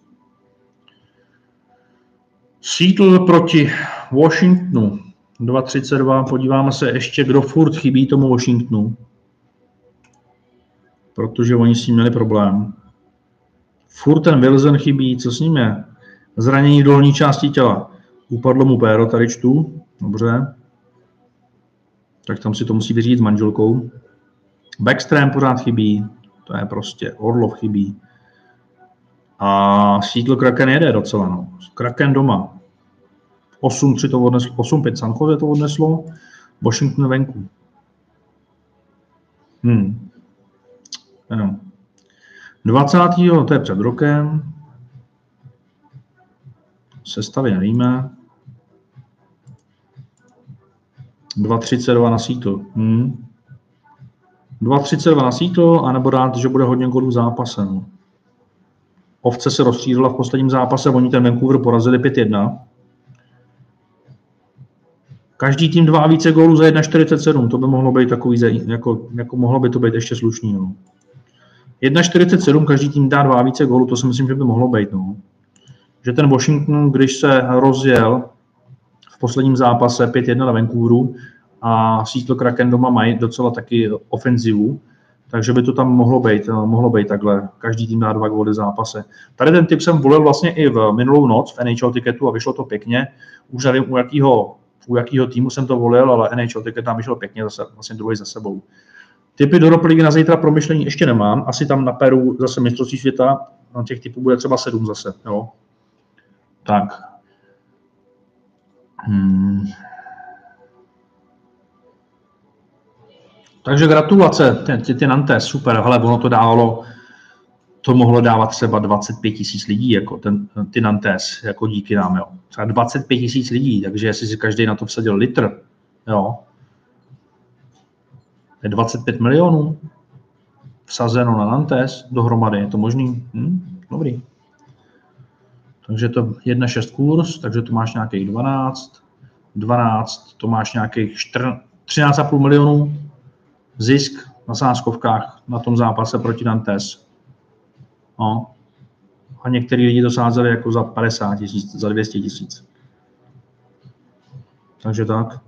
Seattle proti Washingtonu 2.32. Podíváme se ještě, kdo furt chybí tomu Washingtonu. Protože oni s ním měli problém. Furt ten Wilson chybí, co s ním je? Zranění dolní části těla. Upadlo mu péro, tady čtu. Dobře. Tak tam si to musí vyřídit s manželkou. Backstream pořád chybí. To je prostě, Orlov chybí. A sídlo Kraken jede docela. No. Kraken doma. 8-3 to odneslo, 8-5 San Jose to odneslo, Washington venku. Hmm. Ano. 20. to je před rokem. Sestavy nevíme. 2.32 na síto. Hmm. 2.32 na síto, anebo dát, že bude hodně golů zápasem. No. Ovce se rozstřídala v posledním zápase, oni ten Vancouver porazili 5-1. Každý tým dva a více gólů za 1,47, to by mohlo být takový, jako, jako mohlo by to být ještě slušný. No. 1,47, každý tým dá dva a více gólů, to si myslím, že by mohlo být. No. Že ten Washington, když se rozjel posledním zápase 5-1 na Vancouveru a Seattle Kraken doma mají docela taky ofenzivu, takže by to tam mohlo být, eh, mohlo být takhle. Každý tým dá dva góly zápase. Tady ten typ jsem volil vlastně i v minulou noc v NHL tiketu a vyšlo to pěkně. Už nevím, u jakého, u jakého týmu jsem to volil, ale NHL tiket tam vyšlo pěkně, zase, vlastně druhý za sebou. Typy do Ligy na zítra promyšlení ještě nemám. Asi tam na Peru zase mistrovství světa, na těch typů bude třeba sedm zase. Jo. Tak. Hmm. Takže gratulace, ty, ty Nanté, super, hele, ono to dávalo, to mohlo dávat třeba 25 tisíc lidí, jako ten, ty Nantes, jako díky nám, jo. Třeba 25 tisíc lidí, takže jestli si každý na to vsadil litr, jo, je 25 milionů vsazeno na Nantes dohromady, je to možný? Hm? Dobrý. Takže to 1,6 kurz, takže to máš nějakých 12, 12, to máš nějakých 13,5 milionů zisk na sázkovkách na tom zápase proti Dantes. No. A některý lidi to sázeli jako za 50 tisíc, za 200 tisíc. Takže tak.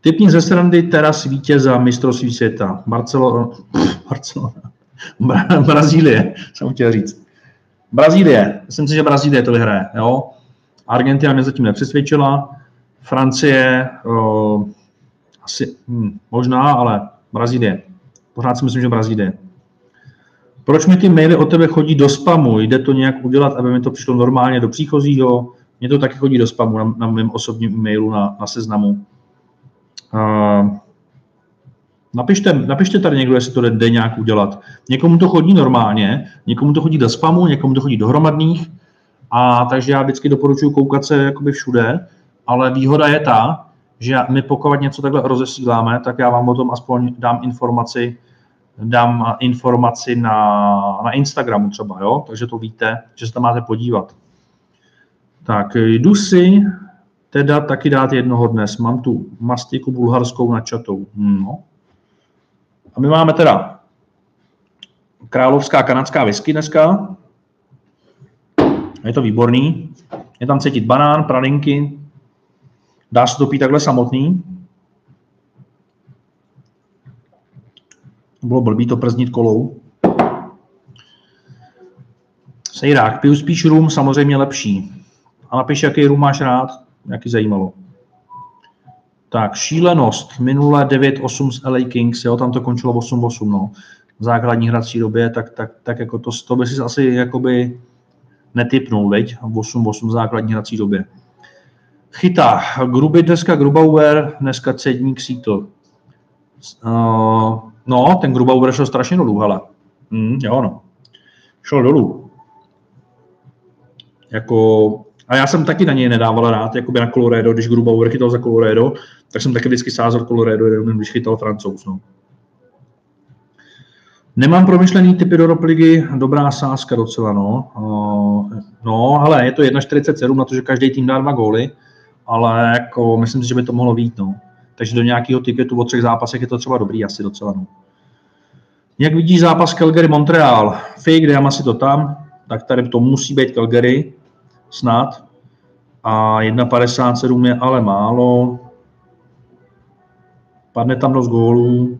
Typní ze srandy teras vítěza mistrovství světa. Barcelona, Barcelona. Bra, Brazílie, jsem chtěl říct. Brazílie, myslím si, že Brazílie to vyhraje. Jo? Argentina mě zatím nepřesvědčila. Francie, o, asi hm, možná, ale Brazílie. Pořád si myslím, že Brazílie. Proč mi ty maily o tebe chodí do spamu? Jde to nějak udělat, aby mi to přišlo normálně do příchozího? Mně to taky chodí do spamu na, na mém osobním mailu na, na seznamu. Uh, napište, napište tady někdo, jestli to jde, jde nějak udělat. Někomu to chodí normálně, někomu to chodí do spamu, někomu to chodí do hromadných, a takže já vždycky doporučuji koukat se jakoby všude, ale výhoda je ta, že my pokud něco takhle rozesíláme, tak já vám o tom aspoň dám informaci, dám informaci na, na Instagramu třeba, jo? takže to víte, že se tam máte podívat. Tak jdu si teda taky dát jednoho dnes. Mám tu mastiku bulharskou na čatou. No. A my máme teda královská kanadská whisky dneska. Je to výborný. Je tam cítit banán, pralinky. Dá se to pít takhle samotný. Bylo blbý to prznit kolou. Sejrák, piju spíš rum, samozřejmě lepší. A napiš, jaký rum máš rád, jaký zajímalo. Tak, šílenost. Minule 9-8 z LA Kings, jo, tam to končilo 8-8, no. V základní hrací době, tak, tak, tak jako to, to by si asi jakoby netypnul, veď? 8-8 v základní hrací době. Chytá. Gruby dneska Grubauer, dneska Cedník Sítl. Uh, no, ten Grubauer šel strašně dolů, hele. Mm, jo, no. Šel dolů. Jako a já jsem taky na něj nedával rád, jako by na Colorado, když Grubauer chytal za Colorado, tak jsem taky vždycky sázel Colorado, jenom když chytal Francouz. No. Nemám promyšlený typy do Ropligy, dobrá sázka docela, no. No, ale je to 1,47 na to, že každý tým dá dva góly, ale jako myslím si, že by to mohlo být, no. Takže do nějakého tiketu o třech zápasech je to třeba dobrý asi docela, no. Jak vidíš zápas Calgary-Montreal? Fake, dám asi to tam, tak tady to musí být Calgary snad. A 1,57 je ale málo. Padne tam dost gólů.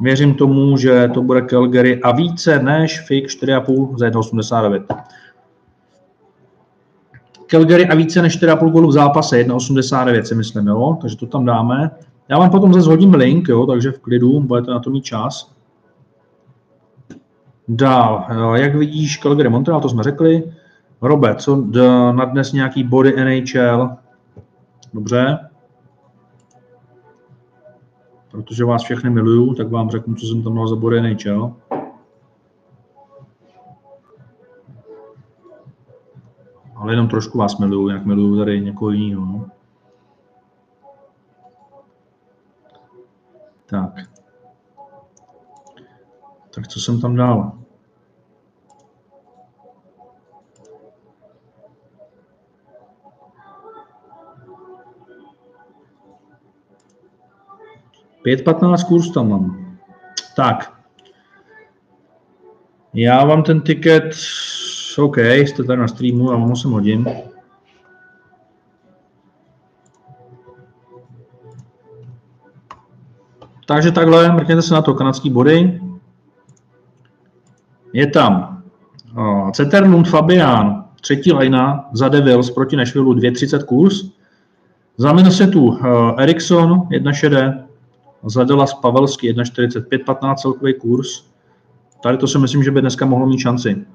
Věřím tomu, že to bude Calgary a více než fake 4,5 za 1,89. Calgary a více než 4,5 gólů v zápase, 1,89 si myslím, jo? takže to tam dáme. Já vám potom zase hodím link, jo? takže v klidu, budete na to mít čas. Dál, jak vidíš, Calgary Montreal, to jsme řekli. Robert, co na dnes nějaký body NHL? Dobře. Protože vás všechny miluju, tak vám řeknu, co jsem tam měl za body NHL. Ale jenom trošku vás miluju, jak miluju tady někoho jiného. No. Tak. Tak co jsem tam dal? 5.15 kurz tam mám. Tak. Já vám ten tiket, OK, jste tady na streamu, já vám 8 hodin. Takže takhle, mrkněte se na to, kanadský body. Je tam uh, Ceternund Fabian, třetí lajna za Devils proti Nashville 2.30 kurz. Za Minnesota uh, Eriksson 1.6, Zadela z Pavelsky 1,45-15 celkový kurz. Tady to si myslím, že by dneska mohlo mít šanci.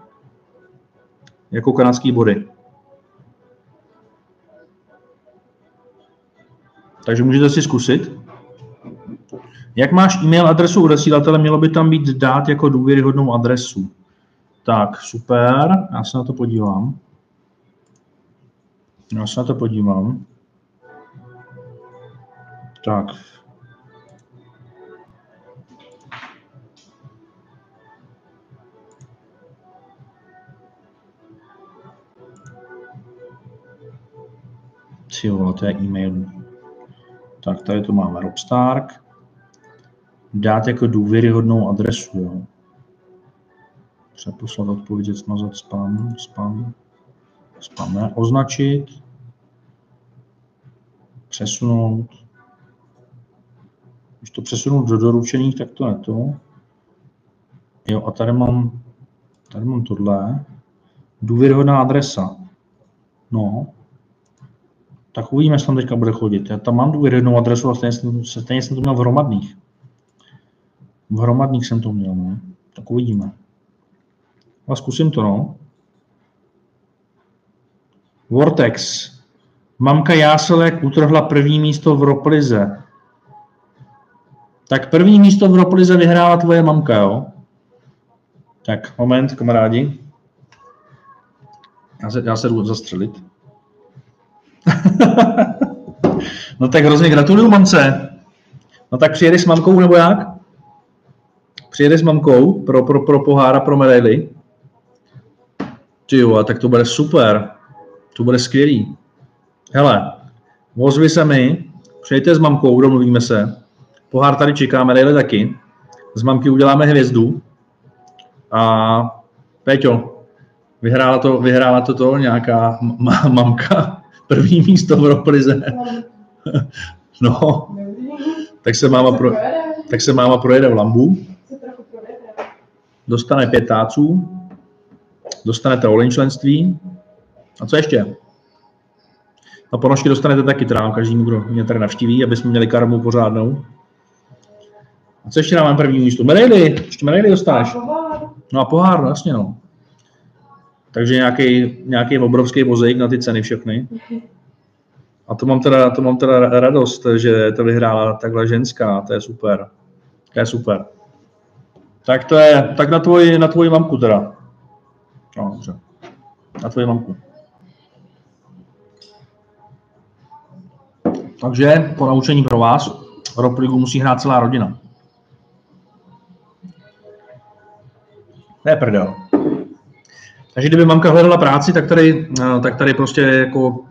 Jako kanadský body. Takže můžete si zkusit. Jak máš e-mail adresu odesílatele, mělo by tam být dát jako důvěryhodnou adresu. Tak, super, já se na to podívám. Já se na to podívám. Tak, To je e-mail. Tak tady to máme Rob Stark. Dát jako důvěryhodnou adresu, jo. Přeposlat, odpovědět, smazat spam, spam, spam ne, označit, přesunout. Když to přesunu do doručených, tak to ne to. Jo, a tady mám, tady mám tohle. Důvěryhodná adresa. No, tak uvidíme, jestli tam teďka bude chodit. Já tam mám důvěryhodnou adresu a stejně jsem, stejně jsem to měl v hromadných. V hromadných jsem to měl, no. Tak uvidíme. A zkusím to, no. Vortex. Mamka Jáselek utrhla první místo v Roplize. Tak první místo v Roplize vyhrála tvoje mamka, jo? Tak, moment, kamarádi. Já se, já se jdu zastřelit. no tak hrozně gratuluju mamce. No tak přijedeš s mamkou nebo jak? Přijedeš s mamkou pro, pro, pro pohára, pro medaily? Ty jo, tak to bude super. To bude skvělý. Hele, ozvi se mi, přijďte s mamkou, domluvíme se. Pohár tady čeká, medaile taky. Z mamky uděláme hvězdu. A Péťo, vyhrála to, vyhrála to, to nějaká mamka první místo v Roplize. No, tak se máma, pro, tak se máma projede v Lambu. Dostane pět táců, dostanete online členství. A co ještě? A ponožky dostanete taky trám každému, kdo mě tady navštíví, aby jsme měli karmu pořádnou. A co ještě nám první místo? Medaily, ještě medaily dostaneš. No a pohár, no, jasně no. Takže nějaký, nějaký obrovský mozaik na ty ceny všechny. A to mám, teda, to mám teda radost, že to vyhrála takhle ženská, to je super. To je super. Tak to je, tak na tvoji, na tvoji mamku teda. No, dobře. Na tvoji mamku. Takže po naučení pro vás, Ropligu musí hrát celá rodina. To je prdel. Takže kdyby mamka hledala práci, tak tady, eh, tak tady prostě jako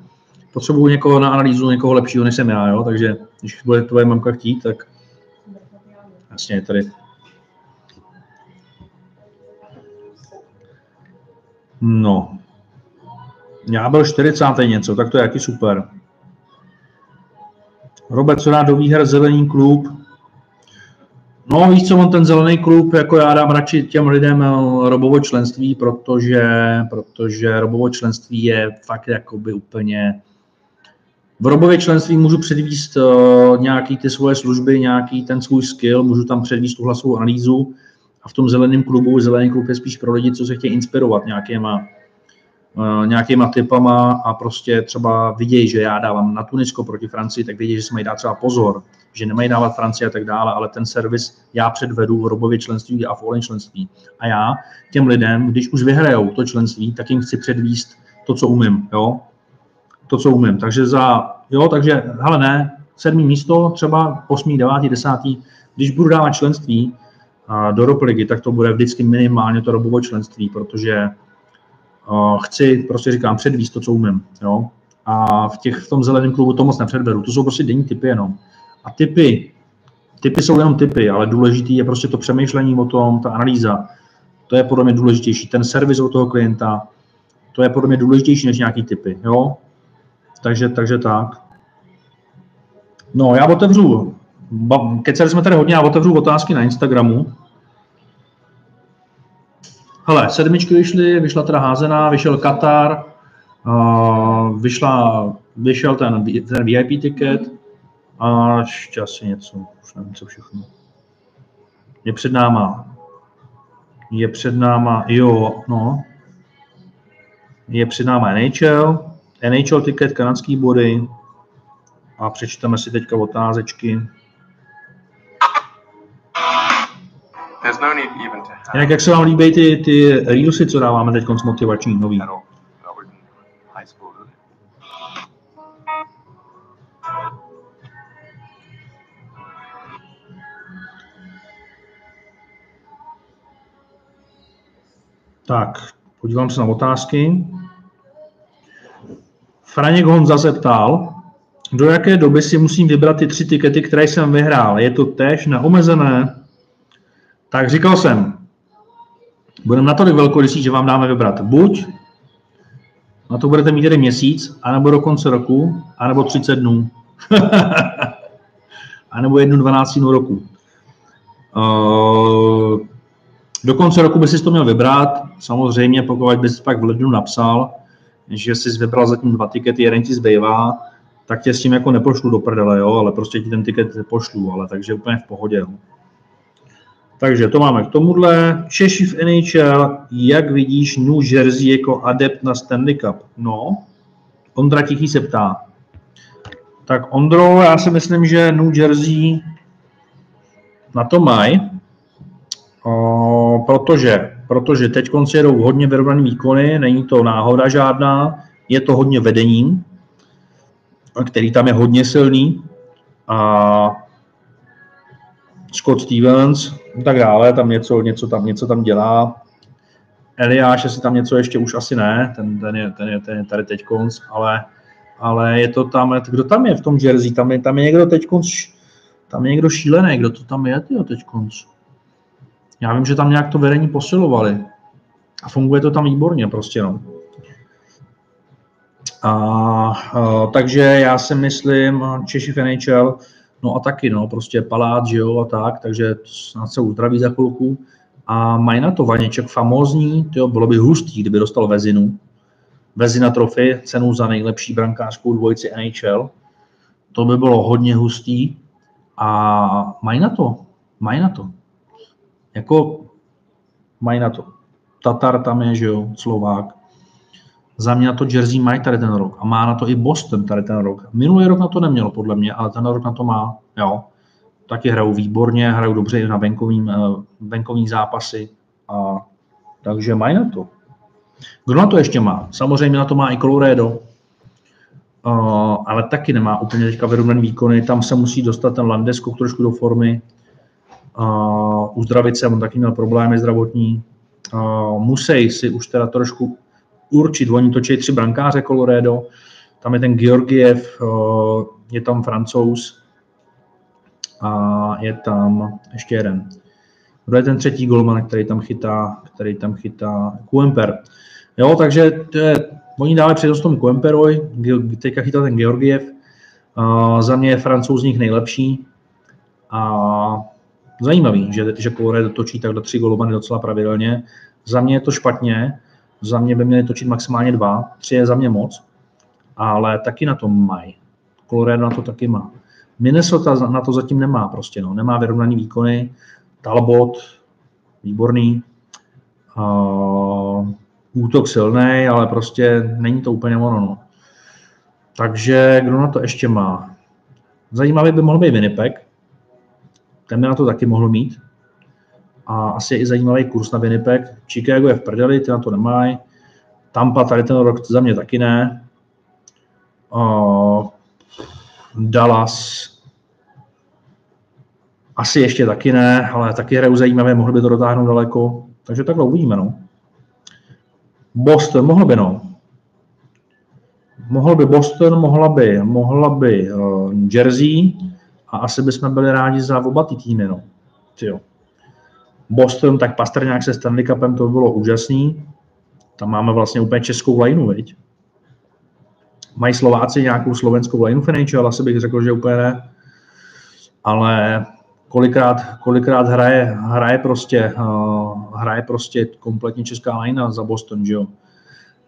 potřebuju někoho na analýzu, někoho lepšího než jsem já, jo? takže když bude tvoje mamka chtít, tak jasně tady. No, já byl 40. něco, tak to je jaký super. Robert, co dá do výher zelený klub? No, víš co, on ten zelený klub, jako já dám radši těm lidem eh, robovo členství, protože, protože robovo členství je fakt jakoby úplně... V robově členství můžu předvíst uh, nějaký ty svoje služby, nějaký ten svůj skill, můžu tam předvíst tu hlasovou analýzu a v tom zeleném klubu, zelený klub je spíš pro lidi, co se chtějí inspirovat nějakýma Eh, nějakýma typama a prostě třeba vidějí, že já dávám na Tunisko proti Francii, tak vidějí, že se mají dát třeba pozor, že nemají dávat Francii a tak dále, ale ten servis já předvedu v robově členství a v online členství. A já těm lidem, když už vyhrajou to členství, tak jim chci předvíst to, co umím, jo? To, co umím. Takže za, jo, takže, hele ne, sedmý místo, třeba osmý, devátý, desátý, když budu dávat členství do Ropligy, tak to bude vždycky minimálně to robovo členství, protože chci, prostě říkám, předvíst to, co umím. Jo? A v, těch, v tom zeleném klubu to moc nepředvedu. To jsou prostě denní typy jenom. A typy, typy jsou jenom typy, ale důležitý je prostě to přemýšlení o tom, ta analýza. To je podle mě důležitější. Ten servis od toho klienta, to je podle mě důležitější než nějaký typy. Jo? Takže, takže tak. No, já otevřu, keceli jsme tady hodně, já otevřu otázky na Instagramu. Hele, sedmičky vyšly, vyšla teda házená, vyšel Katar, uh, vyšla, vyšel ten, ten VIP ticket a ještě asi něco, už nevím, co všechno. Je před náma, je před náma, jo, no, je před náma NHL, NHL ticket, kanadský body a přečteme si teďka otázečky. no. Jinak jak se vám líbí ty, ty reelsy, co dáváme teď motivační, nový? Tak, podívám se na otázky. Franěk Honza se ptal, do jaké doby si musím vybrat ty tři tikety, které jsem vyhrál. Je to tež na omezené? Tak říkal jsem, budeme natolik velkorysí, že vám dáme vybrat buď na to budete mít jeden měsíc, anebo do konce roku, anebo 30 dnů. anebo jednu 12 roku. Uh, do konce roku by si to měl vybrat. Samozřejmě, pokud bys pak v lednu napsal, že jsi vybral zatím dva tikety, jeden ti zbývá, tak tě s tím jako nepošlu do prdele, jo, ale prostě ti ten tiket pošlu, ale takže úplně v pohodě. Jo. Takže to máme k tomuhle. Češi v NHL, jak vidíš New Jersey jako adept na Stanley Cup? No, Ondra Tichý se ptá. Tak Ondro, já si myslím, že New Jersey na to mají, protože, protože teď konci jedou hodně vyrovnaný výkony, není to náhoda žádná, je to hodně vedením, který tam je hodně silný a Scott Stevens a tak dále, tam něco, něco, tam, něco tam dělá. Eliáš, jestli tam něco ještě už asi ne, ten, ten, je, ten, je, ten je tady teď konc, ale, ale je to tam, kdo tam je v tom Jersey, tam je, tam je někdo teď konc, tam je někdo šílený, kdo to tam je, teď konc. Já vím, že tam nějak to vedení posilovali a funguje to tam výborně prostě, no. A, a, takže já si myslím, Češi v NHL, no a taky, no, prostě palát, že jo, a tak, takže snad se uzdraví za chvilku. A mají na to Vaněček famózní, to bylo by hustý, kdyby dostal Vezinu. Vezina trofy, cenu za nejlepší brankářskou dvojici NHL. To by bylo hodně hustý. A mají na to, mají na to. Jako mají na to. Tatar tam je, že jo, Slovák. Za mě na to Jersey mají tady ten rok a má na to i Boston tady ten rok. Minulý rok na to nemělo, podle mě, ale ten rok na to má, jo. Taky hrajou výborně, hrajou dobře i na venkovým, eh, venkovní zápasy, a, takže mají na to. Kdo na to ještě má? Samozřejmě na to má i Colorado, uh, ale taky nemá úplně teďka vyrovnaný výkony. Tam se musí dostat ten Landesko trošku do formy. Uh, uzdravit se, on taky měl problémy zdravotní. Uh, musí si už teda trošku určit. Oni točí tři brankáře Colorado, tam je ten Georgiev, eh, je tam francouz a je tam ještě jeden. Kdo je ten třetí golman, který tam chytá, který tam chytá Kuemper. Jo, takže to je, oni dále přednost tomu Kuemperovi, teďka chytal ten Georgiev, a za mě je francouz z nich nejlepší a zajímavý, že, že Colorado točí takhle tři golmany docela pravidelně. Za mě je to špatně, za mě by měli točit maximálně dva, tři je za mě moc, ale taky na to mají. Colorado na to taky má. Minnesota na to zatím nemá prostě, no. nemá vyrovnaný výkony. Talbot, výborný. Uh, útok silný, ale prostě není to úplně ono. No. Takže kdo na to ještě má? Zajímavý by mohl být Winnipeg. Ten by na to taky mohl mít a asi je i zajímavý kurz na Winnipeg. Chicago je v prdeli, ty na to nemají. Tampa tady ten rok za mě taky ne. Uh, Dallas asi ještě taky ne, ale taky hrajou zajímavé, mohli by to dotáhnout daleko. Takže takhle uvidíme, no. Boston, mohl by, no. Mohl by Boston, mohla by, mohla by uh, Jersey a asi bychom byli rádi za oba ty týmy, no. Tyjo. Boston, tak Pastrňák se Stanley Cupem, to bylo úžasný. Tam máme vlastně úplně českou lineu, viď? Mají Slováci nějakou slovenskou lineu v ale asi bych řekl, že úplně ne. Ale kolikrát, kolikrát hraje, hraje prostě, uh, hraje prostě kompletně česká linea za Boston, že jo?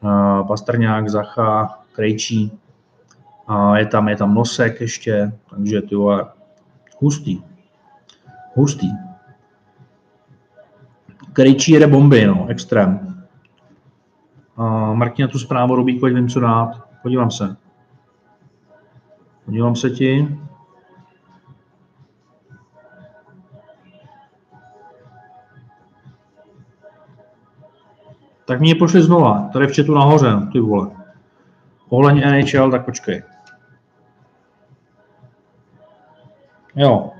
Uh, Pastrňák, Zacha, Krejčí, uh, je tam, je tam Nosek ještě, takže ty hustý. Hustý. Krejčí jede bomby, no, extrém. Uh, Martina tu zprávu robí, ať vím, co dát. Podívám se. Podívám se ti. Tak mě pošli znova, tady v chatu nahoře, ty vole. Ohledně NHL, tak počkej. Jo,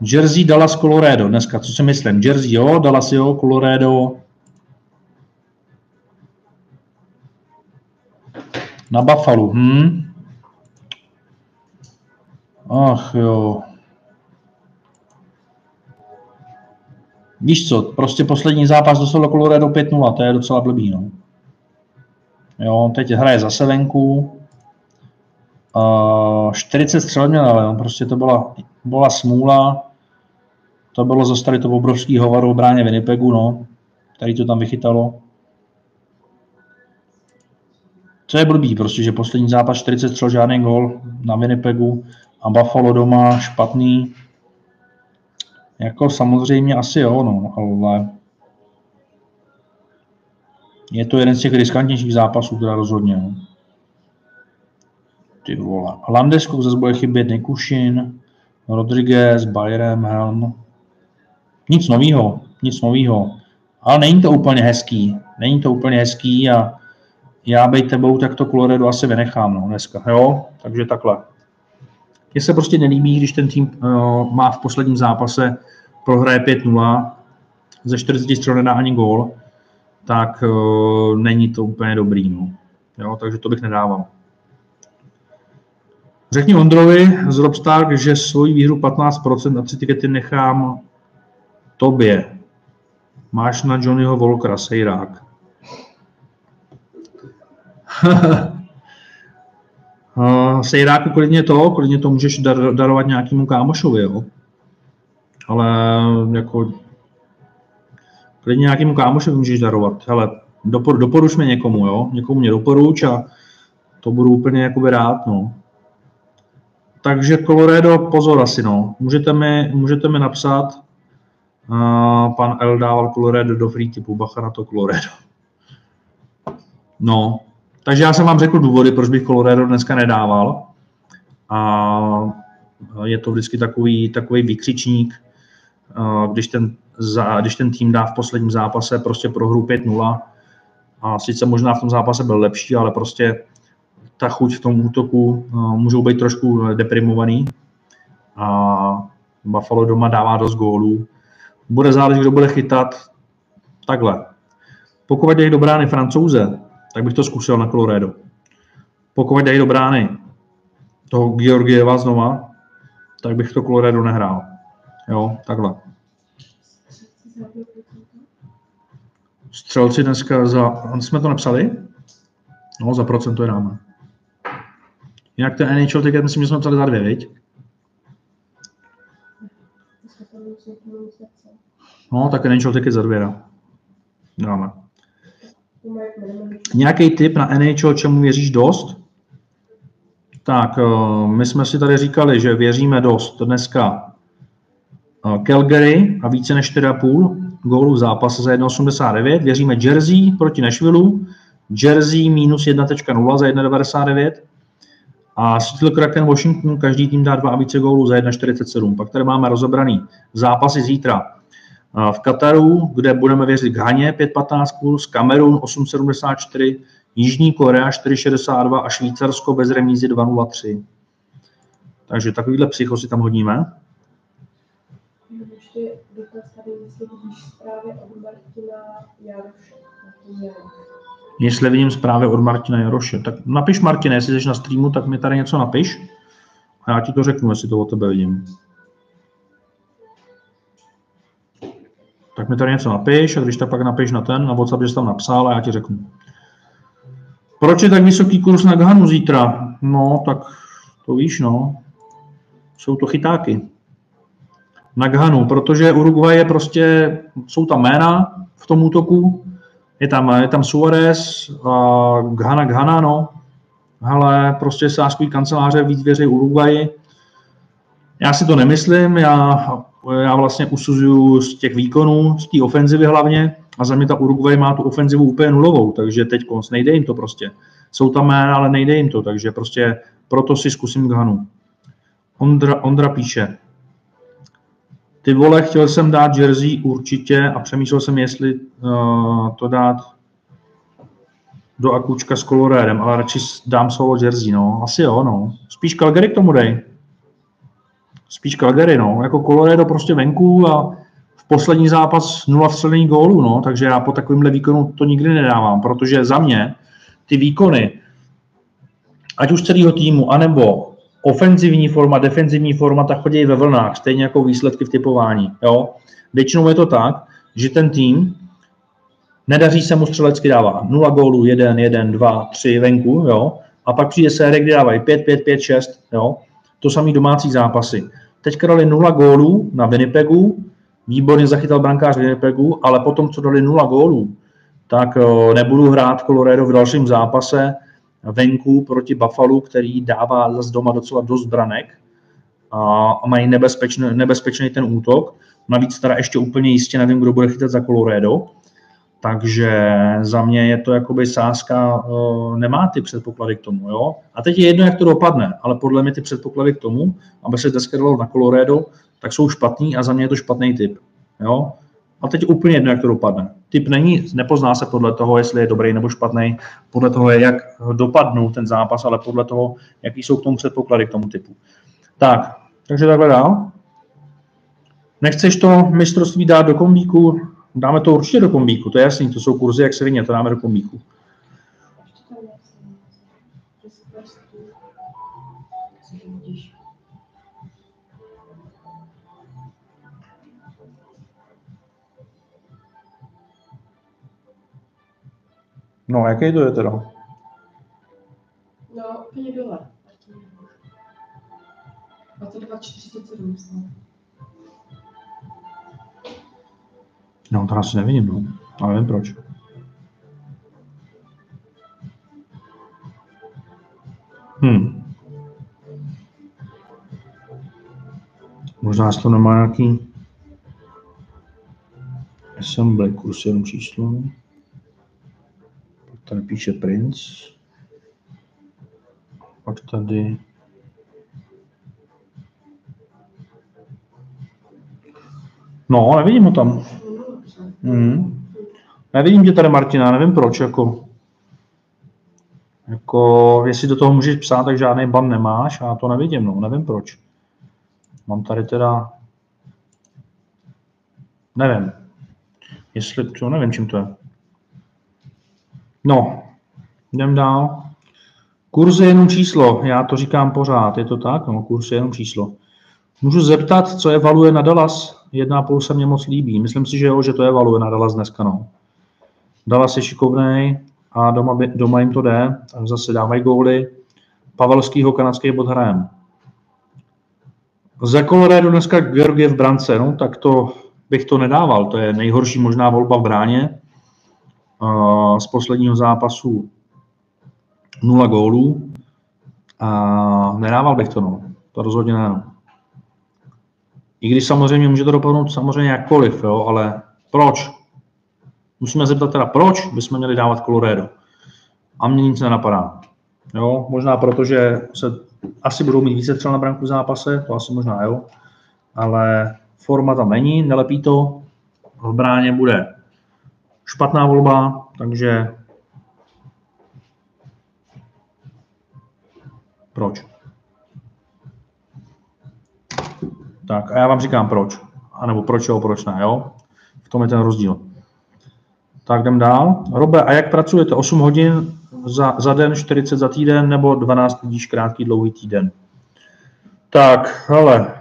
Jersey, Dallas, Colorado dneska, co si myslím. Jersey jo, Dallas jo, Colorado. Na Buffalo, hm. Ach jo. Víš co, prostě poslední zápas dostal Colorado 5-0, to je docela blbý, no. Jo, teď hraje zase venku. Uh, 40 střel měl, ale prostě to byla, byla smůla. To bylo zase tady to obrovský hovor o bráně Winnipegu, no. Tady to tam vychytalo. Co je blbý, prostě, že poslední zápas 40 střel, žádný gol na Winnipegu a Buffalo doma špatný. Jako samozřejmě asi jo, no, ale je to jeden z těch riskantnějších zápasů, teda rozhodně. No. Ty vole. Landeskog zase bude chybět Nikušin, Rodriguez, Bayern, Helm. Nic novýho, nic novýho. Ale není to úplně hezký. Není to úplně hezký a já bej tebou, tak to Colorado asi vynechám no, dneska. Jo? Takže takhle. Mně se prostě nelíbí, když ten tým uh, má v posledním zápase prohraje 5-0, ze 40 střel nedá ani gól, tak uh, není to úplně dobrý. No. Jo, takže to bych nedával. Řekni Ondrovi z Robstar, že svoji výhru 15% na tři tikety nechám tobě. Máš na Johnnyho Volkra, sejrák. sejráku klidně to, klidně to můžeš dar, darovat nějakému kámošovi, jo. Ale jako klidně nějakému kámošovi můžeš darovat. Hele, dopor, doporuč mě někomu, jo. Někomu mě doporuč a to budu úplně jakoby rád, no. Takže Colorado, pozor asi, no. Můžete mi, můžete mi napsat, uh, pan L dával Colorado do free typu, bacha na to Colorado. No, takže já jsem vám řekl důvody, proč bych Colorado dneska nedával. A je to vždycky takový, takový výkřičník, když ten, za, když ten tým dá v posledním zápase prostě pro hru 5-0. A sice možná v tom zápase byl lepší, ale prostě ta chuť v tom útoku můžou být trošku deprimovaný. A Buffalo doma dává dost gólů. Bude záležet, kdo bude chytat. Takhle. Pokud dají do brány francouze, tak bych to zkusil na Colorado. Pokud dají do brány toho Georgieva znova, tak bych to Colorado nehrál. Jo, takhle. Střelci dneska za... Jsme to napsali? No, za procento je dáme. Jinak ten NHL ticket, myslím, že jsme psali za dvě, viď? No, tak NHL ticket za dvě dáme. Nějaký tip na NHL, čemu věříš dost? Tak, eh, my jsme si tady říkali, že věříme dost dneska eh, Calgary a více než 4,5 gólů v zápase za 1,89. Věříme Jersey proti Nashville, Jersey minus 1.0 za 1,99. A Seattle Kraken Washington, každý tým dá dva a více gólů za 1,47. Pak tady máme rozebraný zápasy zítra v Kataru, kde budeme věřit Ghaně 5.15 kurz, Kamerun 8.74, Jižní Korea 4.62 a Švýcarsko bez remízy 2.03. Takže takovýhle psycho si tam hodíme. Ještě dotaz tady, jestli vidíš zprávy od Martina Jaroše. Jestli vidím zprávy od Martina Jaroše, tak napiš Martine, jestli jsi na streamu, tak mi tady něco napiš a já ti to řeknu, jestli to od tebe vidím. tak mi tady něco napiš a když tak pak napiš na ten, na WhatsApp, že jsi tam napsal a já ti řeknu. Proč je tak vysoký kurz na Ghanu zítra? No, tak to víš, no. Jsou to chytáky. Na Ghanu, protože Uruguay je prostě, jsou tam jména v tom útoku, je tam, je tam Suarez, a Ghana, Ghana, no. Ale prostě sáskový kanceláře víc věří Uruguay. Já si to nemyslím, já já vlastně usuzuju z těch výkonů, z té ofenzivy hlavně a za mě ta Uruguay má tu ofenzivu úplně nulovou, takže teď konc, nejde jim to prostě. Jsou tam jména, ale nejde jim to, takže prostě proto si zkusím Ghanu. Ondra, Ondra píše, ty vole, chtěl jsem dát jersey určitě a přemýšlel jsem, jestli uh, to dát do akučka s Coloradem, ale radši dám solo jersey, no. Asi jo, no. Spíš Calgary k tomu dej spíš Calgary, no. Jako Colorado prostě venku a v poslední zápas nula vstřelený gólu, no. Takže já po takovémhle výkonu to nikdy nedávám, protože za mě ty výkony ať už celého týmu, anebo ofenzivní forma, defenzivní forma, tak chodí ve vlnách, stejně jako výsledky v typování. Jo? Většinou je to tak, že ten tým nedaří se mu střelecky dává 0 gólů, 1, 1, 2, 3 venku, jo? a pak přijde série, kdy dávají 5, 5, 5, 6, jo? to samý domácí zápasy. Teďka dali 0 gólů na Winnipegu, výborně zachytal brankář Winnipegu, ale potom, co dali 0 gólů, tak eh, nebudu hrát Colorado v dalším zápase venku proti Buffalo, který dává zase doma docela dost branek a mají nebezpečný, nebezpečný ten útok. Navíc teda ještě úplně jistě nevím, kdo bude chytat za Colorado, takže za mě je to jakoby sázka, eh, nemá ty předpoklady k tomu. Jo? A teď je jedno, jak to dopadne, ale podle mě ty předpoklady k tomu, aby se dneska dalo na Colorado, tak jsou špatný a za mě je to špatný typ. Jo? A teď úplně jedno, jak to dopadne. Typ není, nepozná se podle toho, jestli je dobrý nebo špatný, podle toho jak dopadnou ten zápas, ale podle toho, jaký jsou k tomu předpoklady k tomu typu. Tak, takže takhle dál. Nechceš to mistrovství dát do kombíku? Dáme to určitě do kombíku, to je jasný, to jsou kurzy jak se vyně, to dáme do kombíku. No, jaký to je teda? No, úplně dole. 22,47 No, to asi nevidím, no. Ale nevím proč. Hm. Možná to nemá nějaký assembly, kurz jenom číslo. Pak tady píše Prince. Pak tady No, nevidím ho tam. Hmm. Nevidím tě tady, Martina, nevím proč, jako. Jako, jestli do toho můžeš psát, tak žádný ban nemáš, a já to nevidím, no, nevím proč. Mám tady teda, nevím, jestli, to nevím, čím to je. No, jdem dál. Kurz je jenom číslo, já to říkám pořád, je to tak? No, kurz je jenom číslo. Můžu zeptat, co evaluje na Dallas? 1,5 se mně moc líbí. Myslím si, že jo, že to evaluje na Dallas dneska. No. Dallas je šikovný a doma, by, doma jim to jde. Zase dávají góly. Pavelskýho kanadský bod hrajem. Za Colorado dneska Georgie v brance, no, tak to bych to nedával. To je nejhorší možná volba v bráně. Z posledního zápasu 0 gólů. A nedával bych to, no. To rozhodně ne. No. I když samozřejmě může to dopadnout samozřejmě jakkoliv, jo, ale proč? Musíme zeptat teda, proč bychom měli dávat Colorado. A mně nic nenapadá. Jo, možná proto, že se asi budou mít více střel na branku v zápase, to asi možná jo, ale forma tam není, nelepí to, v bráně bude špatná volba, takže proč? Tak a já vám říkám proč. A nebo proč jo, proč ne, jo? V tom je ten rozdíl. Tak jdem dál. Robe, a jak pracujete? 8 hodin za, za den, 40 za týden nebo 12 lidí krátký dlouhý týden? Tak, hele,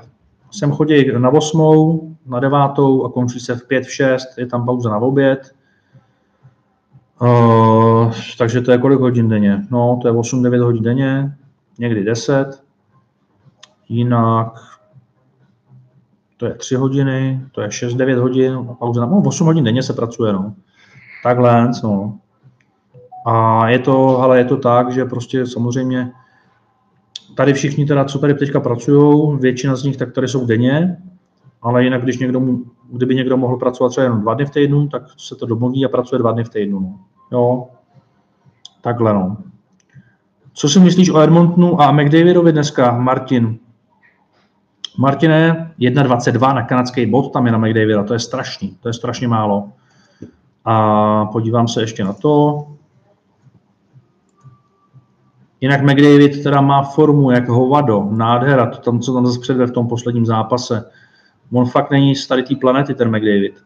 sem chodí na 8, na 9 a končí se v 5, v 6, je tam pauza na oběd. Uh, takže to je kolik hodin denně? No, to je 8-9 hodin denně, někdy 10. Jinak to je 3 hodiny, to je 6-9 hodin, pauza na no, 8 hodin denně se pracuje, no. Takhle, no. A je to, ale je to tak, že prostě samozřejmě tady všichni teda, co tady teďka pracují, většina z nich tak tady jsou denně, ale jinak, když někdo, kdyby někdo mohl pracovat třeba jenom dva dny v týdnu, tak se to domluví a pracuje dva dny v týdnu. No. Jo, takhle no. Co si myslíš o Edmontonu a McDavidovi dneska, Martin? Martine, 1,22 na kanadský bod, tam je na McDavida, to je strašný, to je strašně málo. A podívám se ještě na to. Jinak McDavid teda má formu jak hovado, nádhera, to tam, co tam zase předve v tom posledním zápase. On fakt není z tady té planety, ten McDavid.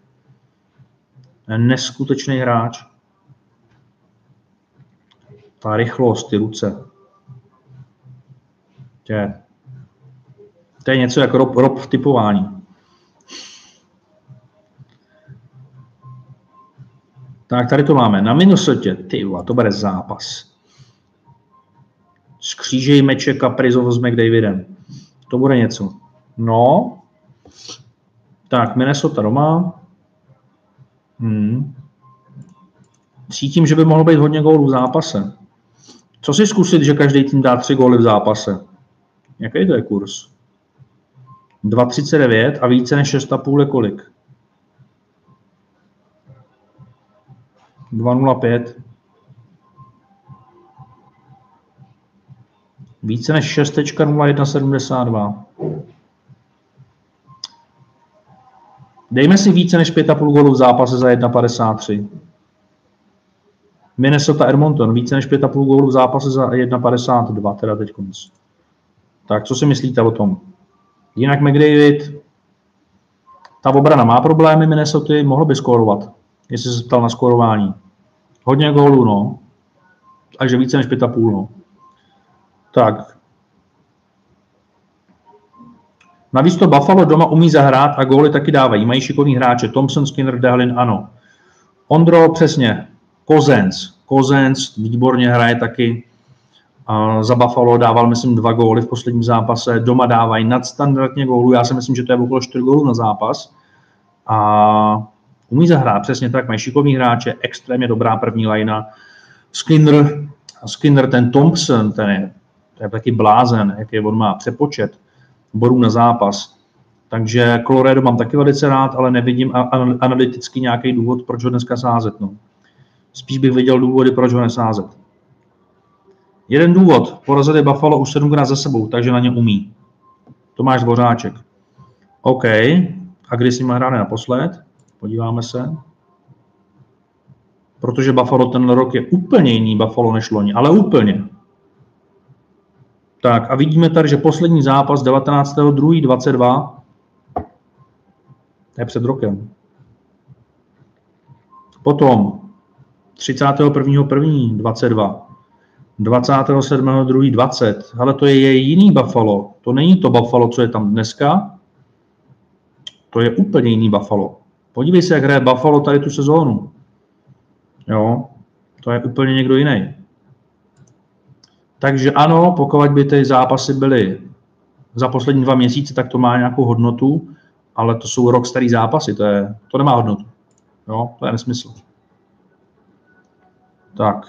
Neskutečný hráč. Ta rychlost, ty ruce. Je. To je něco jako rob, rob v typování. Tak tady to máme. Na Minnesotě, ty to bude zápas. Skřížej meče Kaprizov s McDavidem. To bude něco. No. Tak, Minnesota doma. Hmm. Cítím, že by mohlo být hodně gólů v zápase. Co si zkusit, že každý tým dá tři góly v zápase? Jaký to je kurz? 2,39 a více než 6,5 je kolik? 2,05. Více než 6.0172. Dejme si více než 5,5 gólů v zápase za 1,53. Minnesota Edmonton, více než 5,5 gólů v zápase za 1,52, teda teď konc. Tak co si myslíte o tom? Jinak McDavid, ta obrana má problémy Minnesota, mohl by skórovat, jestli se ptal na skórování. Hodně gólů, no. Takže více než 5,5, no. Tak. Navíc to Buffalo doma umí zahrát a góly taky dávají. Mají šikovní hráče. Thompson, Skinner, Dehlin, ano. Ondro, přesně. Kozenc. Kozenc výborně hraje taky. A za Buffalo dával, myslím, dva góly v posledním zápase. Doma dávají nadstandardně gólů. Já si myslím, že to je okolo 4 gólů na zápas. A umí zahrát, přesně tak. Mají šikovní hráče, extrémně dobrá první lajna. Skinner, Skinner, ten Thompson, ten je, to je taky blázen, jaký on má přepočet bodů na zápas. Takže Colorado mám taky velice rád, ale nevidím analyticky nějaký důvod, proč ho dneska sázet. No. Spíš bych viděl důvody, proč ho nesázet. Jeden důvod, porazili Buffalo už sedmkrát za sebou, takže na ně umí. Tomáš Dvořáček. OK, a kdy s ním hráme naposled? Podíváme se. Protože Buffalo ten rok je úplně jiný Buffalo než loni, ale úplně. Tak a vidíme tady, že poslední zápas 19.2.22 to je před rokem. Potom 31.1.22, 27.2.20, ale to je jiný Buffalo. To není to Buffalo, co je tam dneska. To je úplně jiný Buffalo. Podívej se, jak hraje Buffalo tady tu sezónu. Jo, to je úplně někdo jiný. Takže ano, pokud by ty zápasy byly za poslední dva měsíce, tak to má nějakou hodnotu, ale to jsou rok starý zápasy, to, je, to nemá hodnotu. Jo, to je nesmysl. Tak.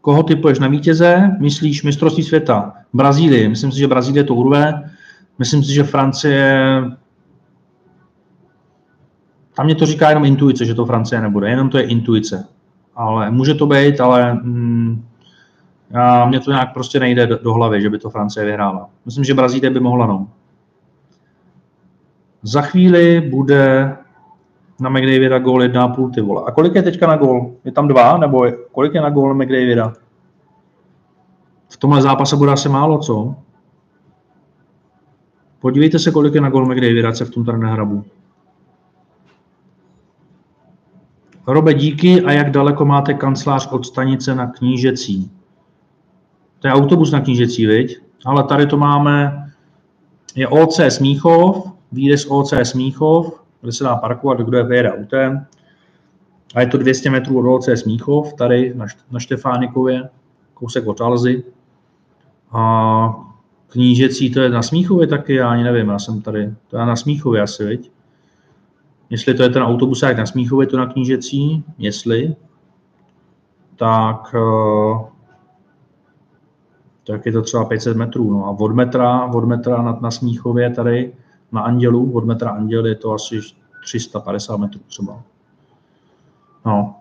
Koho typuješ na vítěze? Myslíš mistrovství světa? Brazílii. Myslím si, že Brazílie to urve. Myslím si, že Francie... Tam mě to říká jenom intuice, že to Francie nebude. Jenom to je intuice. Ale může to být, ale mm, já, mně to nějak prostě nejde do, do hlavy, že by to Francie vyhrála. Myslím, že Brazílie by mohla, no. Za chvíli bude na McDavida gól 1,5 ty vole. A kolik je teďka na gól? Je tam dva? Nebo je, kolik je na gól McDavida? V tomhle zápase bude asi málo, co? Podívejte se, kolik je na gól McDavida, se v tom tady. Robe, díky a jak daleko máte kancelář od stanice na Knížecí? To je autobus na Knížecí, viď? Ale tady to máme, je OC Smíchov, výjezd OC Smíchov, kde se dá parkovat, kdo je vyjede autem. A je to 200 metrů od OC Smíchov, tady na, na Štefánikově, kousek od Alzy. A knížecí, to je na Smíchově taky, já ani nevím, já jsem tady, to je na Smíchově asi, viď? Jestli to je ten autobus jak na Smíchově, to na knížecí, jestli, tak, eh, tak je to třeba 500 metrů. No a od metra, od metra na, na Smíchově tady na Andělu, od metra Anděl je to asi 350 metrů třeba. No.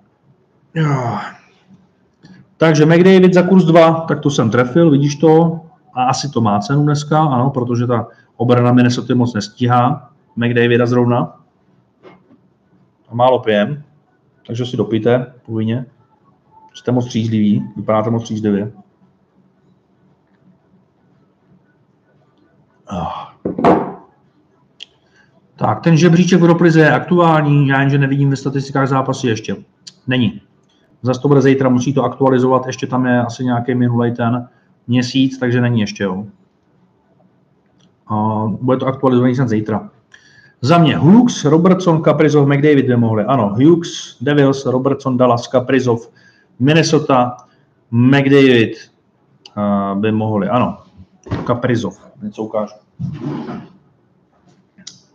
Takže McDavid za kurz 2, tak to jsem trefil, vidíš to? A asi to má cenu dneska, ano, protože ta obrana Minnesota moc nestíhá. McDavida zrovna. A málo pijem, takže si dopijte povinně. Jste moc střízliví, vypadáte moc střízlivě. Tak, ten žebříček v Europrize je aktuální, já jenže nevidím ve statistikách zápasy ještě. Není. Zase to bude zítra, musí to aktualizovat, ještě tam je asi nějaký minulý ten měsíc, takže není ještě, jo. A bude to aktualizovaný snad zítra. Za mě Hughes, Robertson, Kaprizov, McDavid by mohli. Ano, Hughes, Devils, Robertson, Dallas, Kaprizov, Minnesota, McDavid uh, by mohli. Ano, Kaprizov, něco ukážu.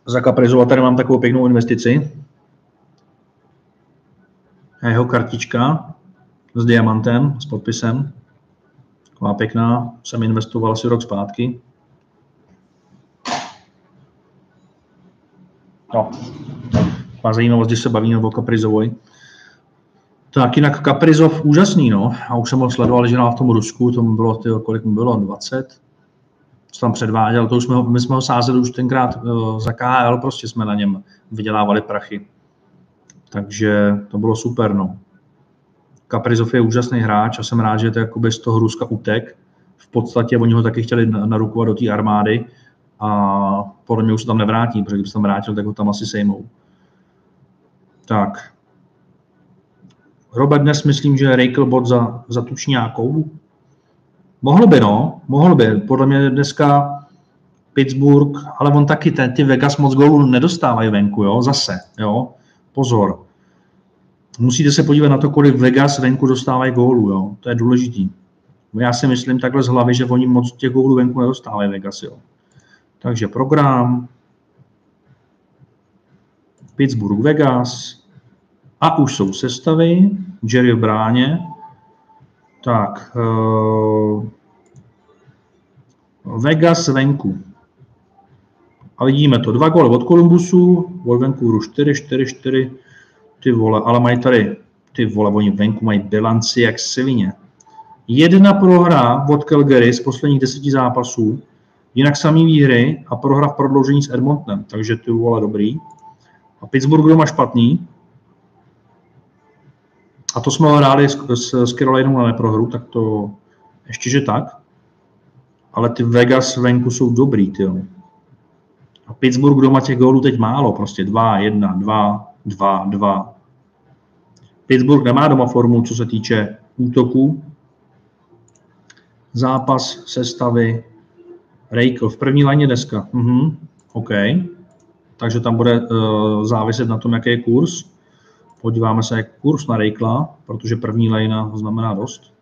Za Kaprizova tady mám takovou pěknou investici. A jeho kartička s diamantem, s podpisem. Taková pěkná, jsem investoval asi rok zpátky. No, má zajímavost, když se bavíme o Kaprizovoj. Tak jinak Kaprizov úžasný, no. A už jsem ho sledoval, že v tom Rusku, tomu bylo, tyjo, kolik mu bylo, 20. Co tam předváděl, to už jsme ho, my jsme ho sázeli už tenkrát uh, za KHL, prostě jsme na něm vydělávali prachy. Takže to bylo super, no. Kaprizov je úžasný hráč a jsem rád, že to jako bez toho Ruska utek. V podstatě oni ho taky chtěli narukovat do té armády, a podle mě už se tam nevrátí, protože kdyby se tam vrátil, tak ho tam asi sejmou. Tak. Robert dnes myslím, že Reichel bod za, za tučňákou. Mohl by, no, mohl by. Podle mě dneska Pittsburgh, ale on taky, ten, ty Vegas moc gólů nedostávají venku, jo, zase, jo. Pozor. Musíte se podívat na to, kolik Vegas venku dostávají gólů, jo. To je důležitý. Já si myslím takhle z hlavy, že oni moc těch gólů venku nedostávají Vegas, jo. Takže program, Pittsburgh, Vegas a už jsou sestavy, Jerry v bráně, tak uh, Vegas venku. A vidíme to, dva góly od Columbusu, od Vancouveru 4, 4, 4, ty vole, ale mají tady, ty vole, oni venku mají bilanci jak svině. Jedna prohra od Calgary z posledních deseti zápasů, Jinak samý výhry a prohra v prodloužení s Edmontonem, takže ty vole dobrý. A Pittsburgh doma špatný. A to jsme hráli s, s, s na neprohru, tak to ještě, že tak. Ale ty Vegas venku jsou dobrý, ty. A Pittsburgh doma těch gólů teď málo, prostě 2, 1, 2, 2, 2. Pittsburgh nemá doma formu, co se týče útoku. Zápas, sestavy, Rejko v první léně dneska. Mhm. OK. Takže tam bude uh, záviset na tom, jaký je kurz. Podíváme se, jak kurz na Rejkla, protože první lejna znamená dost.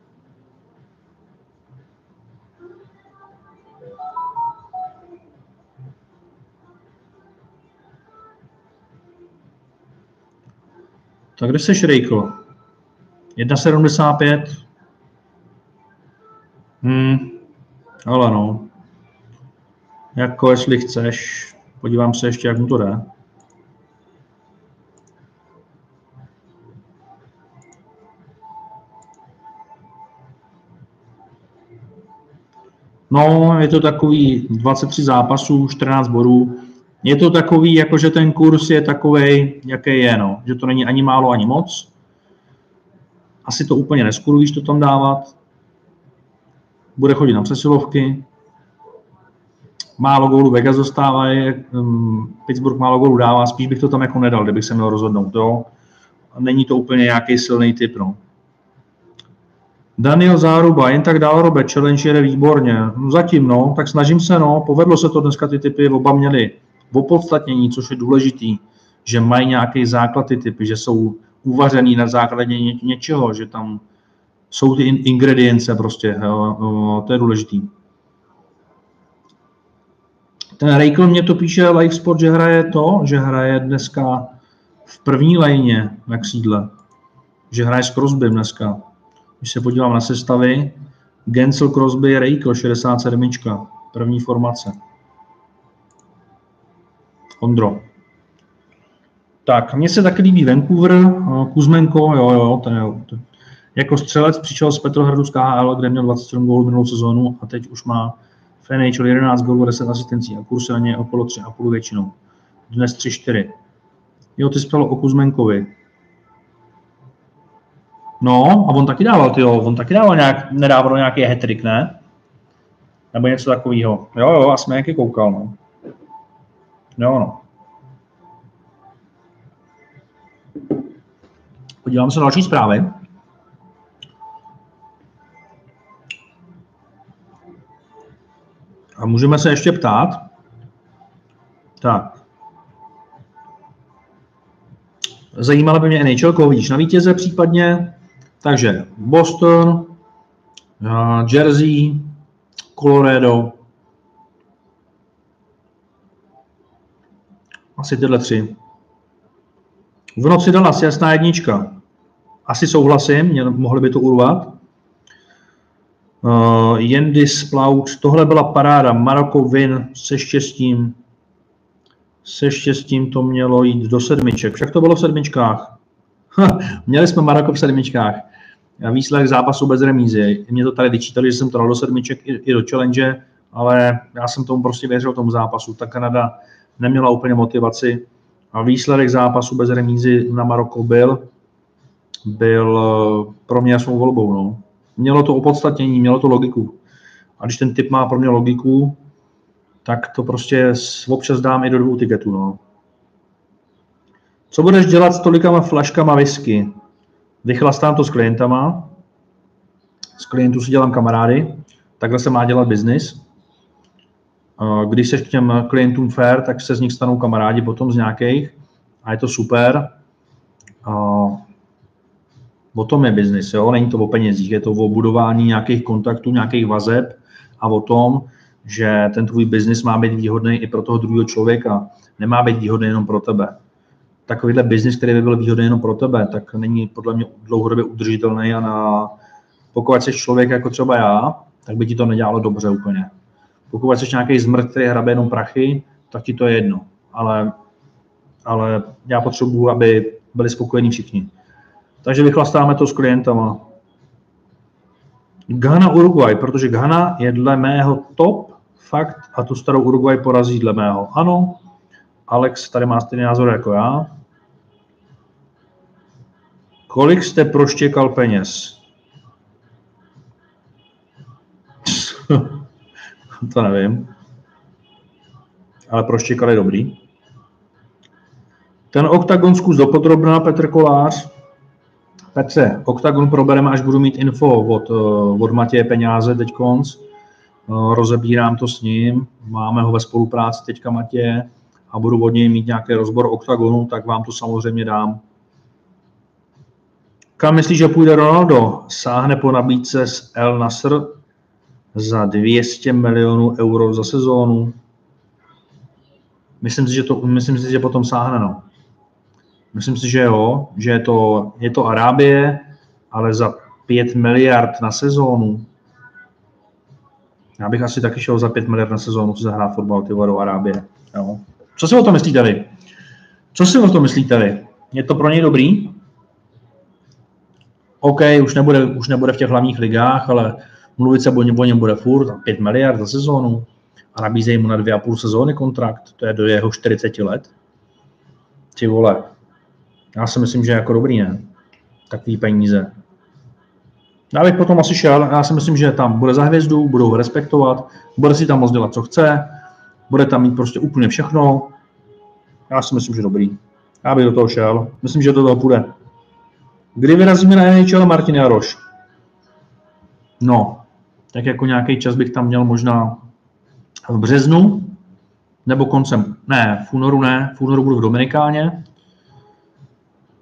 Tak kde seš, Rejko? 1,75. Hmm, ale no, jako jestli chceš, podívám se ještě, jak mu to jde. No, je to takový 23 zápasů, 14 bodů. Je to takový, jako že ten kurz je takový, jaký je, no. Že to není ani málo, ani moc. Asi to úplně neskurujíš to tam dávat. Bude chodit na přesilovky málo gólů Vegas dostávají, um, Pittsburgh málo gólů dává, spíš bych to tam jako nedal, kdybych se měl rozhodnout. Jo. Není to úplně nějaký silný typ. No. Daniel Záruba, jen tak dál, Robe, challenge jede výborně. No, zatím, no, tak snažím se, no, povedlo se to dneska, ty typy oba měli v opodstatnění, což je důležitý, že mají nějaký základ ty typy, že jsou uvařený na základě ně, něčeho, že tam jsou ty ingredience prostě, jo, to je důležitý. Ten Rejkl mě to píše Live Sport, že hraje to, že hraje dneska v první lejně na křídle. Že hraje s Crosby dneska. Když se podívám na sestavy, Gensel, Crosby, Rejkl, 67. První formace. Ondro. Tak, mně se taky líbí Vancouver, Kuzmenko, jo, jo, ten je, ten, jako střelec přišel z Petrohradu z KHL, kde měl 27 gólů minulou sezónu a teď už má v NHL 11 gólů, 10 asistencí a kurz ně okolo 3,5 většinou. Dnes 3-4. Jo, ty spěl o Kuzmenkovi. No, a on taky dával, tyjo, on taky dával nějak, nedával nějaký hetrik, ne? Nebo něco takového. Jo, jo, a jsme jaký koukal, no. Jo, no. Podívám se na další zprávy. A můžeme se ještě ptát. Tak. Zajímalo by mě NHL, koho vidíš na vítěze případně. Takže Boston, uh, Jersey, Colorado. Asi tyhle tři. V noci Dallas, jasná jednička. Asi souhlasím, mohli by to urvat. Uh, Jendy Splout, tohle byla paráda. Maroko Win se štěstím. Se štěstím to mělo jít do sedmiček. Však to bylo v sedmičkách. Měli jsme Maroko v sedmičkách. Výsledek zápasu bez remízy. Mě to tady vyčítali, že jsem to dal do sedmiček i, i do challenge, ale já jsem tomu prostě věřil tomu zápasu. Ta Kanada neměla úplně motivaci. A výsledek zápasu bez remízy na Maroko byl, byl eh, pro mě svou volbou. No. Mělo to opodstatnění, mělo to logiku. A když ten typ má pro mě logiku, tak to prostě občas dám i do dvou tiketů. No. Co budeš dělat s tolikama flaškama whisky? Vychlastám to s klientama, z klientů si dělám kamarády, takhle se má dělat biznis. Když se k těm klientům fair, tak se z nich stanou kamarádi potom z nějakých a je to super. O tom je biznis, jo? není to o penězích, je to o budování nějakých kontaktů, nějakých vazeb a o tom, že ten tvůj biznis má být výhodný i pro toho druhého člověka, nemá být výhodný jenom pro tebe. Takovýhle biznis, který by byl výhodný jenom pro tebe, tak není podle mě dlouhodobě udržitelný a na, pokud jsi člověk jako třeba já, tak by ti to nedělalo dobře úplně. Pokud jsi nějaký zmrt, který hrabe jenom prachy, tak ti to je jedno. Ale, ale já potřebuji, aby byli spokojení všichni. Takže vychlastáme to s klientama. Ghana Uruguay, protože Ghana je dle mého top fakt a tu starou Uruguay porazí dle mého. Ano, Alex tady má stejný názor jako já. Kolik jste proštěkal peněz? to nevím. Ale proštěkal je dobrý. Ten oktagon zkus dopodrobná, Petr Kolář. Petře, oktagon probereme, až budu mít info od, od Matěje Peňáze teď konc. Rozebírám to s ním, máme ho ve spolupráci teďka Matěje a budu od něj mít nějaký rozbor oktagonu, tak vám to samozřejmě dám. Kam myslíš, že půjde Ronaldo? Sáhne po nabídce z El Nasr za 200 milionů euro za sezónu. Myslím si, že, to, myslím si, že potom sáhne. No. Myslím si, že jo, že je to, je to Arábie, ale za 5 miliard na sezónu. Já bych asi taky šel za 5 miliard na sezónu si zahrát fotbal ty do Arábie. Jo. Co si o tom myslíte vy? Co si o tom myslíte vy? Je to pro něj dobrý? OK, už nebude, už nebude v těch hlavních ligách, ale mluvit se o něm, bude furt, 5 miliard za sezónu a nabízejí mu na dvě a půl sezóny kontrakt, to je do jeho 40 let. Ty vole, já si myslím, že jako dobrý, ne? Takový peníze. Já bych potom asi šel, já si myslím, že tam bude za hvězdu, budou ho respektovat, bude si tam moc dělat, co chce, bude tam mít prostě úplně všechno. Já si myslím, že dobrý. Já bych do toho šel. Myslím, že do toho půjde. Kdy vyrazíme na NHL Martin Jaroš? No, tak jako nějaký čas bych tam měl možná v březnu, nebo koncem, ne, v únoru ne, v únoru budu v Dominikáně.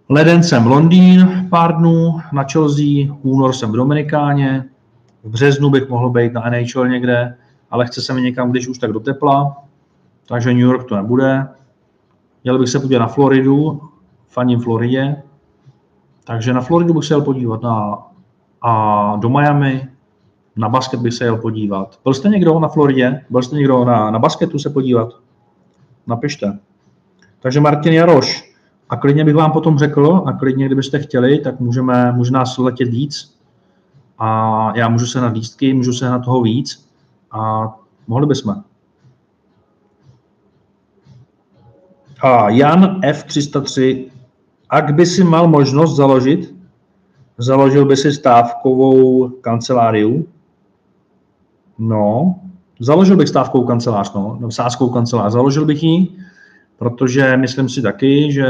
Leden jsem Londýn, pár dnů na Chelsea, únor jsem v Dominikáně, v březnu bych mohl být na NHL někde, ale chce se mi někam, když už tak do tepla, takže New York to nebude. Měl bych se podívat na Floridu, faním Floridě, takže na Floridu bych se jel podívat na, a do Miami, na basket bych se jel podívat. Byl jste někdo na Floridě? Byl jste někdo na, na basketu se podívat? Napište. Takže Martin Jaroš. A klidně bych vám potom řekl, a klidně, kdybyste chtěli, tak můžeme, může nás letět víc. A já můžu se na lístky, můžu se na toho víc. A mohli bychom. A Jan F303 ak by si mal možnost založit, založil by si stávkovou kanceláriu? No, založil bych stávkovou kancelář, no, no sáskovou kancelář. Založil bych ji, protože myslím si taky, že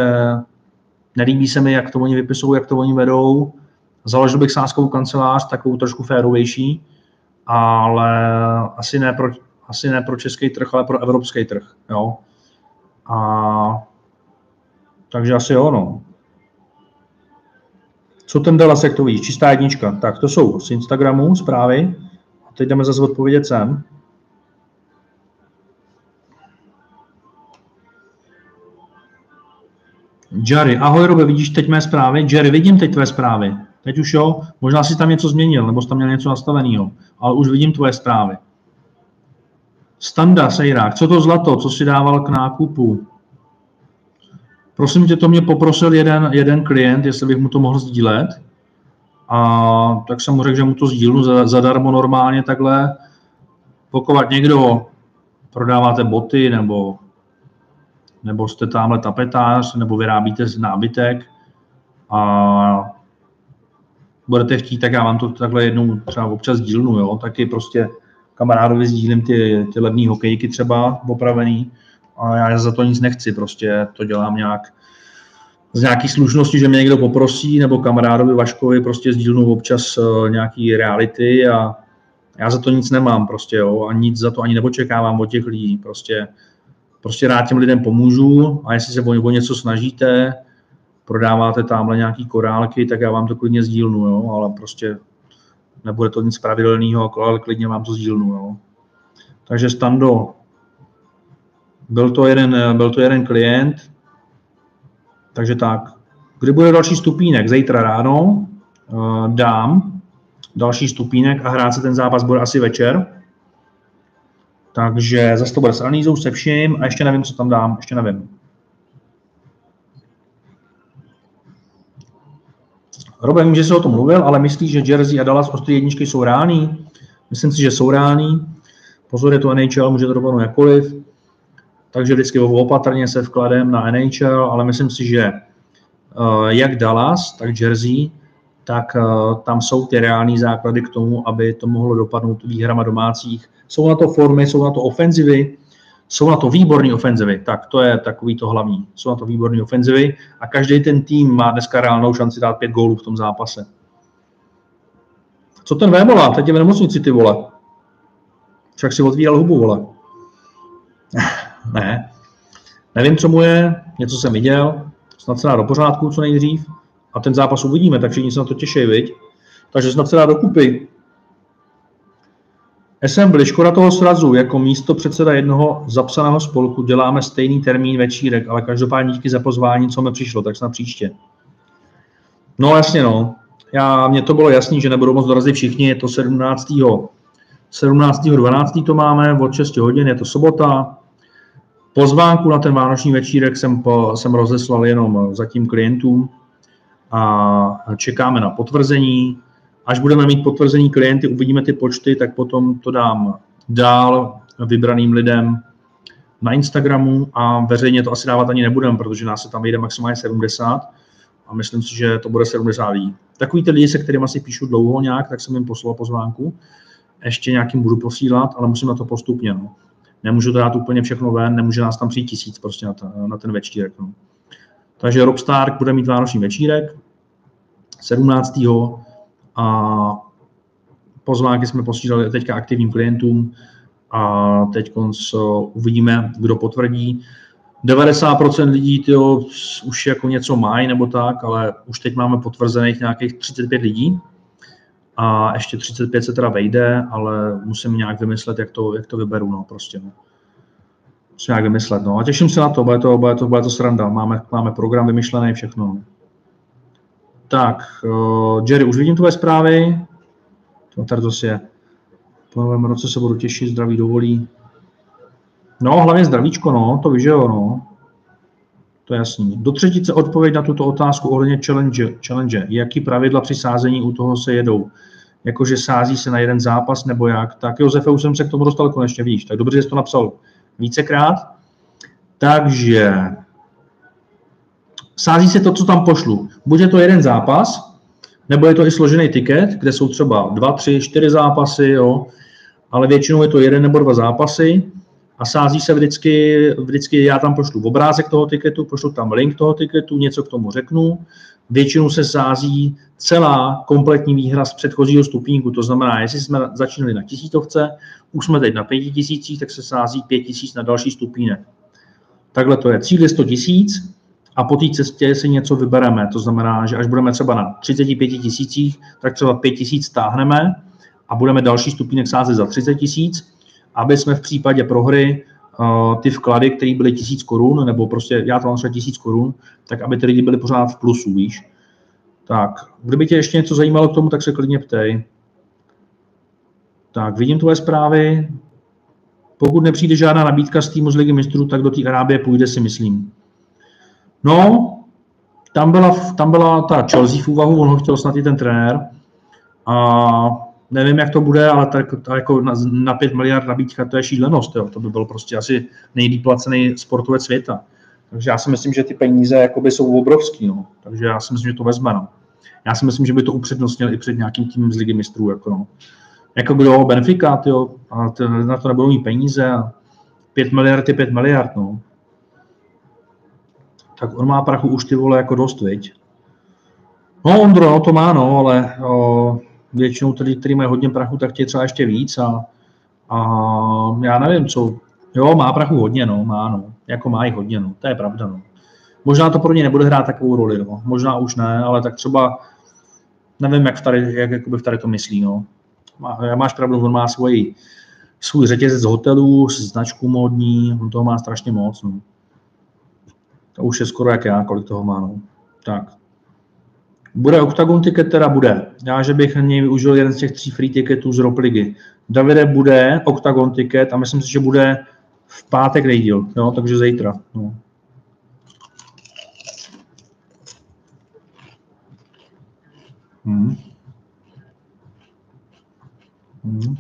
nelíbí se mi, jak to oni vypisují, jak to oni vedou. Založil bych sáskovou kancelář, takovou trošku férovější, ale asi ne, pro, asi ne pro český trh, ale pro evropský trh. Jo? A takže asi jo, no. Co ten Dallas, jak to víš? Čistá jednička. Tak to jsou z Instagramu zprávy. A teď jdeme zase odpovědět sem. Jerry, ahoj Robe, vidíš teď mé zprávy? Jerry, vidím teď tvé zprávy. Teď už jo, možná si tam něco změnil, nebo jsi tam měl něco nastaveného, ale už vidím tvoje zprávy. Standa Sejrák, co to zlato, co si dával k nákupu? Prosím tě, to mě poprosil jeden, jeden klient, jestli bych mu to mohl sdílet. A tak jsem mu řekl, že mu to sdílnu zadarmo normálně takhle. Pokud někdo prodáváte boty nebo, nebo jste tamhle tapetář nebo vyrábíte nábytek a budete chtít, tak já vám to takhle jednou třeba občas dílnu, jo, taky prostě kamarádovi sdílím ty, ty levné hokejky třeba opravený a já za to nic nechci, prostě to dělám nějak z nějaký slušnosti, že mě někdo poprosí, nebo kamarádovi Vaškovi prostě sdílnu občas uh, nějaký reality a já za to nic nemám prostě, jo, a nic za to ani neočekávám od těch lidí, prostě, prostě rád těm lidem pomůžu a jestli se o něco snažíte, prodáváte tamhle nějaký korálky, tak já vám to klidně sdílnu, jo, ale prostě nebude to nic pravidelného, ale klidně vám to sdílnu, jo. Takže Stando, byl to jeden, byl to jeden klient, takže tak. Kdy bude další stupínek? Zítra ráno uh, dám další stupínek a hrát se ten zápas bude asi večer. Takže zase to bude s analýzou, se vším a ještě nevím, co tam dám, ještě nevím. Robert, vím, že jsi o tom mluvil, ale myslíš, že Jersey a Dallas ostrý jedničky jsou reální? Myslím si, že jsou reální. Pozor, je to NHL, může to dopadnout jakkoliv. Takže vždycky opatrně se vkladem na NHL, ale myslím si, že eh, jak Dallas, tak Jersey, tak eh, tam jsou ty reální základy k tomu, aby to mohlo dopadnout výhrama domácích. Jsou na to formy, jsou na to ofenzivy, jsou na to výborné ofenzivy, tak to je takový to hlavní. Jsou na to výborné ofenzivy a každý ten tým má dneska reálnou šanci dát pět gólů v tom zápase. Co ten Vémola? Teď je v nemocnici, ty vole. Však si otvíral hubu, vole. ne. Nevím, co mu je, něco jsem viděl, snad se dá do pořádku co nejdřív a ten zápas uvidíme, tak všichni se na to těší, viď? Takže snad se dá dokupy. Assembly, škoda toho srazu, jako místo předseda jednoho zapsaného spolku děláme stejný termín večírek, ale každopádně díky za pozvání, co mi přišlo, tak snad příště. No jasně no, já, mně to bylo jasný, že nebudou moc dorazit všichni, je to 17. 17. 12. to máme, od 6 hodin, je to sobota. Pozvánku na ten vánoční večírek jsem, po, jsem rozeslal jenom zatím klientům a čekáme na potvrzení. Až budeme mít potvrzení klienty, uvidíme ty počty, tak potom to dám dál vybraným lidem na Instagramu a veřejně to asi dávat ani nebudeme, protože nás se tam vyjde maximálně 70 a myslím si, že to bude 70 lidí. Takový ty lidi, se kterými asi píšu dlouho nějak, tak jsem jim poslal pozvánku. Ještě nějakým budu posílat, ale musím na to postupně. No. Nemůžu to dát úplně všechno ven, nemůže nás tam přijít tisíc prostě na, ta, na ten večírek. No. Takže Rob Stark bude mít vánoční večírek 17 a pozvánky jsme posílali teďka aktivním klientům a teď uvidíme, kdo potvrdí. 90% lidí tyjo, už jako něco mají nebo tak, ale už teď máme potvrzených nějakých 35 lidí a ještě 35 se teda vejde, ale musím nějak vymyslet, jak to, jak to vyberu, no prostě. No. Musím nějak vymyslet, no. A těším se na to, bude to, bude to, bude to sranda. Máme, máme program vymyšlený, všechno. No. Tak, uh, Jerry, už vidím tvoje zprávy. To zase je. Po novém roce se budu těšit, zdraví dovolí. No, hlavně zdravíčko, no, to víš, jo, no. To je jasný. Do třetice odpověď na tuto otázku ohledně challenge. challenge. Jaký pravidla při sázení u toho se jedou? Jakože sází se na jeden zápas nebo jak? Tak Josefe, už jsem se k tomu dostal konečně, víš. Tak dobře, že jsi to napsal vícekrát. Takže sází se to, co tam pošlu. Buď je to jeden zápas, nebo je to i složený tiket, kde jsou třeba dva, tři, čtyři zápasy, jo, ale většinou je to jeden nebo dva zápasy a sází se vždycky, vždycky já tam pošlu obrázek toho tiketu, pošlu tam link toho tiketu, něco k tomu řeknu. Většinou se sází celá kompletní výhra z předchozího stupínku, to znamená, jestli jsme začínali na tisícovce, už jsme teď na pěti tisících, tak se sází pět tisíc na další stupínek. Takhle to je. Cíl je 100 tisíc a po té cestě si něco vybereme. To znamená, že až budeme třeba na 35 tisících, tak třeba 5 tisíc stáhneme a budeme další stupínek sázet za 30 tisíc, aby jsme v případě prohry uh, ty vklady, které byly tisíc korun, nebo prostě já to mám třeba tisíc korun, tak aby ty lidi byli pořád v plusu, víš. Tak, kdyby tě ještě něco zajímalo k tomu, tak se klidně ptej. Tak, vidím tvoje zprávy. Pokud nepřijde žádná nabídka z týmu z Ligy mistrů, tak do té Arábie půjde, si myslím. No, tam byla, tam byla ta Chelsea v úvahu, on ho chtěl snad i ten trenér. A nevím, jak to bude, ale tak, tak jako na, na 5 miliard nabídka, to je šílenost. Jo. To by byl prostě asi nejlíp placený sportovec světa. Takže já si myslím, že ty peníze jakoby jsou obrovský. No. Takže já si myslím, že to vezme. No. Já si myslím, že by to upřednostnil i před nějakým týmem z Ligy mistrů. Jako, no. jako by Benfica, a na to nebudou mít peníze. A 5 miliard je 5 miliard. No. Tak on má prachu už ty vole jako dost, viď? No, Ondro, no to má, no, ale o, většinou tady, který mají hodně prachu, tak tě třeba ještě víc a, a já nevím, co, jo, má prachu hodně, no, má, no, jako má jich hodně, no, to je pravda, no. Možná to pro ně nebude hrát takovou roli, no, možná už ne, ale tak třeba, nevím, jak, tady, jak jakoby v tady to myslí, no. Má, máš pravdu, on má svůj, svůj řetězec hotelů, značku módní, on toho má strašně moc, no. To už je skoro jak já, kolik toho má, no. Tak. Bude Octagon ticket, teda bude. Já, že bych něj využil jeden z těch tří free ticketů z Rob Ligy. Davide bude Octagon ticket a myslím si, že bude v pátek nejdíl, jo, takže zítra. No. Hmm. Hmm.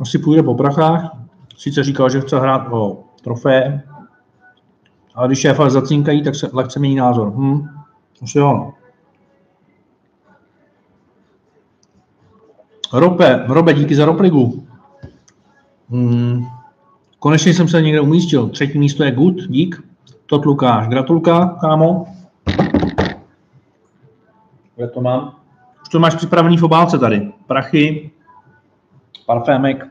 Asi půjde po prachách. Sice říkal, že chce hrát o trofé, ale když šéfa zacínkají, tak se lehce mění názor. Hmm. Asi jo. Rope, Robe, díky za Ropligu. Hmm. Konečně jsem se někde umístil. Třetí místo je good, dík. Tot Lukáš, gratulka, kámo. Kde to mám? Už to máš připravený v obálce tady. Prachy, parfémek.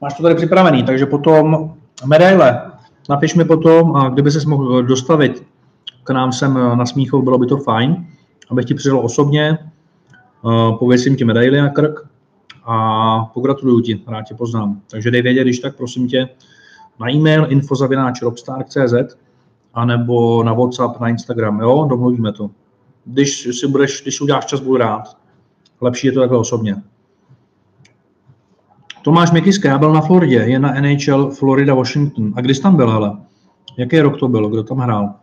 Máš to tady připravený, takže potom medaile. Napiš mi potom, a kdyby se mohl dostavit k nám sem na Smíchov, bylo by to fajn, abych ti přidal osobně, pověsím ti medaily na krk a pogratuluju ti, rád tě poznám. Takže dej vědět, když tak prosím tě, na e-mail infozavináč.robstar.cz anebo na WhatsApp, na Instagram, jo, domluvíme to. Když si budeš, když uděláš čas, budu rád. Lepší je to takhle osobně. Tomáš Mikiska, já byl na Floridě, je na NHL Florida Washington. A kdy jsi tam byl, hele? Jaký rok to bylo, kdo tam hrál?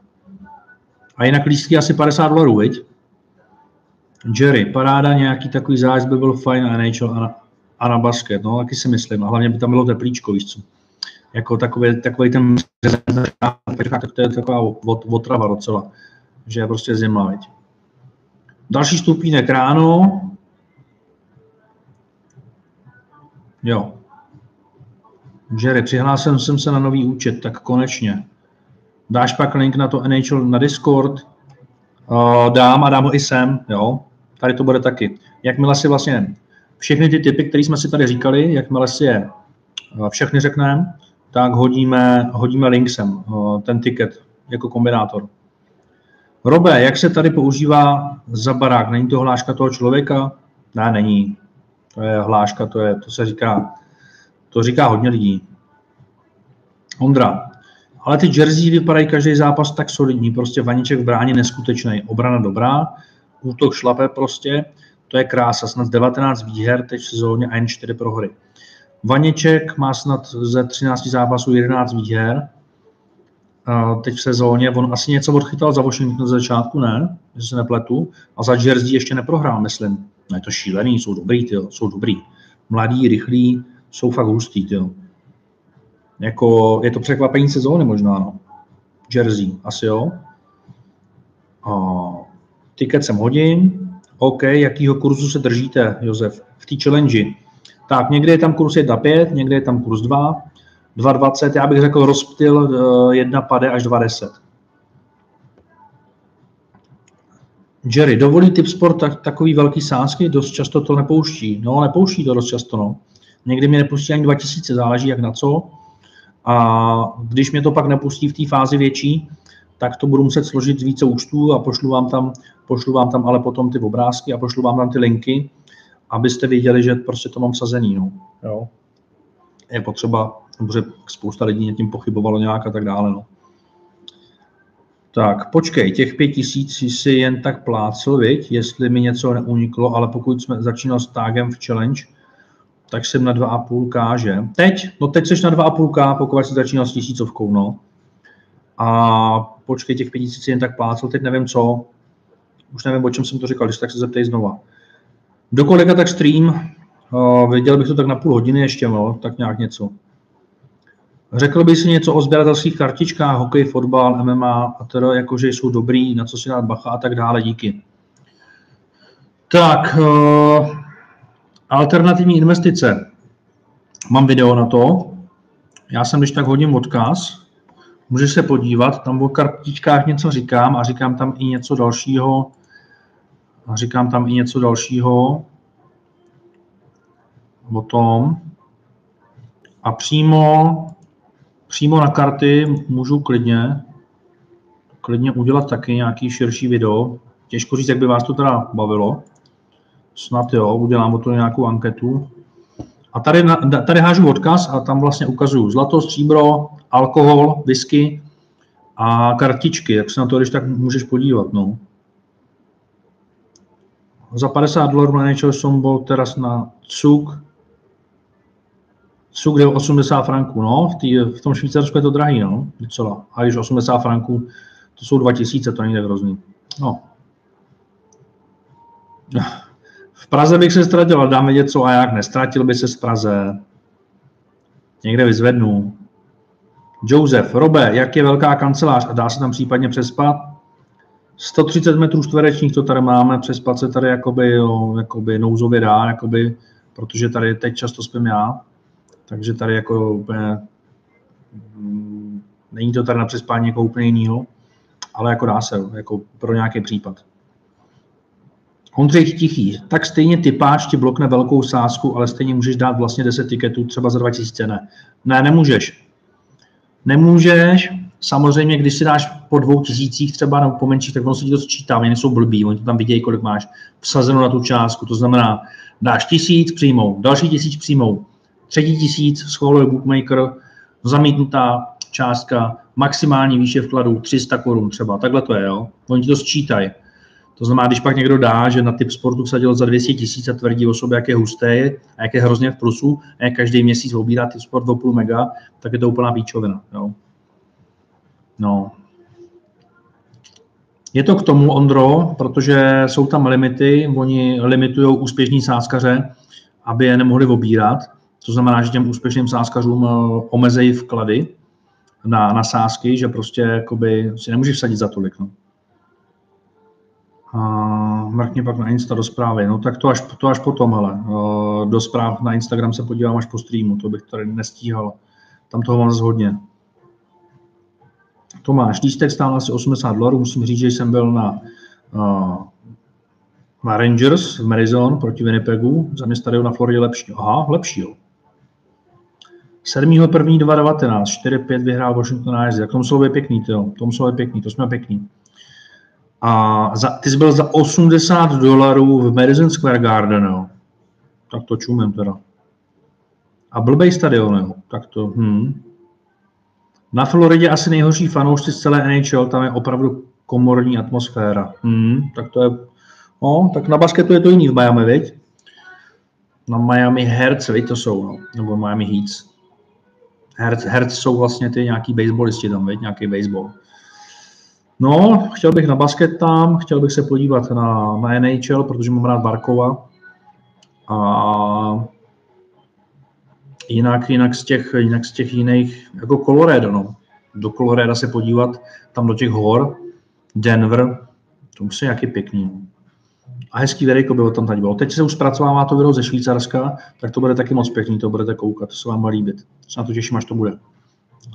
A jinak lístky asi 50 dolarů, viď? Jerry, paráda, nějaký takový zájezd by byl fajn na NHL a na, a na basket, no, taky si myslím. A hlavně by tam bylo teplíčko, víš co? Jako takový, takový ten to je taková otrava docela, že je prostě zima, viď? Další stupínek ráno, Jo. Jerry, přihlásil jsem se na nový účet, tak konečně. Dáš pak link na to NHL na Discord? Uh, dám a dám ho i sem, jo. Tady to bude taky. Jakmile si vlastně všechny ty typy, které jsme si tady říkali, jakmile si je uh, všechny řekneme, tak hodíme, hodíme link sem, uh, ten ticket jako kombinátor. Robe, jak se tady používá za barák? Není to hláška toho člověka? Ne, není. To je hláška, to, je, to se říká, to říká hodně lidí. Ondra, ale ty jersey vypadají každý zápas tak solidní, prostě vaniček v bráně neskutečný, obrana dobrá, útok šlape prostě, to je krása, snad 19 výher teď v sezóně a jen 4 prohry. Vaněček má snad ze 13 zápasů 11 výher, teď v sezóně, on asi něco odchytal za Washington z začátku, ne, jestli se nepletu, a za Jersey ještě neprohrál, myslím. No je to šílený, jsou dobrý, tyjo, jsou dobrý. Mladý, rychlí, jsou fakt hustý, tyjo. Jako, je to překvapení sezóny možná, no. Jersey, asi jo. A, ticket sem hodím. OK, jakýho kurzu se držíte, Josef? V té challenge. Tak, někde je tam kurz 1,5, někde je tam kurz 2, 2,20, já bych řekl rozptyl 1 pade až 2,10. Jerry, dovolí Tipsport tak, takový velký sázky? Dost často to nepouští. No, nepouští to dost často, no. Někdy mě nepustí ani 2000, záleží jak na co. A když mě to pak nepustí v té fázi větší, tak to budu muset složit z více účtů a pošlu vám tam, pošlu vám tam ale potom ty obrázky a pošlu vám tam ty linky, abyste viděli, že prostě to mám sazený. No. Jo. Je potřeba, protože spousta lidí tím pochybovalo nějak a tak dále. No. Tak, počkej, těch pět tisíc si jen tak plácel, viď? jestli mi něco neuniklo, ale pokud jsme začínal s tagem v challenge, tak jsem na 2,5K, že? Teď? No teď jsi na 2,5K, pokud jsi začínal s tisícovkou, no. A počkej, těch 5000 si jen tak plácel, teď nevím co. Už nevím, o čem jsem to říkal, když tak se zeptej znova. Do kolika tak stream? Uh, viděl bych to tak na půl hodiny ještě, no, tak nějak něco. Řekl bych si něco o sběratelských kartičkách, hokej, fotbal, MMA, a teda jakože jsou dobrý, na co si dát bacha a tak dále, díky. Tak, uh, alternativní investice. Mám video na to. Já jsem když tak hodím odkaz. Můžeš se podívat, tam o kartičkách něco říkám a říkám tam i něco dalšího. A říkám tam i něco dalšího o tom. A přímo, přímo na karty můžu klidně, klidně udělat taky nějaký širší video. Těžko říct, jak by vás to teda bavilo. Snad jo, udělám o to nějakou anketu. A tady, tady hážu odkaz a tam vlastně ukazuju zlato, stříbro, alkohol, whisky a kartičky. Jak se na to, když tak můžeš podívat. No. Za 50 dolarů na NHL jsem byl teraz na cuk. Cuk je 80 franků, no. V, tý, v tom Švýcarsku je to drahý, no. Docela. A když 80 franků, to jsou 2000, to není tak hrozný. No. V Praze bych se ztratil, ale dáme něco a jak nestratil by se z Praze. Někde vyzvednu. Josef, Robe, jak je velká kancelář a dá se tam případně přespat? 130 metrů čtverečních to tady máme, přespat se tady jakoby, jo, jakoby nouzově dá, jakoby, protože tady teď často spím já, takže tady jako úplně, mm, není to tady na přespání jako úplně jinýho, ale jako dá se, jako pro nějaký případ. Ondřej Tichý, tak stejně typáč ti blokne velkou sázku, ale stejně můžeš dát vlastně 10 tiketů třeba za 2000, ne. Ne, nemůžeš. Nemůžeš, samozřejmě, když si dáš po dvou tisících třeba nebo po menších, tak ono se ti to sčítá, oni nejsou blbí, oni to tam vidějí, kolik máš vsazeno na tu částku, to znamená, dáš tisíc, přijmou, další tisíc přijmou, třetí tisíc, schvaluje bookmaker, zamítnutá částka, maximální výše vkladu 300 korun třeba, takhle to je, jo. Oni ti to sčítají. To znamená, když pak někdo dá, že na typ sportu vsadil za 200 tisíc a tvrdí o sobě, jak je husté a jak je hrozně v plusu a jak každý měsíc obírá typ sport o půl mega, tak je to úplná píčovina. Jo. No. Je to k tomu, Ondro, protože jsou tam limity, oni limitují úspěšní sázkaře, aby je nemohli obírat. To znamená, že těm úspěšným sázkařům eh, omezejí vklady na, na sázky, že prostě jakoby, si nemůže vsadit za tolik. No a mrkni pak na Insta do zprávy. No tak to až, to až potom, ale do zpráv na Instagram se podívám až po streamu, to bych tady nestíhal. Tam toho mám zase hodně. Tomáš, lístek stál asi 80 dolarů, musím říct, že jsem byl na, na Rangers v Marizon proti Winnipegu, za mě stadion na Floridě lepší. Aha, lepší, jo. 7. 1. 2019, 4-5 vyhrál Washington Islanders, tak to být pěkný, to, to muselo pěkný, to jsme pěkný. A za, ty jsi byl za 80 dolarů v Madison Square Garden, jo. Tak to čumem teda. A blbej stadion, jo. Tak to, hm. Na Floridě asi nejhorší fanoušci z celé NHL, tam je opravdu komorní atmosféra. Hm, tak to je, no, tak na basketu je to jiný v Miami, viď? Na Miami Hertz, viď, to jsou, no, nebo Miami Heats. Hertz, Hertz jsou vlastně ty nějaký baseballisti tam, viď, nějaký baseball. No, chtěl bych na basket tam, chtěl bych se podívat na, na NHL, protože mám rád Barkova. A jinak, jinak, z těch, jinak z těch jiných, jako Colorado, no. Do Colorado se podívat, tam do těch hor, Denver, to musí nějaký pěkný. A hezký videjko bylo tam tady bylo. Teď se už zpracovává to video ze Švýcarska, tak to bude taky moc pěkný, to budete koukat, to se vám bude líbit. Se na to těším, až to bude.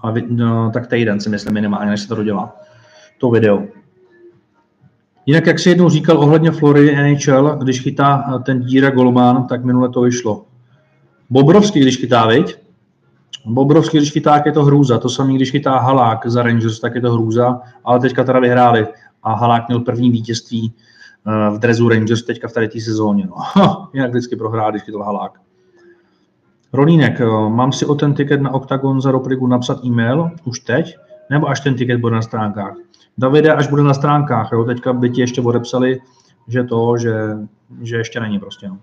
A vy, no, tak týden si myslím minimálně, než se to dodělá. To video. Jinak, jak si jednou říkal ohledně Floridy NHL, když chytá ten díra Golman, tak minule to vyšlo. Bobrovský, když chytá, viď? Bobrovský, když chytá, tak je to hrůza. To samý, když chytá Halák za Rangers, tak je to hrůza. Ale teďka teda vyhráli a Halák měl první vítězství eh, v drezu Rangers teďka v tady té sezóně. No. Jinak vždycky prohrál, když chytal Halák. Ronínek, eh, mám si o ten tiket na Octagon za Roprigu napsat e-mail už teď, nebo až ten tiket bude na stránkách? Davide, až bude na stránkách, jo, teďka by ti ještě odepsali, že to, že, že ještě není prostě. No.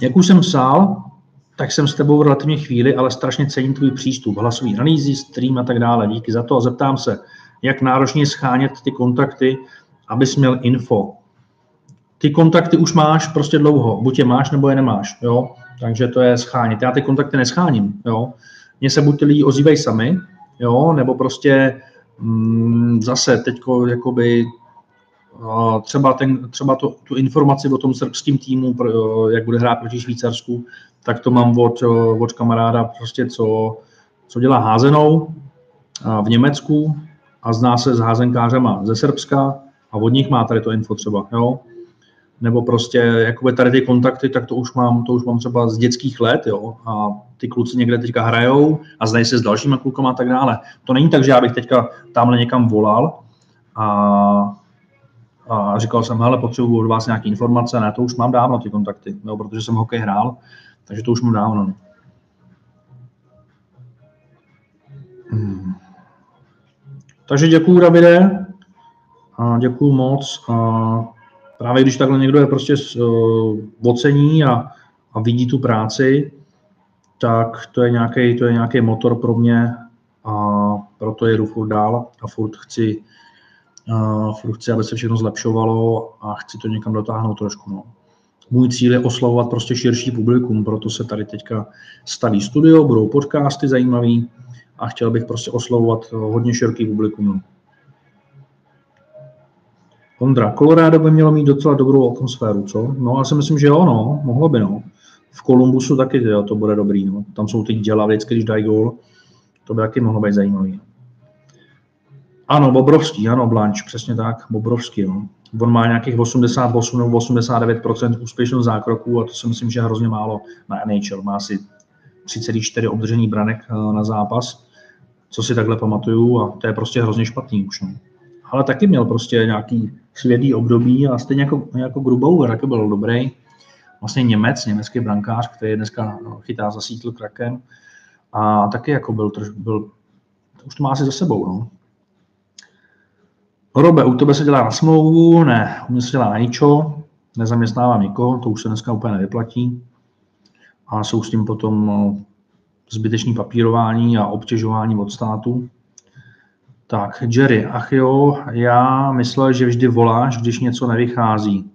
Jak už jsem psal, tak jsem s tebou v relativně chvíli, ale strašně cením tvůj přístup, hlasový analýzy, stream a tak dále. Díky za to a zeptám se, jak náročně schánět ty kontakty, abys měl info. Ty kontakty už máš prostě dlouho, buď je máš, nebo je nemáš, jo? takže to je schánět. Já ty kontakty nescháním, jo? Mně se buď ty lidi ozývají sami, jo? nebo prostě mm, zase teďko jakoby třeba, ten, třeba to, tu informaci o tom srbském týmu, jak bude hrát proti Švýcarsku, tak to mám od, od kamaráda, prostě co, co dělá házenou v Německu a zná se s házenkářema ze Srbska a od nich má tady to info třeba, jo. Nebo prostě jakoby tady ty kontakty, tak to už mám, to už mám třeba z dětských let, jo. A ty kluci někde teďka hrajou a znají se s dalšíma klukama a tak dále. To není tak, že já bych teďka tamhle někam volal a a říkal jsem, hele, potřebuji od vás nějaké informace, ne, to už mám dávno ty kontakty, no, protože jsem hokej hrál, takže to už mám dávno. Hmm. Takže děkuju, Davide, a děkuju moc. A právě když takhle někdo je prostě uh, ocení a, a vidí tu práci, tak to je nějaký to je nějaký motor pro mě a proto jedu furt dál a furt chci Uh, furt chci, aby se všechno zlepšovalo a chci to někam dotáhnout trošku. No. Můj cíl je oslovovat prostě širší publikum, proto se tady teďka staví studio, budou podcasty zajímavý a chtěl bych prostě oslovovat hodně široký publikum. No. Ondra, Colorado by mělo mít docela dobrou atmosféru, co? No, já si myslím, že jo, no, mohlo by, no. V Kolumbusu taky jo, to bude dobrý, no. Tam jsou ty děla vždycky, když dají gól, to by taky mohlo být zajímavý. Ano, Bobrovský, ano, Blanč, přesně tak, Bobrovský. No. On má nějakých 88 nebo 89 úspěšnost zákroků a to si myslím, že je hrozně málo na NHL. Má asi 3,4 obdržení branek eh, na zápas, co si takhle pamatuju a to je prostě hrozně špatný už. No. Ale taky měl prostě nějaký svědý období a stejně jako, jako Grubauer, taky byl dobrý. Vlastně Němec, německý brankář, který dneska no, chytá za sítl krakem a taky jako byl, byl už to má asi za sebou, no. Robe, u tebe se dělá na smlouvu? Ne, u mě se dělá na ničo, nezaměstnávám nikoho, to už se dneska úplně nevyplatí. A jsou s tím potom no, zbytečný papírování a obtěžování od státu. Tak, Jerry, ach jo, já myslel, že vždy voláš, když něco nevychází.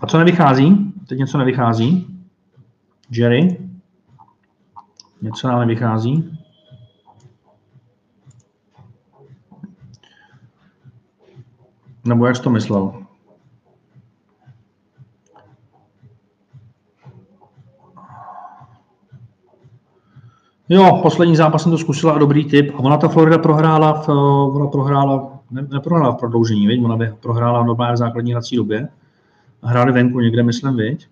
A co nevychází? Teď něco nevychází? Jerry? Něco nám nevychází? Nebo jak jsi to myslel? Jo, poslední zápas jsem to zkusila a dobrý tip. A ona ta Florida prohrála, v, ona prohrála, ne, neprohrála v prodloužení, viď? ona by prohrála v základní hrací době. A hráli venku někde, myslím, viď?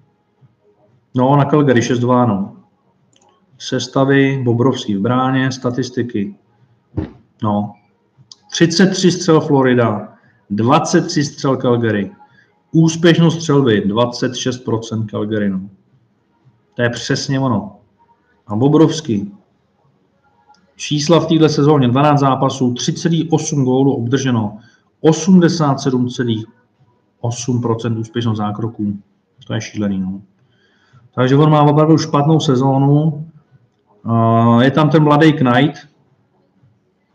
No, na Calgary 6-2, no. Sestavy, Bobrovský v bráně, statistiky. No. 33 střel Florida, 23 střel Calgary. Úspěšnost střelby 26% Calgary. No. To je přesně ono. A Bobrovský. Čísla v této sezóně 12 zápasů, 3,8 gólů obdrženo, 87,8% úspěšnost zákroků. To je šílený. No. Takže on má opravdu špatnou sezónu. Je tam ten mladý Knight,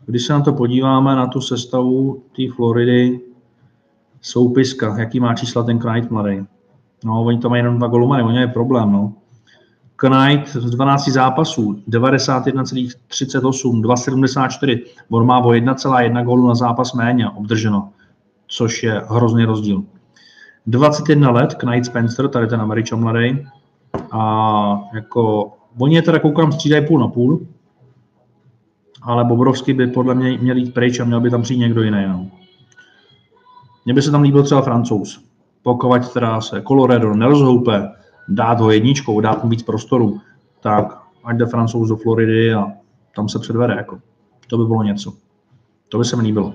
když se na to podíváme, na tu sestavu té Floridy, soupiska, jaký má čísla ten Knight mladý. No, oni to mají jenom dva golumany, oni je problém, no. Knight z 12 zápasů, 91,38, 2,74. On má o 1,1 gólu na zápas méně obdrženo. což je hrozný rozdíl. 21 let, Knight Spencer, tady ten američan mladý, a jako, oni je teda koukám střídají půl na půl, ale Bobrovský by podle mě měl jít pryč a měl by tam přijít někdo jiný. No. Mně by se tam líbil třeba francouz. Pokud teda se Colorado nerozhoupe, dát ho jedničkou, dát mu víc prostoru, tak ať jde francouz do Floridy a tam se předvede. Jako. To by bylo něco. To by se mi líbilo.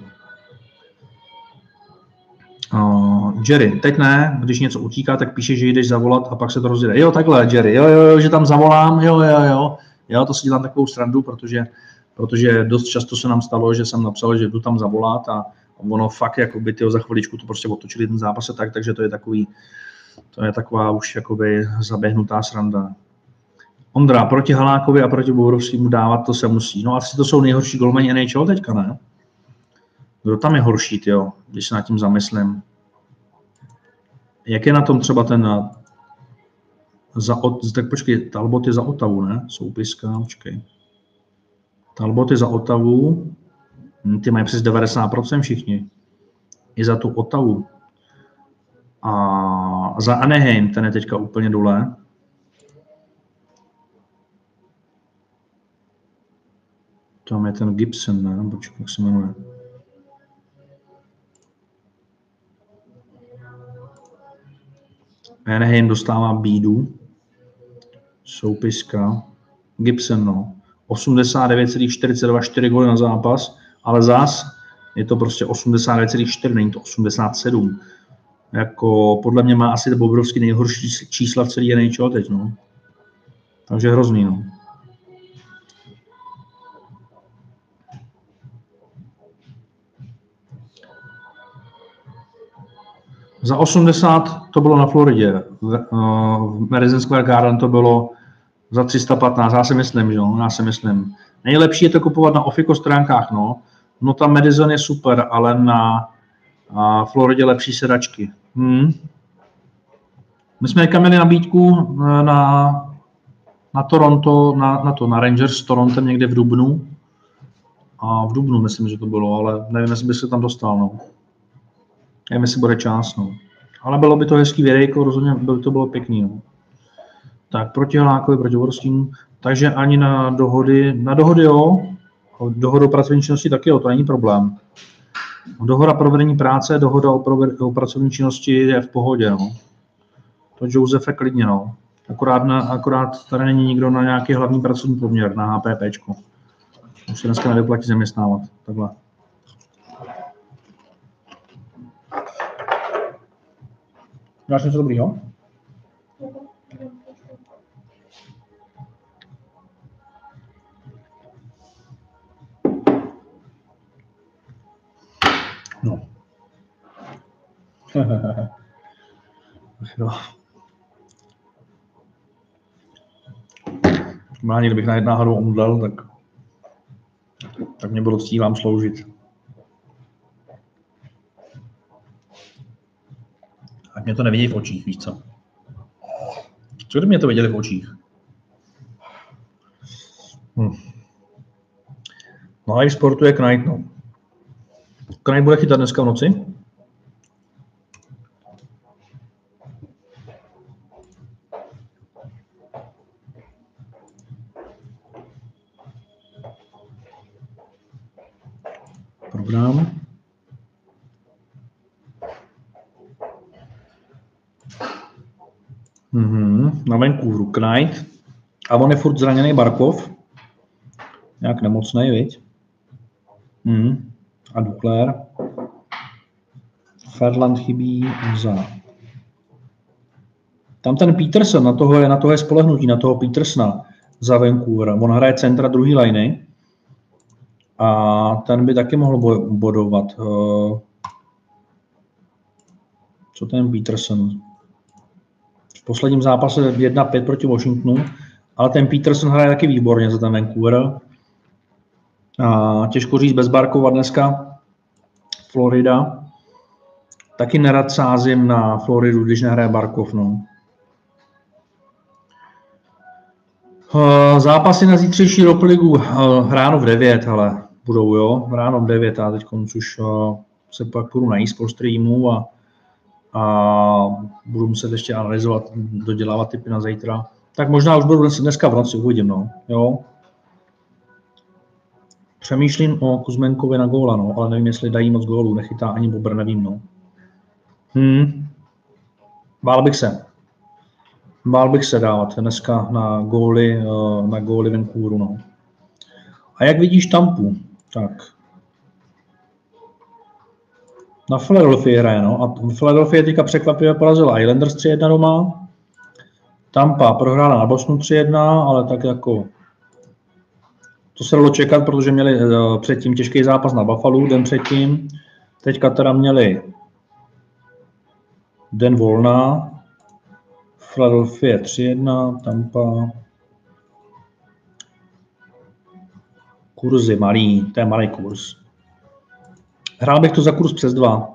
Uh, Jerry, teď ne, když něco utíká, tak píše, že jdeš zavolat a pak se to rozjede. Jo, takhle, Jerry, jo, jo, jo, že tam zavolám, jo, jo, jo. Jo, to si dělám takovou srandu, protože, protože dost často se nám stalo, že jsem napsal, že jdu tam zavolat a ono fakt, jako by tyho za chviličku to prostě otočili ten zápas a tak, takže to je takový, to je taková už jakoby zaběhnutá sranda. Ondra, proti Halákovi a proti Bourovskému dávat to se musí. No asi to jsou nejhorší golmani NHL teďka, ne? Kdo tam je horší, jo, když se nad tím zamyslím? Jak je na tom třeba ten za, tak počkej, Talbot je za Otavu, ne? Soupiska, počkej. Talbot je za Otavu, hm, ty mají přes 90% všichni. I za tu Otavu. A za Anaheim, ten je teďka úplně dole. Tam je ten Gibson, ne? Počkej, jak se jmenuje. Anaheim dostává bídu. Soupiska. Gibson, no. 89,42 4 góly na zápas, ale zás je to prostě 89,4, není to 87. Jako podle mě má asi Bobrovský nejhorší čísla v celé NHL teď, no. Takže hrozný, no. Za 80 to bylo na Floridě, v, uh, v Madison Square Garden to bylo za 315, já si myslím, že jo, já si myslím. Nejlepší je to kupovat na Ofiko stránkách, no. No tam Madison je super, ale na uh, Floridě lepší sedačky. Hmm. My jsme měli nabídku na, na Toronto, na, na to, na Rangers s Torontem někde v Dubnu. A v Dubnu myslím, že to bylo, ale nevím, jestli by se tam dostal, no. Nevím, jestli bude čas, no. Ale bylo by to hezký videjko, rozhodně by to bylo pěkný, no. Tak proti Hlákovi, proti Vorstínu. Takže ani na dohody, na dohody jo, dohodu pracovní činnosti taky jo, to není problém. Dohoda pro vedení práce, dohoda o, proved, o pracovní činnosti je v pohodě, no. To Josefe klidně, no. Akorát, na, akorát tady není nikdo na nějaký hlavní pracovní poměr, na HPPčko. Už se dneska nevyplatí zaměstnávat, takhle. Máš něco dobrýho? jo. Normálně, kdybych na náhodou omdlel, tak, tak mě ctí vám sloužit. mě to nevidí v očích, víš co? Co kdyby mě to viděli v očích? Hm. No a i v sportu je Knight, no. Knight bude chytat dneska v noci? Program. Mm-hmm, na Vancouveru Knight. A on je furt zraněný Barkov. Nějak nemocný, viď? Mm. A Dukler. Ferland chybí za. Tam ten Peterson, na toho je, na toho je spolehnutí, na toho Petersona za Vancouver. On hraje centra druhý liney. A ten by taky mohl bodovat. Eh, co ten Peterson? posledním zápase 1-5 proti Washingtonu, ale ten Peterson hraje taky výborně za ten Vancouver. A těžko říct bez Barkova dneska. Florida. Taky nerad sázím na Floridu, když nehraje Barkov. No. Zápasy na zítřejší Ropligu ráno v 9, ale budou, jo, ráno v 9 a teď už se pak půjdu najíst po streamu a, a budu muset ještě analyzovat, dodělávat typy na zítra. Tak možná už budu dneska v noci, uvidím, no. Jo. Přemýšlím o Kuzmenkovi na góla, no, ale nevím, jestli dají moc gólů, nechytá ani Bobr, nevím, no. Hmm. Bál bych se. Bál bych se dávat dneska na góly, eh, na góly Vancouveru, no. A jak vidíš Tampu? Tak. Na Philadelphia hraje, no. A Philadelphia teďka překvapivě porazila Islanders 3-1 doma. Tampa prohrála na Bosnu 3-1, ale tak jako to se dalo čekat, protože měli uh, předtím těžký zápas na Buffalo, den předtím. Teďka teda měli den volná, Philadelphia 3-1, Tampa, kurzy malý, to je malý kurz. Hrál bych to za kurz přes dva.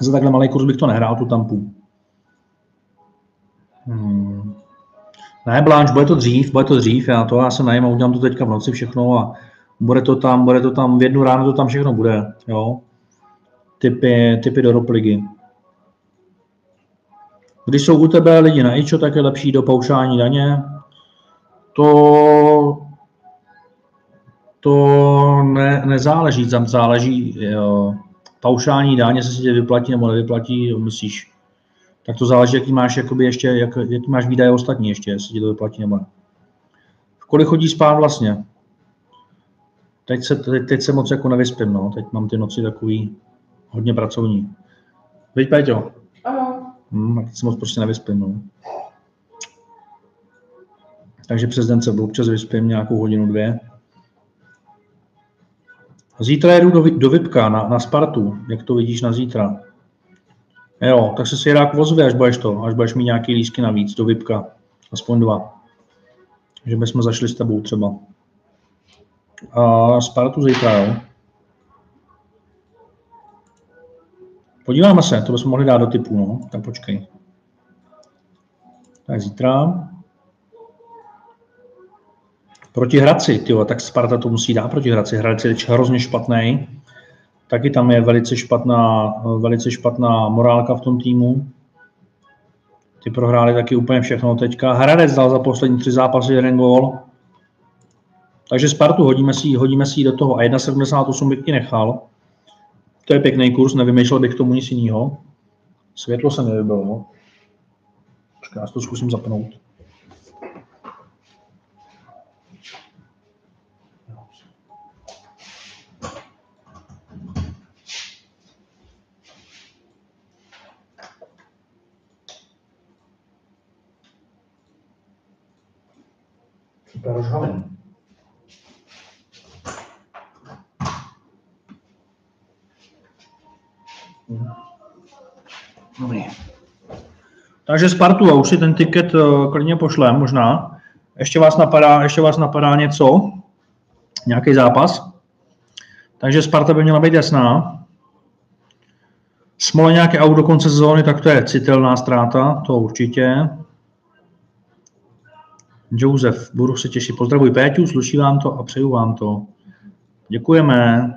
Za takhle malý kurz bych to nehrál, tu Tampu. Hmm. Ne, Blanche, bude to dřív, bude to dřív, já to já se najím a udělám to teďka v noci všechno a bude to tam, bude to tam, v jednu ráno to tam všechno bude, jo. Typy, typy do ropligy. Když jsou u tebe lidi na IČO, tak je lepší do paušální daně. To, to ne, nezáleží, tam záleží jo, paušální daně, se si tě vyplatí nebo nevyplatí, myslíš, tak to záleží, jaký máš, jakoby ještě, jak, jaký máš výdaje ostatní ještě, jestli ti to vyplatí nebo ne. V kolik chodí spát vlastně? Teď se, teď, teď se moc jako nevyspím, no. Teď mám ty noci takový hodně pracovní. Veď, Péťo? Ano. Hmm, teď se moc prostě nevyspím, no. Takže přes den se občas vyspím nějakou hodinu, dvě. Zítra jedu do, do Vipka na, na Spartu. Jak to vidíš na zítra? Jo, tak se si rád ozve, až budeš to, až budeš mít nějaký lísky navíc do VIPka. Aspoň dva. Že bychom zašli s tebou třeba. A Spartu zítra, jo. Podíváme se, to bychom mohli dát do typu, no. Tak počkej. Tak zítra. Proti Hradci, tyjo, tak Sparta to musí dát proti Hradci. Hradec je hrozně špatný. Taky tam je velice špatná, velice špatná morálka v tom týmu. Ty prohráli taky úplně všechno teďka. Hradec dal za poslední tři zápasy jeden gól. Takže Spartu hodíme si, hodíme si do toho. A 1,78 bych ti nechal. To je pěkný kurz, nevymýšlel bych k tomu nic jiného. Světlo se nevybilo. Počkej, já to zkusím zapnout. Super rozhavený. Dobrý. Takže Spartu, a už si ten tiket eh, klidně pošlem možná. Ještě vás napadá, ještě vás napadá něco? Nějaký zápas? Takže Sparta by měla být jasná. Smole nějaké auto do konce sezóny, tak to je citelná ztráta, to určitě. Josef, budu se těšit. Pozdravuji Péťu, sluší vám to a přeju vám to. Děkujeme.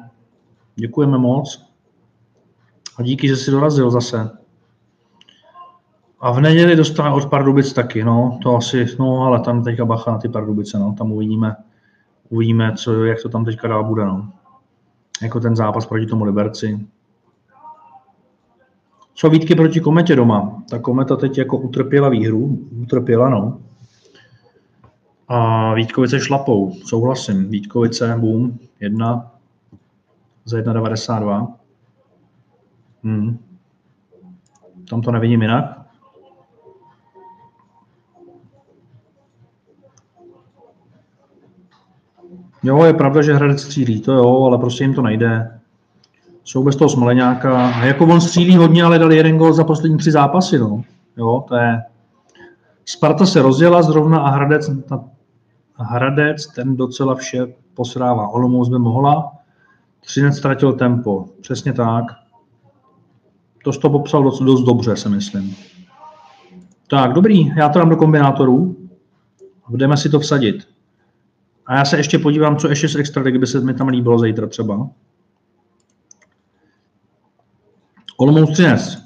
Děkujeme moc. A díky, že jsi dorazil zase. A v neděli dostane od Pardubic taky, no, to asi, no, ale tam teďka bacha na ty Pardubice, no, tam uvidíme, uvidíme, co, jak to tam teďka dál bude, no. Jako ten zápas proti tomu Liberci. Co výtky proti Kometě doma? Ta Kometa teď jako utrpěla výhru, utrpěla, no. A Vítkovice šlapou, souhlasím. Vítkovice, boom, jedna za 1,92. Hmm. Tam to nevidím jinak. Jo, je pravda, že Hradec střílí, to jo, ale prostě jim to nejde. Jsou bez toho Smoleňáka. A jako on střílí hodně, ale dal jeden gol za poslední tři zápasy, no. Jo, to je... Sparta se rozjela zrovna a Hradec, ta, Hradec ten docela vše posrává. Olomouc by mohla, Třinec ztratil tempo. Přesně tak. To to popsal dost, dost dobře, si myslím. Tak, dobrý, já to dám do kombinátorů. Budeme si to vsadit. A já se ještě podívám, co ještě z extra, by se mi tam líbilo zítra třeba. Olomouc Třinec.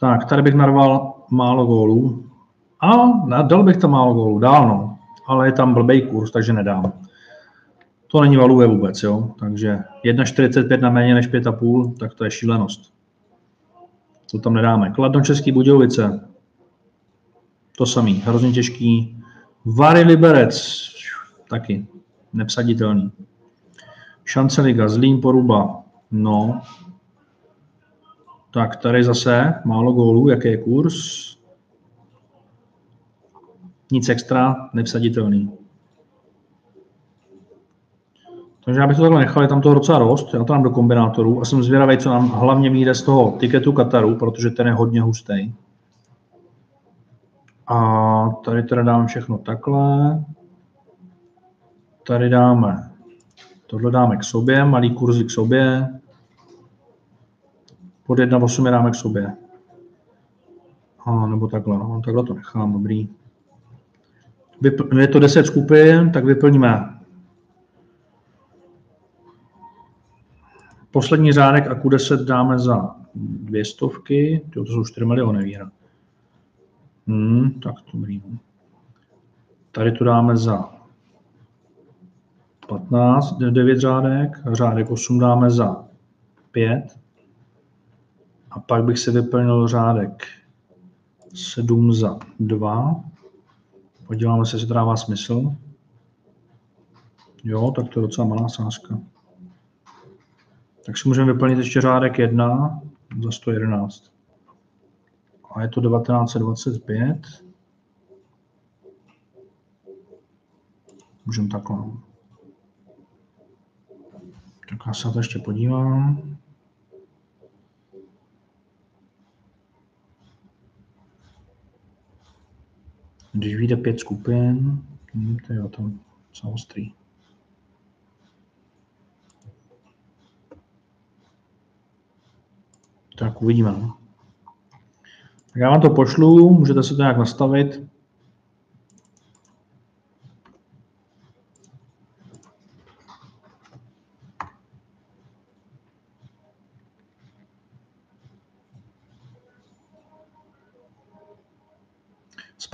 Tak, tady bych narval málo gólů. A dal bych tam málo gólů, dál no. Ale je tam blbej kurz, takže nedám. To není value vůbec, jo. Takže 1,45 na méně než 5,5, tak to je šílenost. To tam nedáme. Kladno Český Budějovice. To samý, hrozně těžký. Vary Liberec, taky nepsaditelný. Šance Liga, Zlín Poruba, no. Tak tady zase málo gólů, jaký je kurz? Nic extra, nevsaditelný. Takže já bych to takhle nechal, je tam toho docela dost, já to dám do kombinátorů a jsem zvědavý, co nám hlavně vyjde z toho tiketu Kataru, protože ten je hodně hustý. A tady teda dáme všechno takhle. Tady dáme, tohle dáme k sobě, malý kurzy k sobě. Pod 1,8 je dáme k sobě. A nebo takhle, no, takhle to nechám, dobrý. Je to 10 skupin, tak vyplníme poslední řádek a Q10 dáme za dvě stovky, to jsou 4 miliony výhra. Hmm, tak to dobrý. Tady to dáme za 15, 9 řádek, řádek 8 dáme za 5 a pak bych si vyplnil řádek 7 za 2. Podíváme se, jestli to dává smysl. Jo, tak to je docela malá sázka. Tak si můžeme vyplnit ještě řádek 1 za 111. A je to 1925. Můžeme takhle. Tak já se na to ještě podívám. Když vyjde pět skupin, hm, to je to ostrý. Tak uvidíme. No. Tak já vám to pošlu, můžete se to nějak nastavit.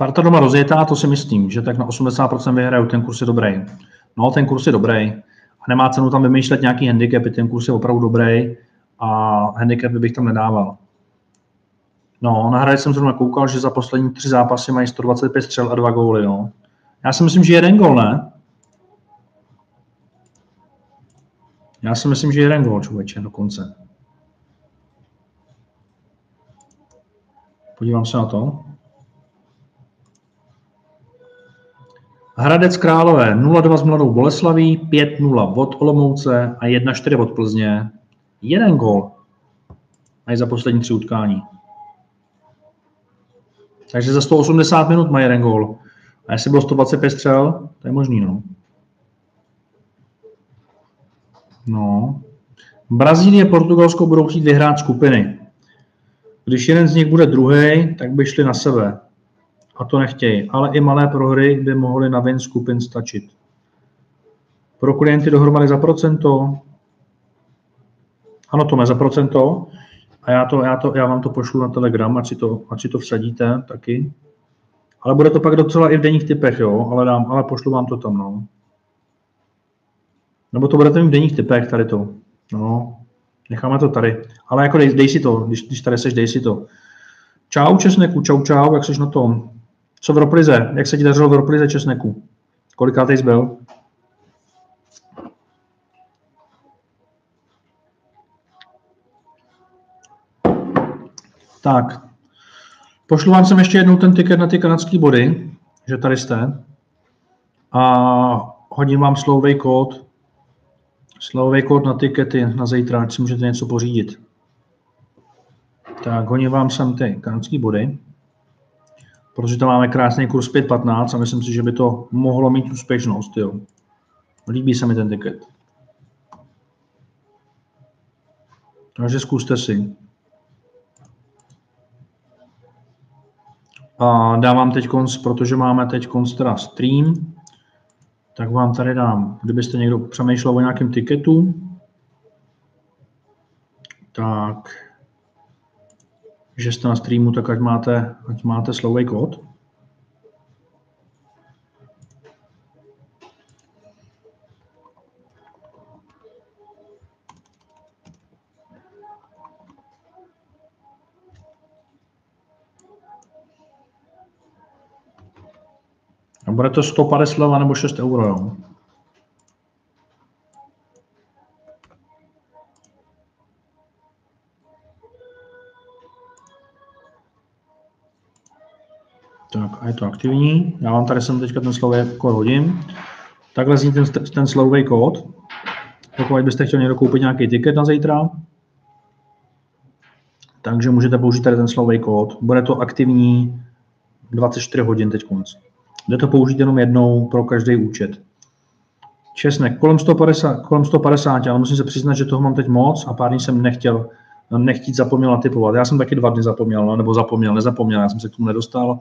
Sparta doma rozjetá, to si myslím, že tak na 80% vyhrajou, ten kurz je dobrý. No, ten kurz je dobrý. A nemá cenu tam vymýšlet nějaký handicapy, ten kurz je opravdu dobrý a handicapy bych tam nedával. No, na hraje jsem zrovna koukal, že za poslední tři zápasy mají 125 střel a dva góly, no. Já si myslím, že jeden gól, ne? Já si myslím, že jeden gól, člověče, dokonce. Podívám se na to. Hradec Králové 0-2 s Mladou Boleslaví, 5-0 od Olomouce a 1-4 od Plzně. Jeden gól mají za poslední tři utkání. Takže za 180 minut mají jeden gól. A jestli bylo 125 střel, to je možný, no. No. Brazílie, Portugalsko budou chtít vyhrát skupiny. Když jeden z nich bude druhý, tak by šli na sebe. A to nechtějí. Ale i malé prohry by mohly na win skupin stačit. Pro klienty dohromady za procento. Ano, to za procento. A já, to, já, to, já vám to pošlu na Telegram, ať si to, ať si to vsadíte taky. Ale bude to pak docela i v denních typech, jo, ale, dám, ale pošlu vám to tam, no. Nebo to budete mít v denních typech, tady to. No, necháme to tady. Ale jako dej, dej si to, když, když tady seš, dej si to. Čau Česneku, čau čau, jak jsi na tom? Co v Roplize? Jak se ti dařilo v Roplize Česneku? Kolikátej jsi byl? Tak, pošlu vám sem ještě jednou ten tiket na ty kanadské body, že tady jste. A hodím vám slovej kód. Slovej kód na tikety na zítra, ať si můžete něco pořídit. Tak, hodím vám sem ty kanadské body, protože tam máme krásný kurz 5.15 a myslím si, že by to mohlo mít úspěšnost. Jo. Líbí se mi ten tiket. Takže zkuste si. A dávám teď konc, protože máme teď konc stream, tak vám tady dám, kdybyste někdo přemýšlel o nějakém tiketu, tak že jste na streamu, tak ať máte, ať máte slovej kód. A bude to 150 nebo 6 euro, jo? Tak a je to aktivní. Já vám tady jsem teďka ten slovej kód hodím. Takhle zní ten, ten slovej kód. Pokud byste chtěli někdo koupit nějaký tiket na zítra, takže můžete použít tady ten slovej kód. Bude to aktivní 24 hodin teď konc. Jde to použít jenom jednou pro každý účet. Česnek, kolem 150, kolem 150, ale musím se přiznat, že toho mám teď moc a pár dní jsem nechtěl, nechtít zapomněl natypovat. Já jsem taky dva dny zapomněl, no, nebo zapomněl, nezapomněl, já jsem se k tomu nedostal,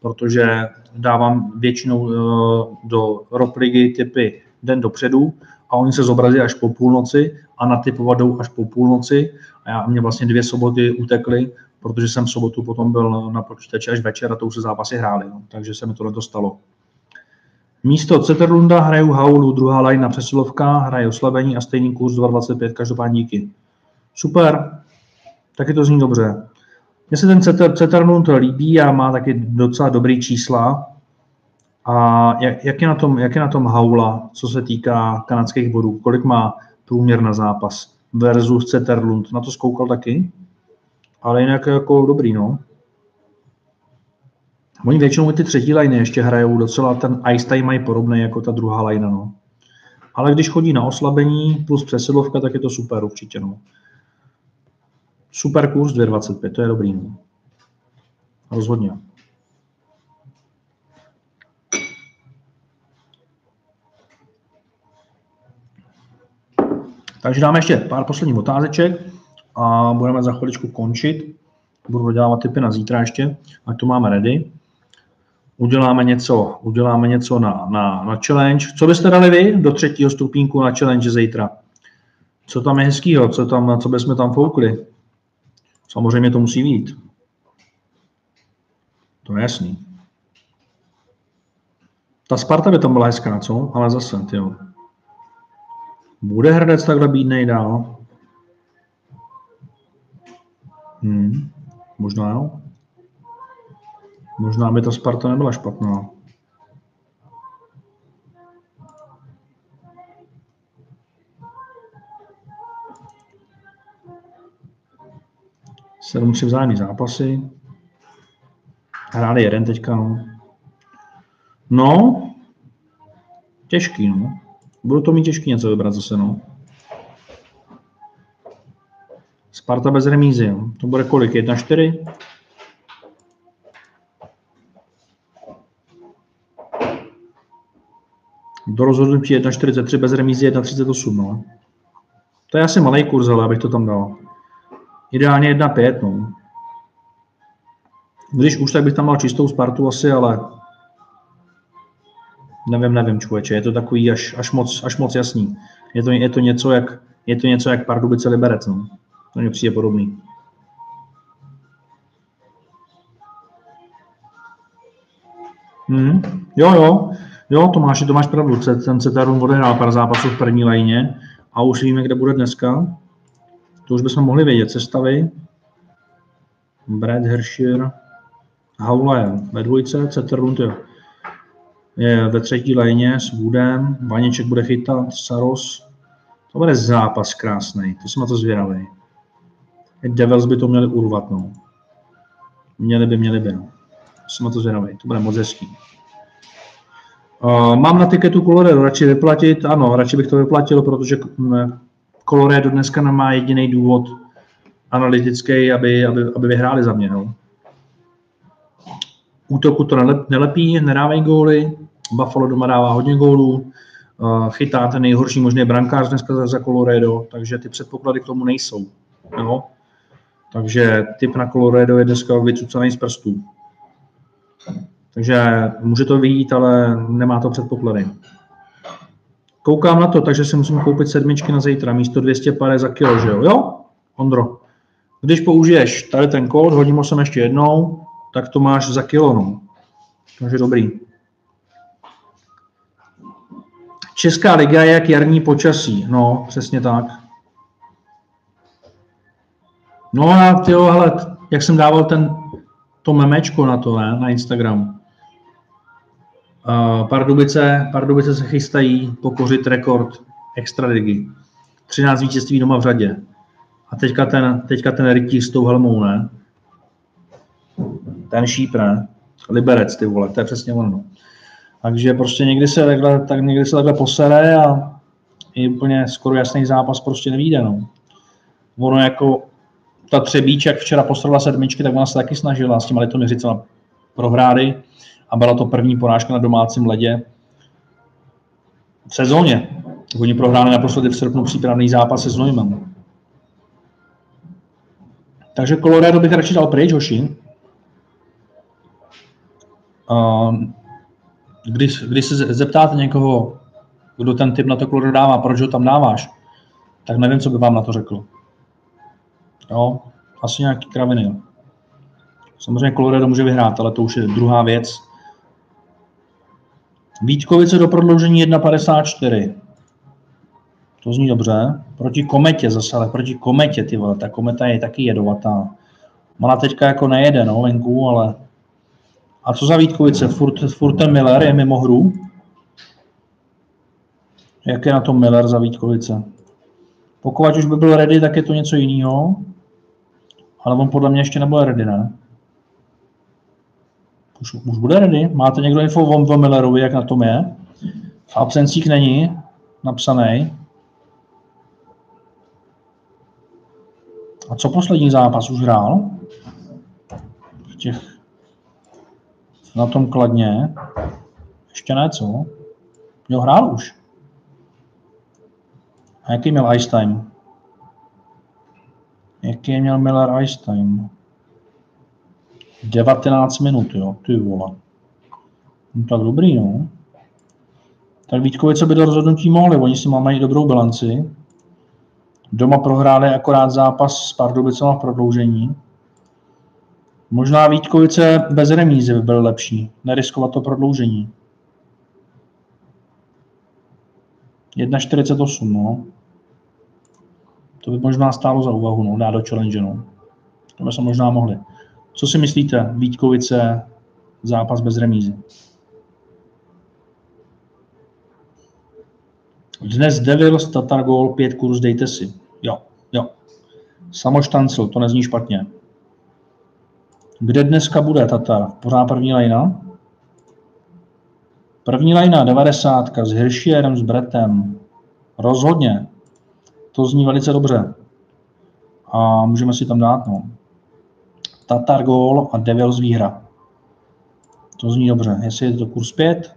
protože dávám většinou eh, do ropligy typy den dopředu a oni se zobrazí až po půlnoci a natypovat jdou až po půlnoci a já, mě vlastně dvě soboty utekly, protože jsem v sobotu potom byl na počítači až večer a to už se zápasy hrály, no, takže se mi to dostalo. Místo Ceterlunda hraju Haulu, druhá line přesilovka, hraje oslabení a stejný kurz 2,25, každopádně díky. Super, taky to zní dobře. Mně se ten Ceterlund líbí a má taky docela dobrý čísla. A jak, jak, je na tom, jak je na tom Haula, co se týká kanadských bodů? Kolik má průměr na zápas versus Ceterlund? Na to zkoukal taky? ale jinak jako dobrý, no. Oni většinou ty třetí liny ještě hrajou docela, ten ice time mají podobný jako ta druhá lajna, no. Ale když chodí na oslabení plus přesilovka, tak je to super určitě, no. Super kurz 2,25, to je dobrý, no. Rozhodně. Takže dáme ještě pár posledních otázeček a budeme za chviličku končit. Budu dodělávat typy na zítra ještě, ať to máme ready. Uděláme něco, uděláme něco na, na, na challenge. Co byste dali vy do třetího stupínku na challenge zítra? Co tam je hezkýho? Co, tam, co bychom tam foukli? Samozřejmě to musí být. To je jasný. Ta Sparta by tam byla hezká, co? Ale zase, jo. Bude Hradec takhle být nejdál? Hmm, možná jo. Možná by ta Sparta nebyla špatná. Sedm tři vzájemný zápasy. Hráli jeden teďka, no. No, těžký, no. Budou to mít těžký něco vybrat zase, no. Sparta bez remízy. Jo. To bude kolik? 1-4? Do rozhodnutí 1,43 bez remízy 1,38. No. To je asi malý kurz, ale abych to tam dal. Ideálně 1,5. No. Když už, tak bych tam dal čistou Spartu asi, ale nevím, nevím, člověče, je to takový až, až, moc, až moc jasný. Je to, je to něco jak, je to něco jak Pardubice Liberec. No. To mi přijde podobný. Hmm. Jo, jo, jo, Tomáši, to máš pravdu. Ten Cetarun odehrál pár zápasů v první lajně a už víme, kde bude dneska. To už bychom mohli vědět. Sestavy. Brad Hersher, Haula je ve dvojce, Cetarund jo. je ve třetí lajně s Woodem, Vaněček bude chytat, Saros. To bude zápas krásný, to jsem na to zvědavý. Devils by to měli urvat, no. Měli by, měli by, no. Jsem na to zvědavý, to bude moc hezký. Uh, mám na tiketu Colorado radši vyplatit, ano, radši bych to vyplatil, protože Colorado dneska nemá jediný důvod analytický, aby, aby, aby vyhráli za mě. No. Útoku to nelepí, nedávají góly, Buffalo doma dává hodně gólů, uh, chytá ten nejhorší možný brankář dneska za, za Colorado, takže ty předpoklady k tomu nejsou. No. Takže typ na Colorado je dneska vycucaný z prstů. Takže může to vyjít, ale nemá to předpoklady. Koukám na to, takže si musím koupit sedmičky na zítra, místo 200 pare za kilo, že jo? Jo, Ondro. Když použiješ tady ten kód, hodím ho sem ještě jednou, tak to máš za kilo. No. Takže dobrý. Česká liga je jak jarní počasí. No, přesně tak. No a ty jak jsem dával ten, to memečko na to, ne, na Instagram. Pardubice, Pardubice se chystají pokořit rekord extraligy. 13 vítězství doma v řadě. A teďka ten, teďka ten rytíř s tou helmou, ne? Ten šíp, ne? Liberec, ty vole, to je přesně ono. Takže prostě někdy se takhle, tak někdy se takhle posere a je úplně skoro jasný zápas prostě nevíde, no. Ono jako ta Třebíč, jak včera postrala sedmičky, tak ona se taky snažila s těma Litoměřicema prohrády a byla to první porážka na domácím ledě v sezóně. Oni prohráli naposledy v srpnu přípravný zápas se Znojmem. Takže Colorado bych radši dal pryč, hoši. Když, když se zeptáte někoho, kdo ten typ na to Colorado dává, proč ho tam dáváš, tak nevím, co by vám na to řekl. Jo, asi nějaký kraviny. Samozřejmě Colorado může vyhrát, ale to už je druhá věc. Vítkovice do prodloužení 1,54. To zní dobře. Proti kometě zase, ale proti kometě, ty vole, ta kometa je taky jedovatá. Ona teďka jako nejede, no, venku, ale... A co za Vítkovice? Furt, furt ten Miller je mimo hru? Jak je na tom Miller za Vítkovice? Pokud už by byl ready, tak je to něco jiného. Ale on podle mě ještě nebyl ready, ne? Už, už bude ready? Máte někdo info o Millerovi, jak na tom je? V absencích není napsaný. A co poslední zápas už hrál? V těch, na tom kladně. Ještě ne, co? Jo, hrál už. A jaký měl ice time? Jaký měl Miller ice time? 19 minut, jo, ty vole. No tak dobrý, no. Tak Vítkovice by do rozhodnutí mohli, oni si mají dobrou bilanci. Doma prohráli akorát zápas s Pardubicem v prodloužení. Možná Vítkovice bez remízy by byl lepší, neriskovat to prodloužení. 1,48, no. To by možná stálo za úvahu, no, dát do challenge, no. To by se možná mohli. Co si myslíte? Vítkovice, zápas bez remízy. Dnes Devils, Tatar Gol, pět kurz, dejte si. Jo, jo. Samoštancel, to nezní špatně. Kde dneska bude Tatar? Pořád první lajna? První lajna, 90 s Hirschierem, s Bretem. Rozhodně. To zní velice dobře. A můžeme si tam dát, no. Tatar gól a Devils výhra. To zní dobře. Jestli je to kurz 5,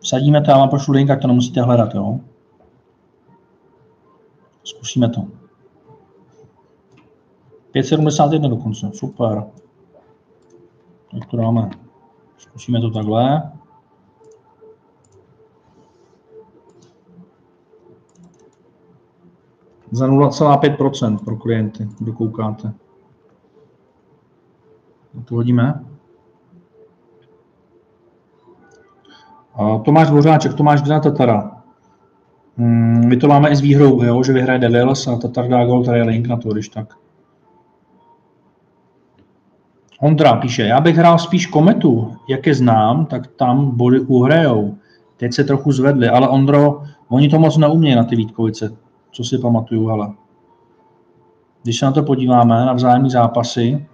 vsadíme to, já vám pošlu link, tak to nemusíte hledat, jo. Zkusíme to. 5,71 dokonce, super. Tak to dáme. Zkusíme to takhle. Za 0,5% pro klienty, kdo koukáte. To hodíme. Tomáš Dvořáček, Tomáš Dina Tatara. Hmm, my to máme i s výhrou, jo, že vyhraje Devils a Tatar dá gol, tady je link na to, když tak. Ondra píše, já bych hrál spíš Kometu, jak je znám, tak tam body uhrajou. Teď se trochu zvedli, ale Ondro, oni to moc neumějí na ty Vítkovice, co si pamatuju, ale když se na to podíváme, na vzájemné zápasy,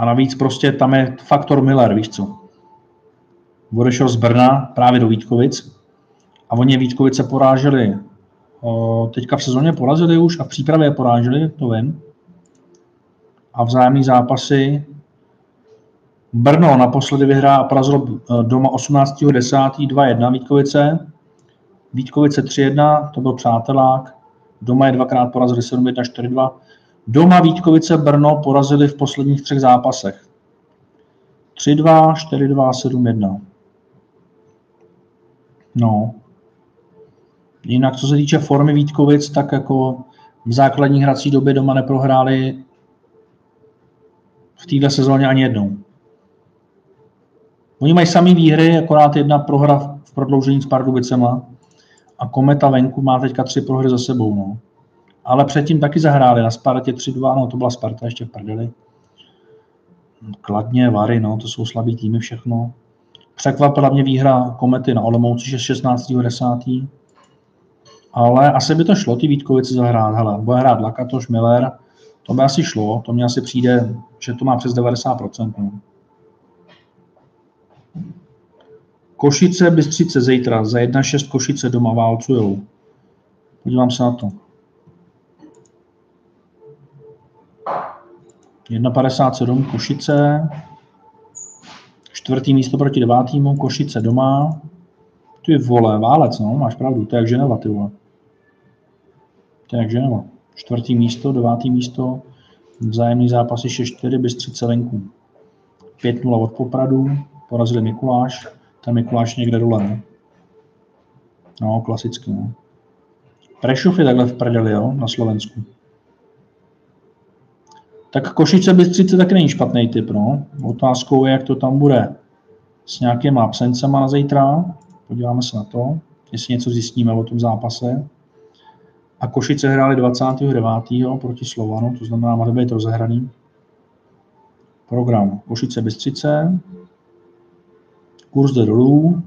a navíc prostě tam je faktor Miller, víš co. Odešel z Brna právě do Vítkovic a oni Vítkovice poráželi. Teďka v sezóně porazili už a v přípravě poráželi, to vím. A vzájemné zápasy Brno naposledy vyhrá a porazilo e, doma 18.10. 2-1 Vítkovice. Vítkovice 3-1, to byl přátelák. Doma je dvakrát porazili 7-1, 4-2. Doma Vítkovice Brno porazili v posledních třech zápasech. 3-2, 4-2, 7-1. No. Jinak, co se týče formy Vítkovic, tak jako v základní hrací době doma neprohráli v této sezóně ani jednou. Oni mají samý výhry, akorát jedna prohra v prodloužení s Pardubicema a Kometa venku má teďka tři prohry za sebou. No. Ale předtím taky zahráli na Spartě 3-2, no to byla Sparta ještě v prdeli. Kladně, Vary, no, to jsou slabý týmy všechno. Překvapila mě výhra Komety na Olomouci 16.10. Ale asi by to šlo ty Vítkovice zahrát. Hele, bude hrát Lakatoš, Miller, to by asi šlo, to mně asi přijde, že to má přes 90%. No. Košice, Bystřice zítra, za 1,6 Košice doma válcujou. Podívám se na to. 1,57 Košice, čtvrtý místo proti devátýmu, Košice doma. Ty vole, válec, no, máš pravdu, to je jak Ženeva, ty vole. To je jak Ženeva. Čtvrtý místo, devátý místo, vzájemný zápasy 6-4, Bystřice venku. 5-0 od Popradu, porazili Mikuláš, ten Mikuláš někde dole, ne? No, klasicky, no. Prešov je takhle v prdeli, jo, na Slovensku. Tak Košice Bystřice taky není špatný typ, no. Otázkou je, jak to tam bude s nějakýma absencema na zítra. Podíváme se na to, jestli něco zjistíme o tom zápase. A Košice hráli 29. proti Slovanu, to znamená, má být rozehraný. Program Košice Bystřice, kurz jde dolů,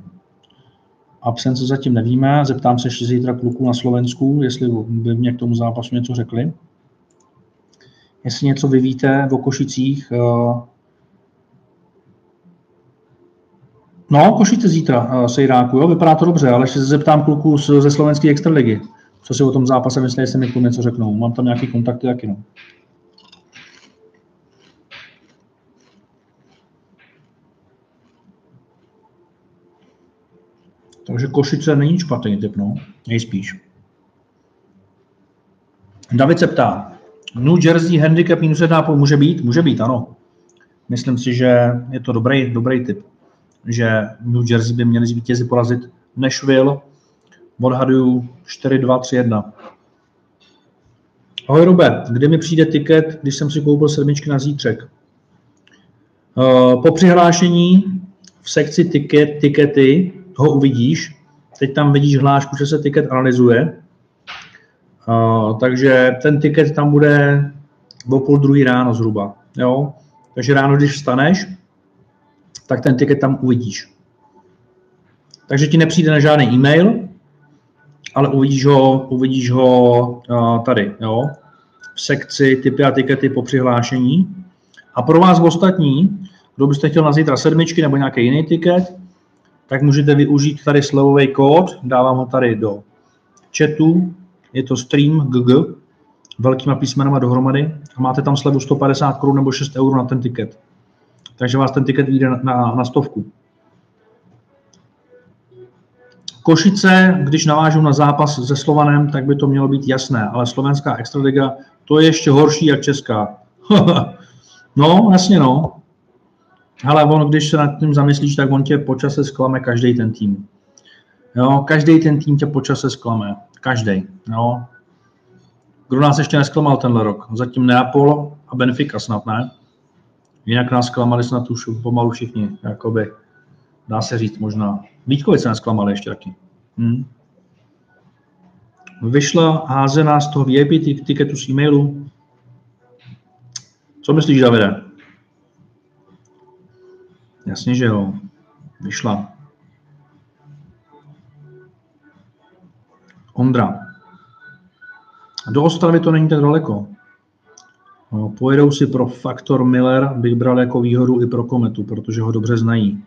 absence zatím nevíme, zeptám se ještě zítra kluků na Slovensku, jestli by mě k tomu zápasu něco řekli. Jestli něco vy víte o Košicích, eh, No, Košice zítra, eh, Sejráku, jo, vypadá to dobře, ale ještě se zeptám kluků ze slovenské extraligy, co si o tom zápase myslí, jestli mi něco řeknou. Mám tam nějaký kontakty, jaký no. Takže Košice není špatný typ, no, nejspíš. David se ptá, New Jersey handicap minus 1,5 může být? Může být, ano. Myslím si, že je to dobrý, dobrý typ, že New Jersey by měli zvítězi porazit Nashville. Odhaduju 4-2-3-1. Ahoj Robert, kdy mi přijde tiket, když jsem si koupil sedmičky na zítřek? Eh, po přihlášení v sekci tiket, tikety ho uvidíš. Teď tam vidíš hlášku, že se tiket analyzuje. Takže ten tiket tam bude o půl druhý ráno zhruba. Jo? Takže ráno, když vstaneš, tak ten tiket tam uvidíš. Takže ti nepřijde na žádný e-mail, ale uvidíš ho, uvidíš ho uh, tady, jo? v sekci typy a tikety po přihlášení. A pro vás ostatní, kdo byste chtěl na zítra sedmičky nebo nějaký jiný tiket, tak můžete využít tady slevový kód, dávám ho tady do chatu, je to stream GG, velkýma písmenama dohromady a máte tam slevu 150 korun nebo 6 eur na ten tiket. Takže vás ten tiket vyjde na, na, na stovku. Košice, když navážu na zápas se Slovanem, tak by to mělo být jasné, ale slovenská extraliga, to je ještě horší jak česká. no, jasně no. Ale on, když se nad tím zamyslíš, tak on tě počase zklame každý ten tým. Jo, každý ten tým tě počase zklame. Každý. Jo. Kdo nás ještě nesklamal tenhle rok? Zatím Neapol a Benfica snad, ne? Jinak nás zklamali snad už pomalu všichni, jakoby. Dá se říct možná. Vítkovice nás zklamali ještě taky. Hm. Vyšla házená z toho VIP tiketu z e-mailu. Co myslíš, Davide? Jasně, že jo. Vyšla. Ondra. Do Ostravy to není tak daleko. No, pojedou si pro faktor Miller, bych bral jako výhodu i pro Kometu, protože ho dobře znají.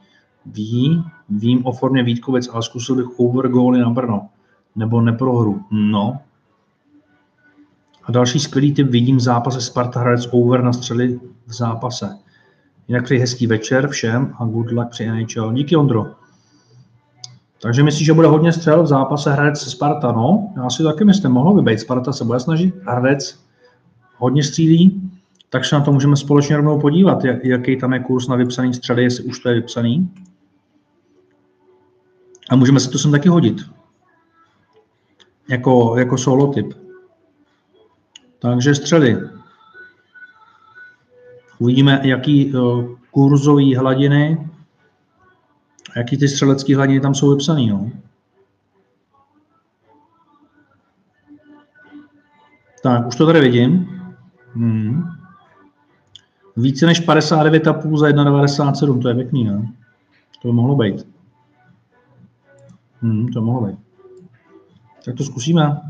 Ví, vím o formě Vítkovec, ale zkusil bych over góly na Brno. Nebo neprohru. No. A další skvělý typ vidím v zápase Sparta Hradec over na střely v zápase. Jinak přeji hezký večer všem a good luck při NHL. Díky Ondro. Takže myslíš, že bude hodně střel v zápase Hradec se Sparta? No, já si taky myslím, mohlo by být. Sparta se bude snažit, Hradec hodně střílí, tak se na to můžeme společně rovnou podívat, jaký tam je kurz na vypsaný střely, jestli už to je vypsaný. A můžeme si to sem taky hodit. Jako, jako solo typ. Takže střely. Uvidíme, jaký uh, kurzový hladiny, jaký ty střelecké hladiny tam jsou vypsané. No. Tak, už to tady vidím. Hmm. Více než 59,5 za 1,97, to je pěkný, ne? To by mohlo být. Hmm, to mohlo být. Tak to zkusíme.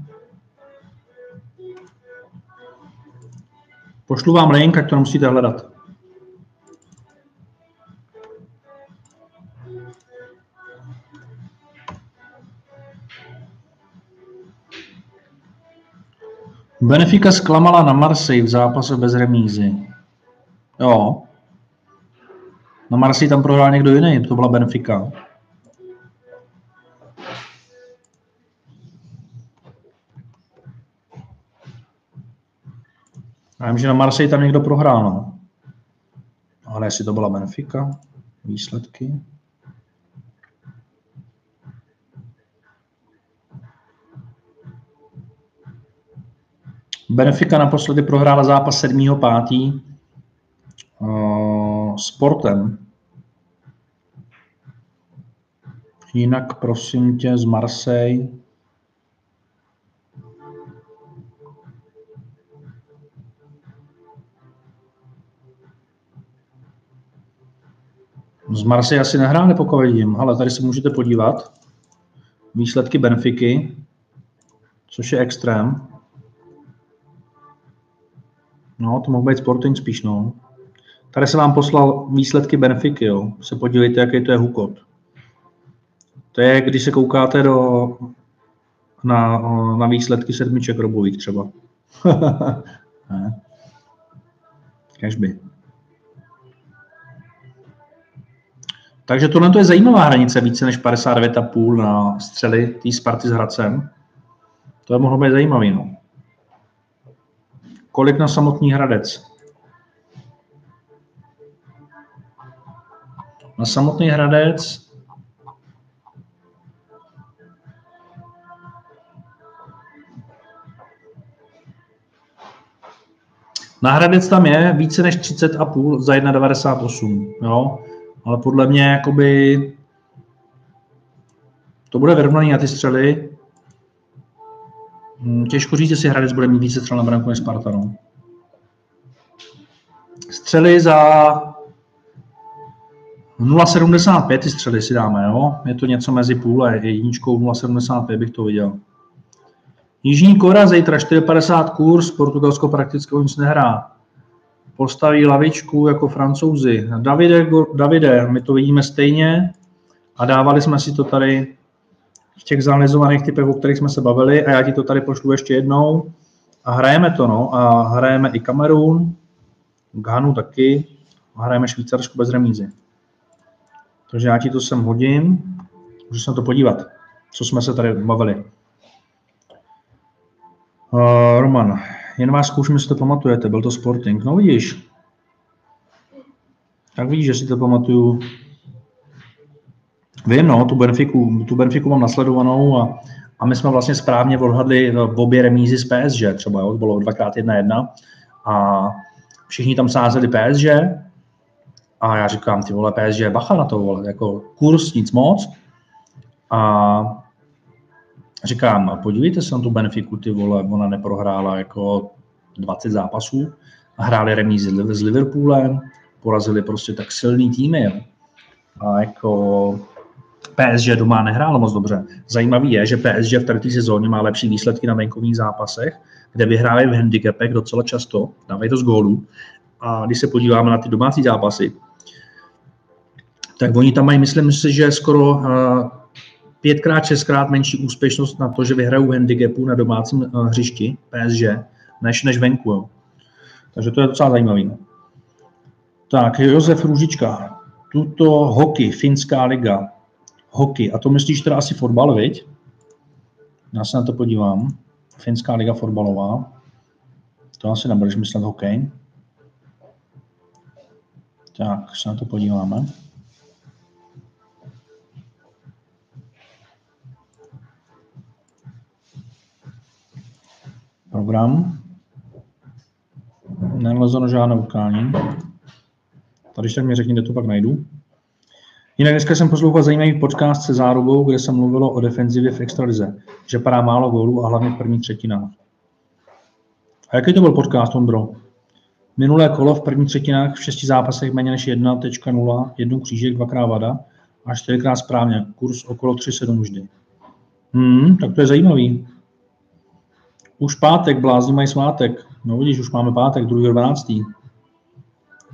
Pošlu vám link, ať to nemusíte hledat. Benfica zklamala na Marseille v zápase bez remízy. Jo. Na Marseille tam prohrál někdo jiný, to byla Benfica. Já vím, že na Marseille tam někdo prohrál, no. Ale jestli to byla Benfica, výsledky. Benfica naposledy prohrála zápas 7.5. Uh, sportem. Jinak prosím tě z Marseille. Z Marseille asi nehráli, pokud vidím, ale tady se můžete podívat. Výsledky Benfiky, což je extrém. No, to mohl být Sporting spíš, no. Tady se vám poslal výsledky Benfiky, jo. Se podívejte, jaký to je hukot. To je, když se koukáte do, na, na výsledky sedmiček robových třeba. Cashby. Takže tohle je zajímavá hranice, více než 59,5 na střely té Sparty s Hradcem. To je mohlo být zajímavý. No. Kolik na samotný Hradec? Na samotný Hradec Na Hradec tam je více než 30,5 za 1,98. Jo? Ale podle mě jakoby to bude vyrovnaný na ty střely. Hm, těžko říct, jestli Hradec bude mít více střel na branku než Sparta. No. Střely za 0,75 ty střely si dáme, jo? Je to něco mezi půl a jedničkou 0,75 bych to viděl. Jižní Korea zítra 4,50 kurz, Portugalsko prakticky nic nehrá. Postaví lavičku jako francouzi. Davide, Davide, my to vidíme stejně a dávali jsme si to tady v těch zanalizovaných typech, o kterých jsme se bavili a já ti to tady pošlu ještě jednou. A hrajeme to, no. A hrajeme i Kamerun, Ghanu taky a hrajeme Švýcarsko bez remízy. Takže já ti to sem hodím, můžu se na to podívat, co jsme se tady bavili. Uh, Roman, jen vás zkouším, jestli to pamatujete, byl to Sporting. No vidíš, tak vidíš, že si to pamatuju. Vím, no, tu Benfiku, tu Benfiku mám nasledovanou a, a my jsme vlastně správně odhadli v obě remízy z PSG, třeba, jo, bylo dvakrát jedna jedna a všichni tam sázeli PSG a já říkám, ty vole, PSG, bacha na to, vole, jako kurz, nic moc a říkám, podívejte se na tu Benfiku, ty vole, ona neprohrála jako 20 zápasů a hráli remízy s Liverpoolem, porazili prostě tak silný týmy. Jo. A jako PSG doma nehrálo moc dobře. Zajímavý je, že PSG v této sezóně má lepší výsledky na venkovních zápasech, kde vyhrávají v handicapech docela často, dávají to z gólu. A když se podíváme na ty domácí zápasy, tak oni tam mají, myslím si, že skoro eh, pětkrát, šestkrát menší úspěšnost na to, že vyhrajou handicapu na domácím eh, hřišti PSG, než, než venku. Jo. Takže to je docela zajímavé. No. Tak, Josef Růžička. Tuto hokej, finská liga. Hokej. A to myslíš teda asi fotbal, viď? Já se na to podívám. Finská liga fotbalová. To asi nebudeš myslet hokej. Tak, se na to podíváme. Program. Nenalezeno žádné utkání. Tady tak mi řekni, kde to pak najdu. Jinak dneska jsem poslouchal zajímavý podcast se Zárubou, kde se mluvilo o defenzivě v extralize, že padá málo gólů a hlavně v první třetinách. A jaký to byl podcast, Ondro? Minulé kolo v prvních třetinách v šesti zápasech méně než 1.0, jednou křížek, dvakrát vada a čtyřikrát správně. Kurs okolo 3,7 vždy. Hmm, tak to je zajímavý. Už pátek, blázni mají svátek. No vidíš, už máme pátek, 2.12.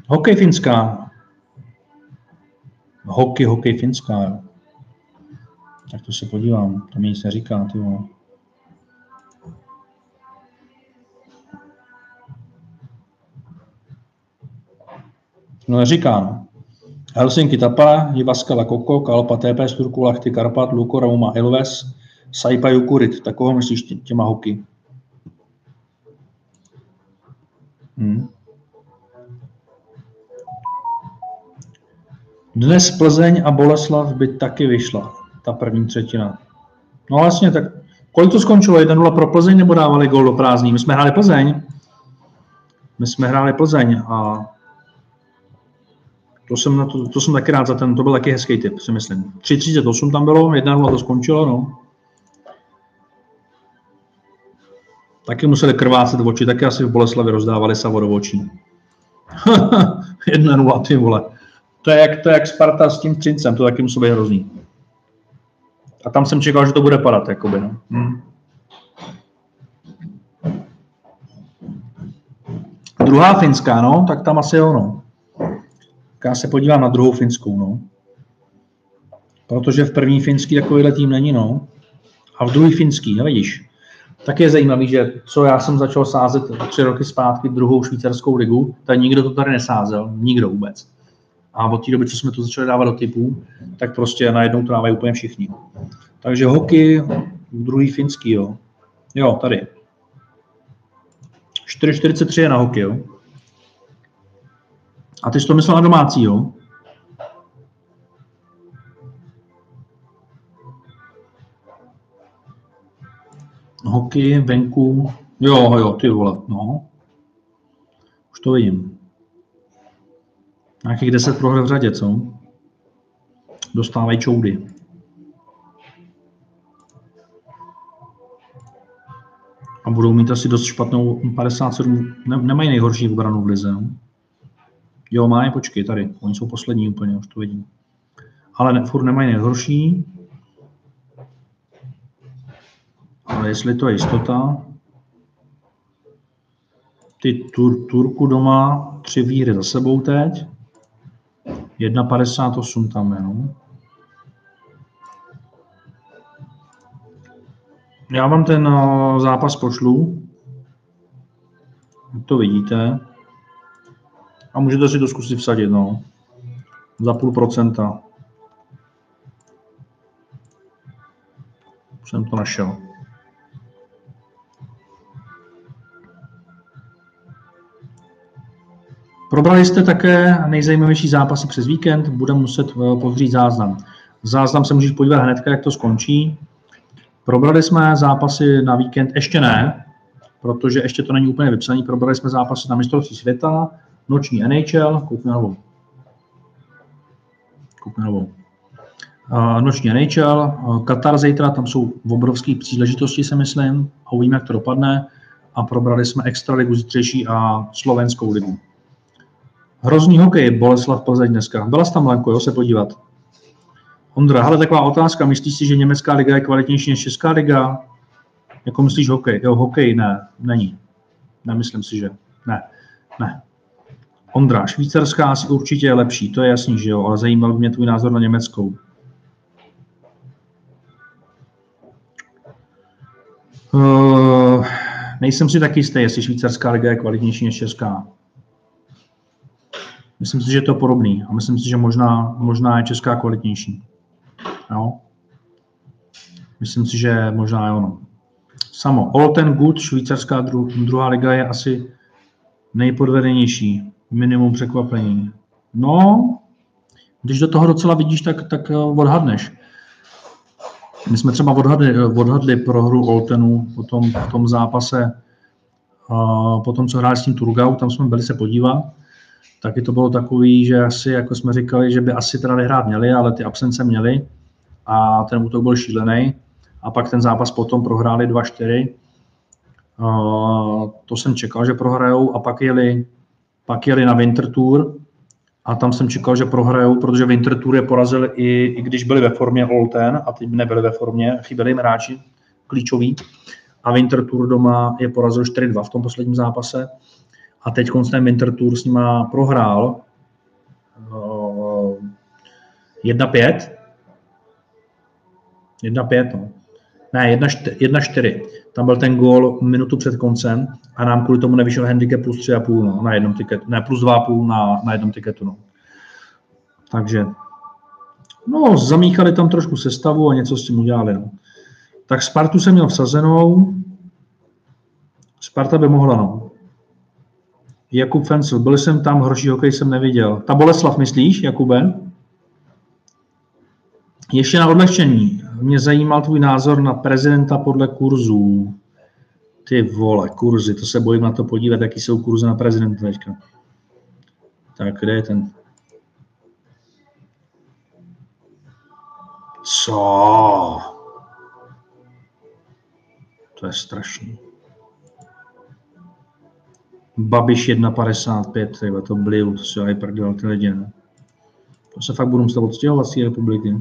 Hokej finská. Hokej, hokej finská, jo. Tak to se podívám, to mi nic neříká, ty vole. No neříká, no. Helsinki Tapara, Jivaskala Koko, Kalpa TP, Turku, Lachty Karpat, Luko, Rauma, Ilves, Saipa Jukurit. Takového myslíš tě, těma hoky? Hmm. Dnes Plzeň a Boleslav by taky vyšla, ta první třetina. No vlastně, tak kolik to skončilo? 1-0 pro Plzeň nebo dávali gól do prázdní? My jsme hráli Plzeň. My jsme hráli Plzeň a to jsem, na to, to jsem taky rád za ten, to byl taky hezký typ, si myslím. 3.38 tam bylo, 1 to skončilo, no. Taky museli krvácet oči, taky asi v Boleslavě rozdávali savo do očí. 1-0, ty vole. To je, jak, to je jak Sparta s tím Třincem, to taky musí být hrozný. A tam jsem čekal, že to bude padat, jakoby, no. Hmm. Druhá finská, no, tak tam asi jo, no. Tak já se podívám na druhou finskou, no. Protože v první finský takovýhle tým není, no. A v druhý finský, no vidíš. Tak je zajímavý, že co já jsem začal sázet tři roky zpátky druhou švýcarskou ligu, tak nikdo to tady nesázel, nikdo vůbec. A od té doby, co jsme to začali dávat do typů, tak prostě najednou to dávají úplně všichni. Takže hokej, druhý finský, jo. Jo, tady. 4,43 je na hokej, jo. A ty jsi to myslel na domácí, jo? Hokej, venku. Jo, jo, ty vole, no. Už to vidím. Nějakých 10 prohr v řadě, co? Dostávají čoudy. A budou mít asi dost špatnou 57, ne, nemají nejhorší obranu v lize. No? Jo, mají, počkej, tady. Oni jsou poslední úplně, už to vidím. Ale ne, furt nemají nejhorší. Ale jestli to je jistota, ty tur, Turku doma tři výhry za sebou teď. 1,58 tam je, no. Já vám ten uh, zápas pošlu. To vidíte. A můžete si to zkusit vsadit, no. Za půl procenta. Jsem to našel. Probrali jste také nejzajímavější zápasy přes víkend, budeme muset eh, povřít záznam. Záznam se můžeš podívat hned, jak to skončí. Probrali jsme zápasy na víkend, ještě ne, protože ještě to není úplně vypsané. Probrali jsme zápasy na mistrovství světa, noční NHL, koupíme novou. Koupíme novou. Uh, noční NHL, uh, Katar zítra, tam jsou obrovské příležitosti, se myslím, a uvidíme, jak to dopadne. A probrali jsme Extraligu zítřejší a Slovenskou ligu. Hrozný hokej, Boleslav Plzeň dneska. Byla jsi tam, Lanko, jo, se podívat. Ondra, ale taková otázka, myslíš si, že německá liga je kvalitnější než česká liga? Jako myslíš hokej? Jo, hokej ne, není. Nemyslím si, že ne, ne. Ondra, švýcarská asi určitě je lepší, to je jasný, že jo, ale zajímal by mě tvůj názor na německou. Uh, nejsem si taky jistý, jestli švýcarská liga je kvalitnější než česká. Myslím si, že je to podobný a myslím si, že možná, možná je česká kvalitnější. Jo? Myslím si, že možná je ono. Samo. All ten good, švýcarská dru, druhá liga je asi nejpodvedenější. Minimum překvapení. No, když do toho docela vidíš, tak, tak eh, odhadneš. My jsme třeba odhadli, odhadli pro hru Oltenu po tom, po tom zápase A potom, co hráli s tím Turgau, tam jsme byli se podívat, taky to bylo takový, že asi, jako jsme říkali, že by asi teda vyhrát měli, ale ty absence měli a ten útok byl šílený. A pak ten zápas potom prohráli 2-4. Uh, to jsem čekal, že prohrajou a pak jeli, pak jeli na Winter Tour a tam jsem čekal, že prohrajou, protože Winter Tour je porazili i, i když byli ve formě Olten a teď nebyli ve formě, chyběli jim hráči klíčoví a Winter Tour doma je porazil 4-2 v tom posledním zápase a teď ten Winter Tour s nima prohrál uh, 1-5 1-5, no. Ne, 1-4. Tam byl ten gól minutu před koncem a nám kvůli tomu nevyšel handicap plus 3,5 no, na jednom tiketu. Ne, plus 2,5 na, na jednom tiketu. No. Takže, no, zamíchali tam trošku sestavu a něco s tím udělali. No. Tak Spartu jsem měl vsazenou. Sparta by mohla, no. Jakub Fencel, byl jsem tam, horší hokej jsem neviděl. Ta Boleslav, myslíš, Jakube? Ještě na odlehčení. Mě zajímal tvůj názor na prezidenta podle kurzů. Ty vole, kurzy, to se bojím na to podívat, jaký jsou kurzy na prezidenta teďka. Tak, kde je ten? Co? To je strašný. Babiš 1,55, to byl, to si aj prdel ty lidi, ne? To se fakt budu muset odstěhovat z té republiky.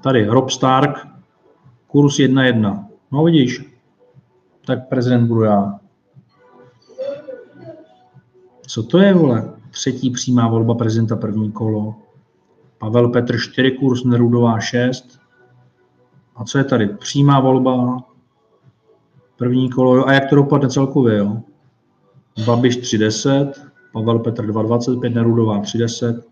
Tady Rob Stark, kurz 1-1. No vidíš, tak prezident budu já. Co to je, vole? Třetí přímá volba prezidenta první kolo. Pavel Petr 4, kurz Nerudová 6. A co je tady? Přímá volba, první kolo. A jak to dopadne celkově, jo? Babiš 310, Pavel Petr 225, Nerudová 310,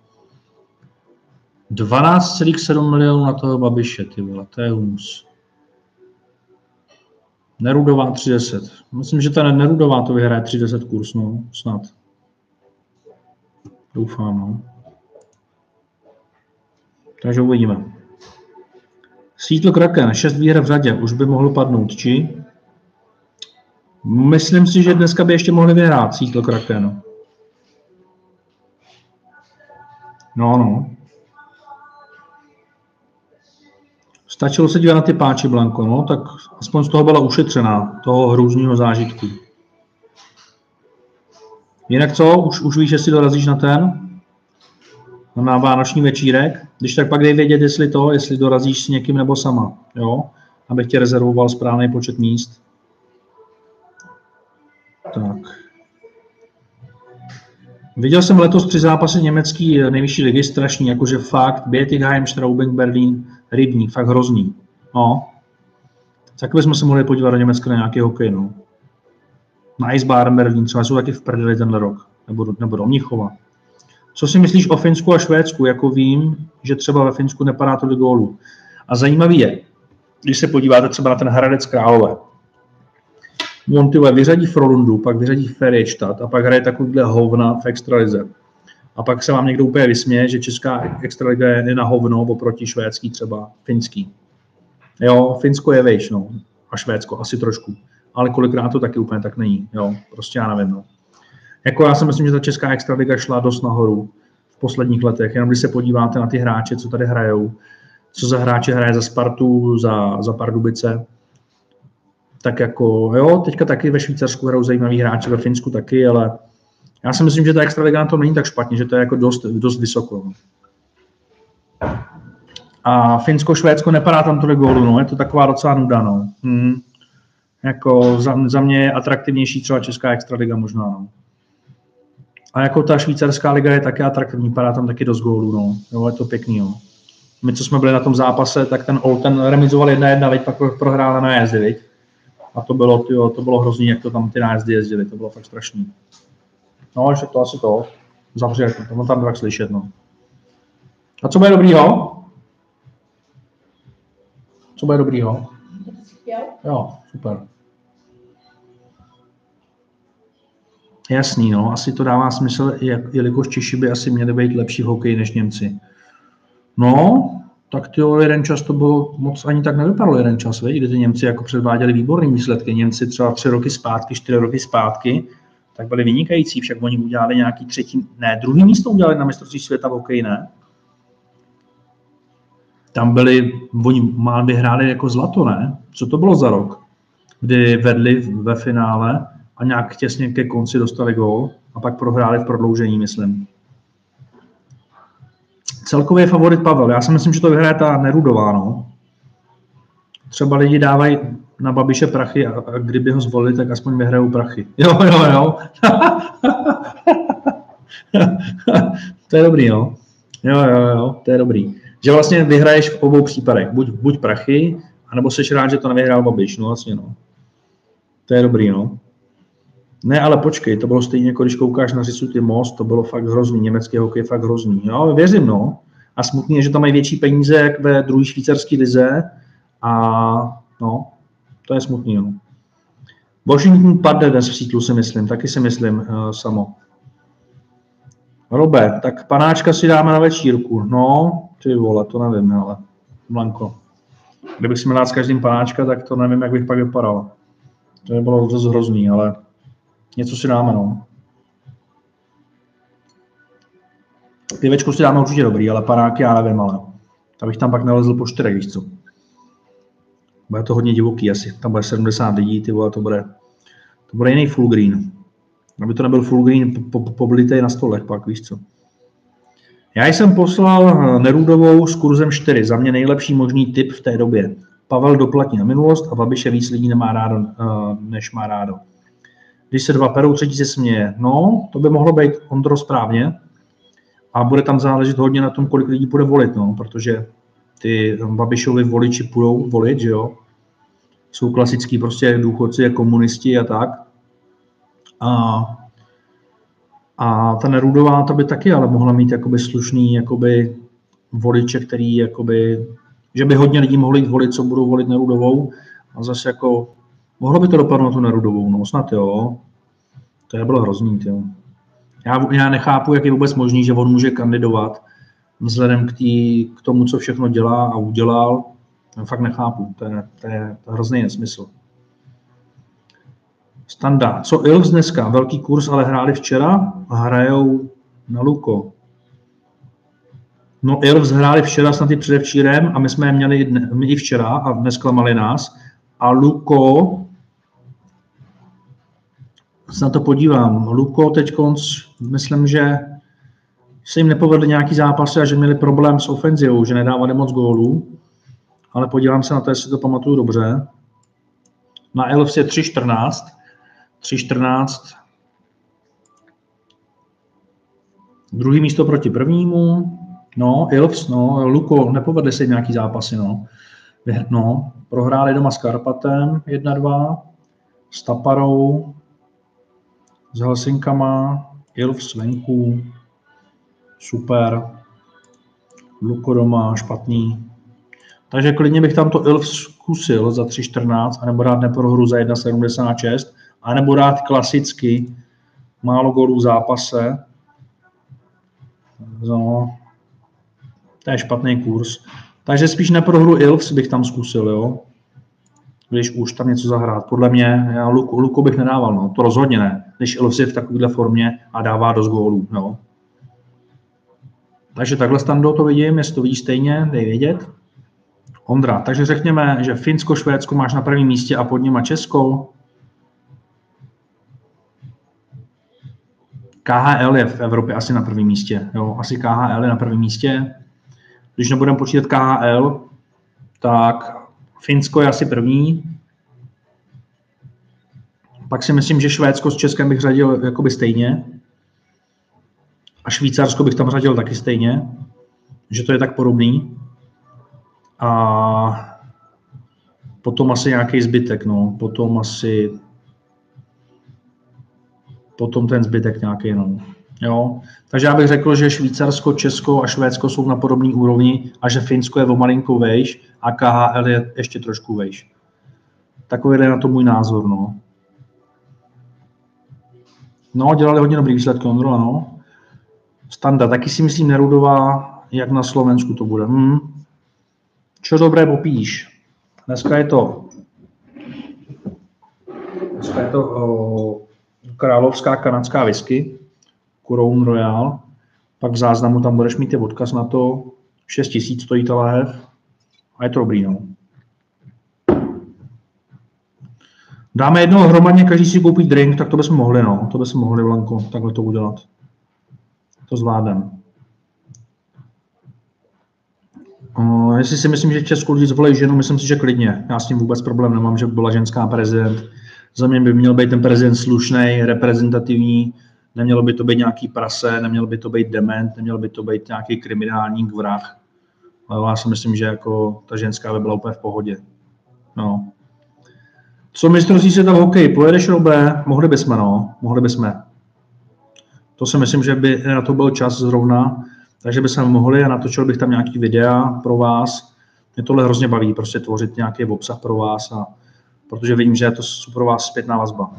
12,7 milionů na toho Babiše, ty vole, to je humus. Nerudová 30. Myslím, že ta Nerudová to vyhraje 30 kurz, no, snad. Doufám, no. Takže uvidíme. Svítlo Kraken, 6 výher v řadě, už by mohl padnout, či? Myslím si, že dneska by ještě mohli vyhrát Svítlo Kraken. No, no. Stačilo se dívat na ty páči, Blanko, no, tak aspoň z toho byla ušetřená, toho hrůzního zážitku. Jinak co, už, už víš, jestli dorazíš na ten, na vánoční večírek, když tak pak dej vědět, jestli to, jestli dorazíš s někým nebo sama, jo, abych tě rezervoval správný počet míst. Tak. Viděl jsem letos při zápase německý nejvyšší ligy strašný, jakože fakt, Bietigheim, Straubing, Berlín, Rybník, fakt hrozný. No. Tak bychom se mohli podívat do Německa na nějaký hokej, no. Na Eisbären Berlín třeba jsou taky v prdeli tenhle rok, nebo, nebo do Mnichova. Co si myslíš o Finsku a Švédsku? Jako vím, že třeba ve Finsku nepadá tolik gólů. A zajímavý je, když se podíváte třeba na ten Hradec Králové, on tyhle vyřadí Frolundu, pak vyřadí Ferjestad a pak hraje takovýhle hovna v extralize. A pak se vám někdo úplně vysměje, že česká extraliga je na hovno oproti švédský třeba, finský. Jo, Finsko je vejš, no. A Švédsko asi trošku. Ale kolikrát to taky úplně tak není, jo. Prostě já nevím, no. Jako já si myslím, že ta česká extraliga šla dost nahoru v posledních letech. Jenom když se podíváte na ty hráče, co tady hrajou, co za hráče hraje za Spartu, za, za Pardubice, tak jako, jo, teďka taky ve Švýcarsku hrajou zajímavý hráči, ve Finsku taky, ale já si myslím, že ta extraliga na tom není tak špatně, že to je jako dost, dost vysoko. No. A Finsko, Švédsko nepadá tam tolik gólů, no, je to taková docela nuda, no. Hmm. Jako za, za, mě je atraktivnější třeba Česká extraliga možná, no. A jako ta švýcarská liga je taky atraktivní, padá tam taky dost gólů, no. Jo, je to pěkný, jo. My, co jsme byli na tom zápase, tak ten Olten remizoval jedna jedna, veď pak prohrál na nájezdy, veď. A to bylo, tyjo, to bylo hrozný, jak to tam ty nájezdy jezdili, to bylo fakt strašný. No, že to asi to. Zavře, to tam tak slyšet, no. A co bude dobrýho? Co bude dobrýho? Jo, super. Jasný, no, asi to dává smysl, jelikož Češi by asi měli být lepší v hokeji než Němci. No, Tak to jeden čas to bylo moc ani tak nevypadalo jeden čas, vej, kdy ty Němci jako předváděli výborný výsledky. Němci třeba tři roky zpátky, čtyři roky zpátky, tak byli vynikající, však oni udělali nějaký třetí, ne, druhý místo udělali na mistrovství světa v hokeji, ne? Tam byli, oni má vyhráli jako zlato, ne? Co to bylo za rok? Kdy vedli ve finále a nějak těsně ke konci dostali gól a pak prohráli v prodloužení, myslím. Celkově favorit Pavel. Já si myslím, že to vyhraje ta Nerudová. No. Třeba lidi dávají na Babiše prachy a, a kdyby ho zvolili, tak aspoň vyhrajou prachy. Jo, jo, jo. to je dobrý, no. Jo, jo, jo, to je dobrý. Že vlastně vyhraješ v obou případech. Buď, buď prachy, anebo seš rád, že to nevyhrál Babiš. No vlastně, no. To je dobrý, no. Ne, ale počkej, to bylo stejně, jako když koukáš na Řisutý most, to bylo fakt hrozný, německý hokej fakt hrozný. Jo, věřím, no. A smutný je, že tam mají větší peníze, jak ve druhé švýcarské lize. A no, to je smutný, no. Washington padne dnes v sítlu, si myslím, taky si myslím uh, samo. Robe, tak panáčka si dáme na večírku. No, ty vole, to nevím, ale Blanko. Kdybych si měl dát s každým panáčka, tak to nevím, jak bych pak vypadal. To by bylo dost hrozný, ale Něco si dáme, no. Pivečko si dáme určitě dobrý, ale panáky já nevím, ale abych tam pak nalezl po čtyřech, víš co. Bude to hodně divoký asi, tam bude 70 lidí, ty vole, to bude, to bude jiný full green. Aby to nebyl full green poblitej na stolech pak, víš co. Já jsem poslal Nerudovou s kurzem 4, za mě nejlepší možný tip v té době. Pavel doplatí na minulost a Babiše víc lidí nemá rádo, eh, než má rádo když se dva perou, třetí se směje. No, to by mohlo být Ondro správně a bude tam záležet hodně na tom, kolik lidí bude volit, no, protože ty Babišovi voliči půjdou volit, že jo. Jsou klasický prostě důchodci, komunisti a tak. A, a ta Nerudová, ta by taky ale mohla mít jakoby slušný jakoby voliče, který jakoby, že by hodně lidí mohli jít volit, co budou volit Nerudovou a zase jako Mohlo by to dopadnout tu Nerudovou, no snad jo. To je bylo hrozný, jo. Já, já nechápu, jak je vůbec možný, že on může kandidovat vzhledem k, tý, k tomu, co všechno dělá a udělal. Já fakt nechápu, to je, to je, to je hrozný nesmysl. Standa. Co Ilves dneska? Velký kurz, ale hráli včera a hrajou na Luko. No Ilves hráli včera, snad i předevčírem a my jsme je měli my i včera a nesklamali nás. A Luko se na to podívám. Luko teď myslím, že se jim nepovedly nějaký zápasy a že měli problém s ofenzivou, že nedávali moc gólů, ale podívám se na to, jestli to pamatuju dobře. Na Elfs je 3-14. 3-14. Druhý místo proti prvnímu. No, Elfs, no, Luko, nepovedly se nějaký zápasy, no. No, prohráli doma s Karpatem 1-2, s Taparou s Helsinkama, Ilf venku, super, Luko doma, špatný. Takže klidně bych tam to Ilf zkusil za 3.14, anebo dát neprohru za 1.76, anebo dát klasicky málo gólů v zápase. No, to je špatný kurz. Takže spíš neprohru Ilfs bych tam zkusil, jo když už tam něco zahrát. Podle mě, já Luku, Luku bych nedával, no, to rozhodně ne, když Elf je v takovéhle formě a dává dost gólů. No. Takže takhle stando to vidím, jestli to vidíš stejně, dej vědět. Ondra, takže řekněme, že Finsko, Švédsko máš na prvním místě a pod nima Česko. KHL je v Evropě asi na prvním místě. Jo, asi KHL je na prvním místě. Když nebudeme počítat KHL, tak Finsko je asi první. Pak si myslím, že Švédsko s Českem bych řadil jakoby stejně. A Švýcarsko bych tam řadil taky stejně. Že to je tak podobný. A potom asi nějaký zbytek, no. Potom asi potom ten zbytek nějaký, no. Jo? Takže já bych řekl, že Švýcarsko, Česko a Švédsko jsou na podobné úrovni a že Finsko je o malinkou vejš a KHL je ještě trošku vejš. Takový je na to můj názor. No, no dělali hodně dobrý výsledky, Ondro, no. Standa, taky si myslím Nerudová, jak na Slovensku to bude. Hmm. Čo dobré popíš? Dneska je to dneska je to o, královská kanadská whisky, Crown Royal. Pak v záznamu tam budeš mít i odkaz na to. 6 tisíc stojí ta lahev. A je to dobrý, no. Dáme jednoho hromadně, každý si koupí drink, tak to bychom mohli, no. To bychom mohli, Blanko, takhle to udělat. To zvládnem. Uh, jestli si myslím, že v Česku lidi zvolí ženu, myslím si, že klidně. Já s tím vůbec problém nemám, že by byla ženská prezident. Za mě by měl být ten prezident slušný, reprezentativní, nemělo by to být nějaký prase, nemělo by to být dement, nemělo by to být nějaký kriminální vrah. Ale já si myslím, že jako ta ženská by byla úplně v pohodě. No. Co mistrovství světa v hokeji? Pojedeš, Robe? Mohli bychom, no. Mohli bychom. To si myslím, že by na to byl čas zrovna, takže bychom mohli a natočil bych tam nějaký videa pro vás. Mě tohle hrozně baví, prostě tvořit nějaký obsah pro vás, a, protože vidím, že je to pro vás zpětná vazba.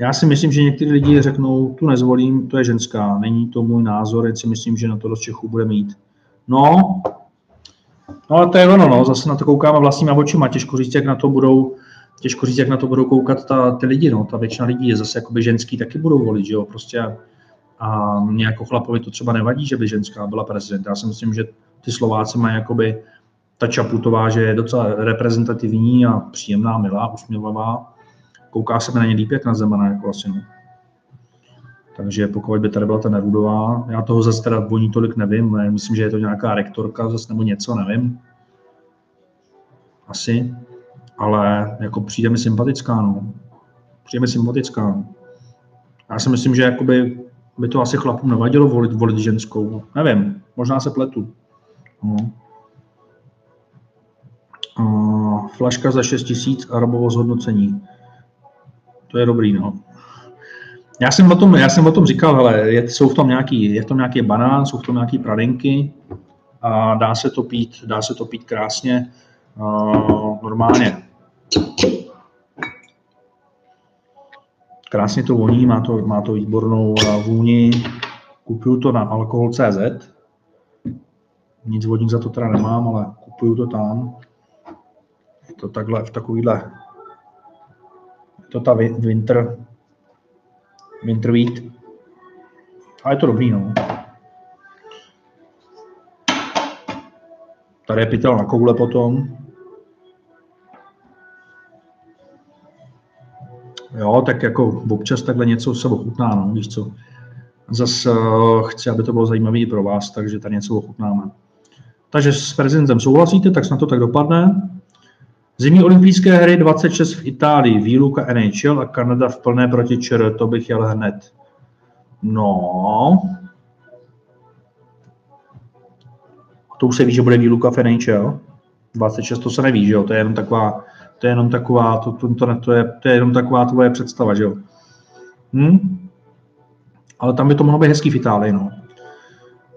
Já si myslím, že někteří lidi řeknou, tu nezvolím, to je ženská, není to můj názor, jen si myslím, že na to dost Čechů bude mít. No, no ale to je ono, no, zase na to koukáme vlastníma očima, těžko říct, jak na to budou, těžko říct, jak na to budou koukat ta, ty lidi, no, ta většina lidí je zase jakoby ženský, taky budou volit, že jo, prostě a mě jako chlapovi to třeba nevadí, že by ženská byla prezident. Já si myslím, že ty Slováci mají jakoby ta Čaputová, že je docela reprezentativní a příjemná, milá, usměvavá. Kouká se na ně líp, jak na Zemana, jako asi, no. Takže pokud by tady byla ta Nerudová, já toho zase teda o ní tolik nevím, ne? myslím, že je to nějaká rektorka zase nebo něco, nevím. Asi. Ale jako přijde mi sympatická, no. Přijde mi sympatická. No. Já si myslím, že jakoby by to asi chlapům nevadilo volit, volit ženskou. Nevím, možná se pletu. No. Uh, flaška za 6 tisíc a robovo zhodnocení. To je dobrý, no. Já jsem o tom, já jsem o tom říkal, hele, je, jsou v tom nějaký, je v tom nějaký banán, jsou v tom nějaký pralinky a dá se to pít, dá se to pít krásně, uh, normálně. Krásně to voní, má to, má to výbornou vůni. Kupuju to na alkohol.cz. Nic vodník za to teda nemám, ale kupuju to tam. Je to takhle, v takovýhle. To ta winter, winter wheat. A je to dobrý, no. Tady je pytel na koule potom. Jo, tak jako občas takhle něco se ochutná, no, víš co. Zase uh, chci, aby to bylo zajímavé pro vás, takže tady něco ochutnáme. Takže s prezidentem souhlasíte, tak snad to tak dopadne. Zimní olympijské hry 26 v Itálii, výluka NHL a Kanada v plné proti ČR, to bych jel hned. No. To už se ví, že bude výluka v NHL. 26 to se neví, že jo, to je jenom taková to je jenom taková, to, to, to, to, je, to je jenom taková tvoje představa, že jo. Hm? Ale tam by to mohlo být hezký v Itálii, no.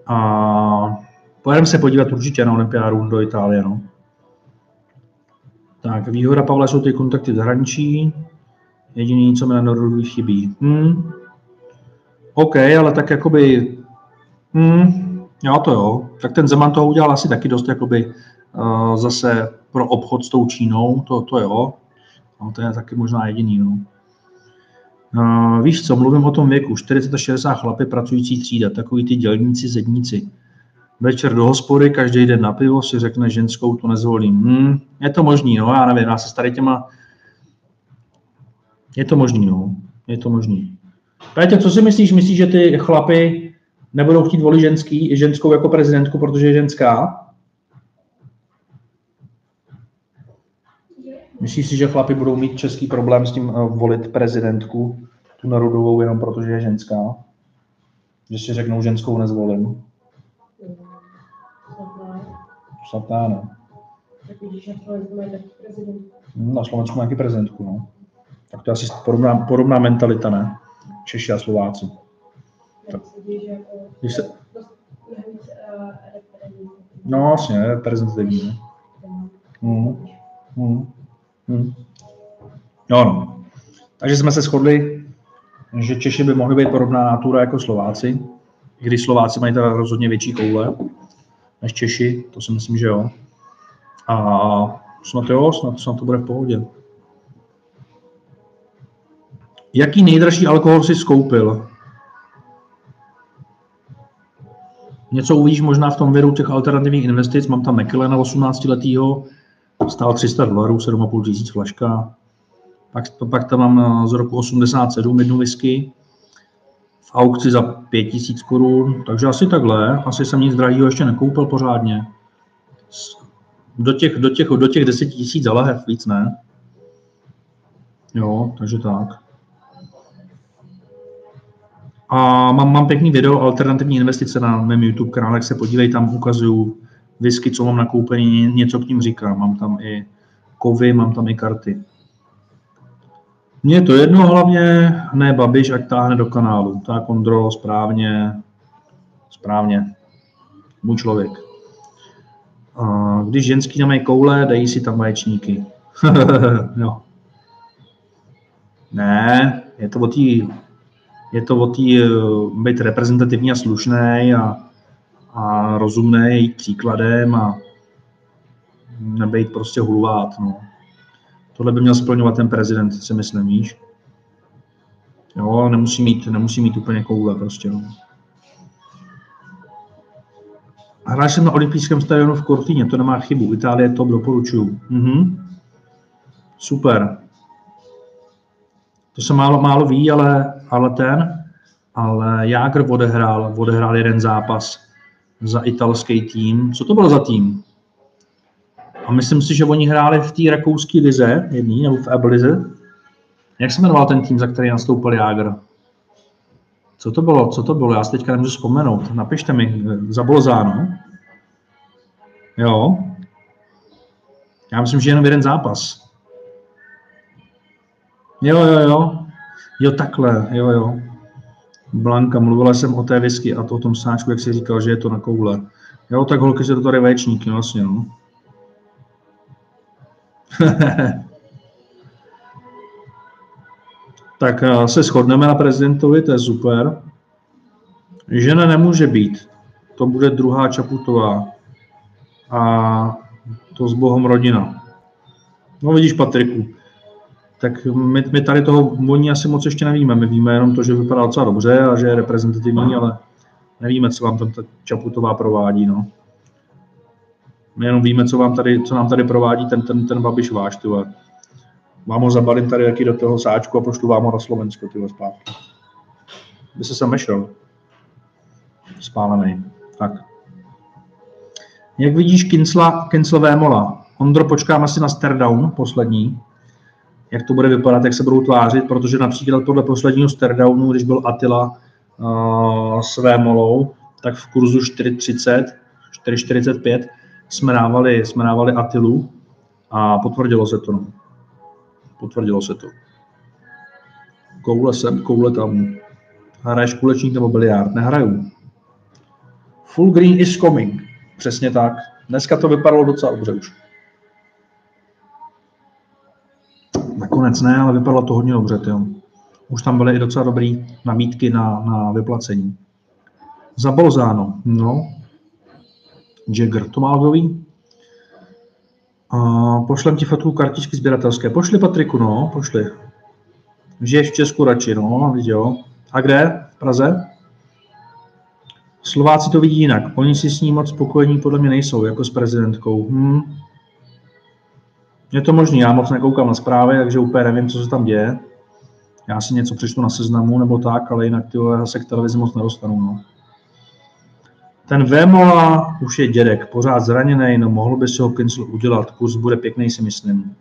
A pojedeme se podívat určitě na olympiádu do Itálie, no. Tak, výhoda Pavla jsou ty kontakty v zahraničí. Jediný, co mi na Nordu chybí. Hm. OK, ale tak jakoby... Hm, jo, to jo. Tak ten Zeman toho udělal asi taky dost jakoby uh, zase pro obchod s tou Čínou, to, to jo, no, to je taky možná jediný. No. Uh, víš co, mluvím o tom věku, 40 60 chlapy pracující třída, takový ty dělníci, zedníci. Večer do hospody, každý den na pivo si řekne ženskou, to nezvolím. Hmm, je to možný, no, já nevím, já se tady těma... Je to možný, no, je to možný. Pétě, co si myslíš? Myslíš, že ty chlapy nebudou chtít volit ženský, ženskou jako prezidentku, protože je ženská? Myslíš si, že chlapi budou mít český problém s tím uh, volit prezidentku, tu narodovou, jenom protože je ženská? Že si řeknou, ženskou nezvolím? Ne, no. Tak vidíš, na Slovensku mají taky prezidentku. Na Slovensku má taky prezidentku, no. Tak to je asi podobná, podobná mentalita, ne? Češi a Slováci. Tak jako... Když se, no, vlastně, reprezentativní. ne? Mhm. Mhm. No, no. Takže jsme se shodli, že Češi by mohli být podobná natura jako Slováci, i když Slováci mají teda rozhodně větší koule. Než Češi, to si myslím, že jo. A snad jo, snad, snad to bude v pohodě. Jaký nejdražší alkohol si skoupil? Něco uvidíš možná v tom věru těch alternativních investic. Mám tam na 18 letýho, stál 300 dolarů, 7,5 tisíc flaška. Pak, pak tam mám z roku 87 jednu whisky v aukci za 5000 korun, takže asi takhle. Asi jsem nic drahého ještě nekoupil pořádně. Do těch, do těch, do těch 10 tisíc za lahev, víc ne. Jo, takže tak. A mám, mám pěkný video alternativní investice na mém YouTube kanále, se podívej, tam ukazuju whisky, co mám nakoupený, něco k ním říkám. Mám tam i kovy, mám tam i karty. Mně to jedno hlavně, ne Babiš, ať táhne do kanálu. Tak Ondro, správně, správně. Můj člověk. A když ženský nemají koule, dají si tam vaječníky. jo. Ne, je to o té je to o té eh, být reprezentativní a slušný a, a rozumný, příkladem a nebejt prostě hulvát. No. Tohle by měl splňovat ten prezident, si myslím, víš. Jo, nemusí mít, nemusí mít úplně koule prostě. No. Hrál jsem na olympijském stadionu v Cortíně, to nemá chybu. Itálie top doporučuju. Mhm. Super. To se málo, málo ví, ale, ale ten, ale Jágr odehrál, odehrál jeden zápas za italský tým. Co to bylo za tým? A myslím si, že oni hráli v té rakouské lize, jedný, nebo v Eblize. Jak se jmenoval ten tým, za který nastoupil Jágr? Co to bylo? Co to bylo? Já si teďka nemůžu vzpomenout. Napište mi, za Bolzáno. Jo. Já myslím, že jenom jeden zápas. Jo, jo, jo. Jo, takhle, jo, jo. Blanka, mluvila jsem o té whisky a to o tom sáčku, jak jsi říkal, že je to na koule. Jo, tak holky, že to tady véčníky, vlastně, no. tak eh, se shodneme na prezidentovi, to je super. Žena nemůže být. To bude druhá Čaputová. A to s Bohem rodina. No vidíš, Patriku, tak my, my tady toho oni asi moc ještě nevíme. My víme jenom to, že vypadá docela dobře a že je reprezentativní, ale nevíme, co vám tam ta Čaputová provádí. No. My jenom víme, co, vám tady, co nám tady provádí ten, ten, ten Babiš váš, tyhle. Vám ho zabalím tady jaký do toho sáčku a pošlu vám ho na Slovensko, tyhle zpátky. By se sem vešel. Spálený. Tak. Jak vidíš Kincla, Kinclové mola? Ondro, počkám asi na Stardown, poslední jak to bude vypadat, jak se budou tvářit, protože například podle posledního Stardownu, když byl Attila uh, své molou, tak v kurzu 4.30, 4.45 jsme dávali, jsme dávali Attilu a potvrdilo se to. No. Potvrdilo se to. Koule sem, koule tam. Hraješ kulečník nebo biliard? Nehraju. Full green is coming. Přesně tak. Dneska to vypadalo docela dobře už. Nakonec ne, ale vypadalo to hodně dobře. Tyjo. Už tam byly i docela dobré nabídky na, na vyplacení. Za Bolzáno, no. Jagger, to má lvový. A pošlem ti fotku kartičky sběratelské. Pošli Patriku, no, pošli. Žiješ v Česku radši, no, jo. A kde? V Praze? Slováci to vidí jinak. Oni si s ní moc spokojení podle mě nejsou, jako s prezidentkou. Hm. Je to možné, já moc nekoukám na zprávy, takže úplně nevím, co se tam děje. Já si něco přečtu na seznamu nebo tak, ale jinak ty se k televizi moc nedostanu. No. Ten Vémola už je dědek, pořád zraněný, no mohl by si ho Kincel udělat, kurz bude pěkný, si myslím.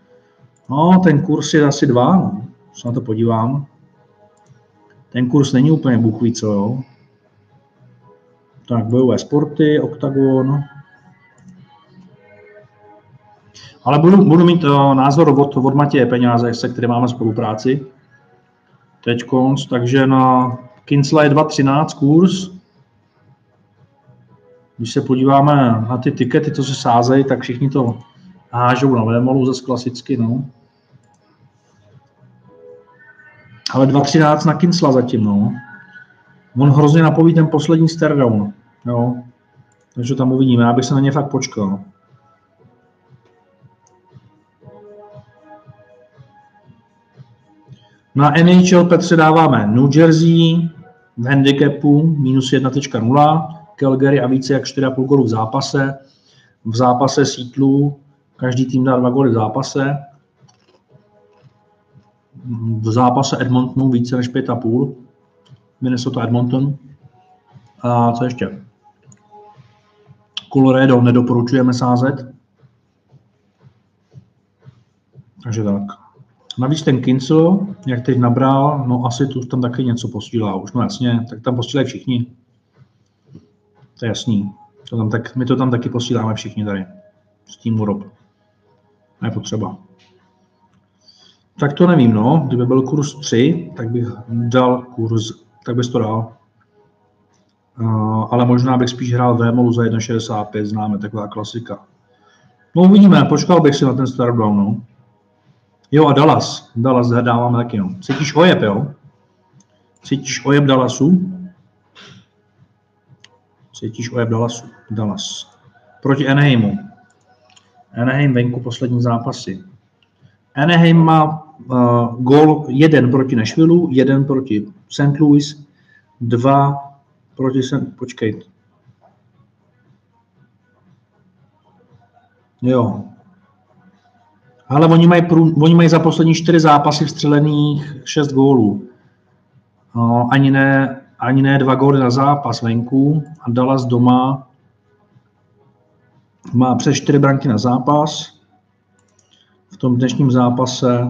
No, ten kurz je asi dva, no. se na to podívám. Ten kurz není úplně buchví, co jo. Tak, bojové sporty, OKTAGON, ale budu, budu mít uh, názor od, od Matěje Peňáze, se kterým máme spolupráci. Teď konc, takže na Kinsla je 2.13 kurz. Když se podíváme na ty tikety, co se sázejí, tak všichni to hážou na Vémolu zase klasicky, no. Ale 2.13 na Kinsla zatím, no. On hrozně napoví ten poslední stairdown, jo. Takže tam uvidíme, já bych se na ně fakt počkal. Na NHL Petře dáváme New Jersey v handicapu minus 1.0, Calgary a více jak 4,5 gólu v zápase. V zápase Seattleu každý tým dá dva góly v zápase. V zápase Edmontonu více než 5,5. Minnesota Edmonton. A co ještě? Colorado nedoporučujeme sázet. Takže tak. Navíc ten Kincel, jak teď nabral, no asi tu tam taky něco posílá už, no jasně, tak tam posílají všichni. To je jasný. To tam tak, my to tam taky posíláme všichni tady. S tím Europe. Ne potřeba. Tak to nevím, no. Kdyby byl kurz 3, tak bych dal kurz, tak bys to dal. Uh, ale možná bych spíš hrál Vémolu za 1,65, známe, taková klasika. No uvidíme, počkal bych si na ten start no. Jo a Dallas, Dallas dáváme taky, no. Cítíš ojeb, jo? Cítíš ojeb Dallasu? Cítíš ojeb Dallasu, Dallas. Proti Anaheimu. Anaheim venku poslední zápasy. Anaheim má uh, gol jeden proti Nashville, jeden proti St. Louis, dva proti St. Počkej. Jo. Ale oni mají, prů, oni mají za poslední čtyři zápasy vstřelených šest gólů. No, ani, ne, ani ne dva góly na zápas venku a Dallas doma má přes 4 branky na zápas. V tom dnešním zápase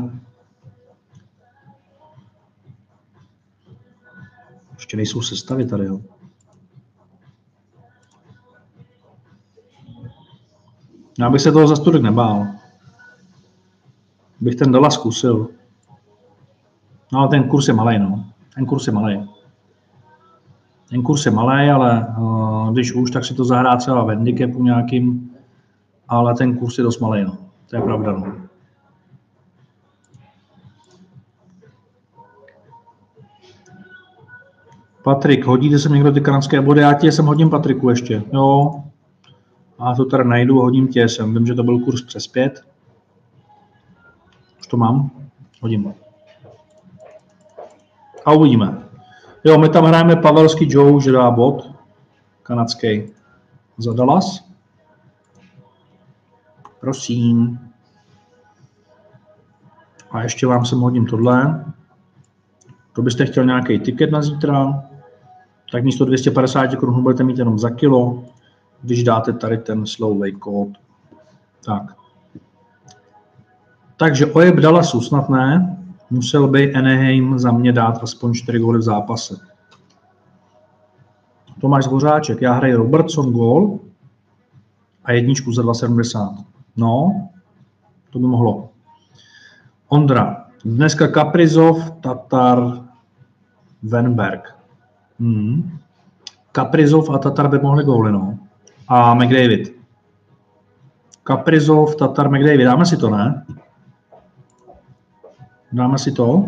ještě nejsou sestavy tady, jo. Já bych se toho za studek nebál. Bych ten dala zkusil. No ten kurz je malý, no. Ten kurz je malý. Ten kurz je malý, ale uh, když už, tak si to zahrá celá v handicapu nějakým, ale ten kurz je dost malý, no. To je pravda, no. Patrik, hodíte se někdo ty kanadské body? Já tě jsem hodím Patriku ještě, jo. A to tady najdu, hodím tě sem. Vím, že to byl kurz přes pět. Už to mám? Hodím. A uvidíme. Jo, my tam hrajeme Pavelský Joe, že dá bod. Kanadský. Za Dallas. Prosím. A ještě vám sem hodím tohle. To byste chtěl nějaký tiket na zítra, tak místo 250 korun budete mít jenom za kilo, když dáte tady ten slovej kód. Tak. Takže ojeb Dallasu snad ne, musel by Anaheim za mě dát aspoň 4 góly v zápase. Tomáš Zvořáček, já hraji Robertson gól a jedničku za 2,70. No, to by mohlo. Ondra, dneska Kaprizov, Tatar, Venberg. Hmm. Kaprizov a Tatar by mohli góly, no. A McDavid. Kaprizov, Tatar, McDavid. Dáme si to, ne? Dáme si to.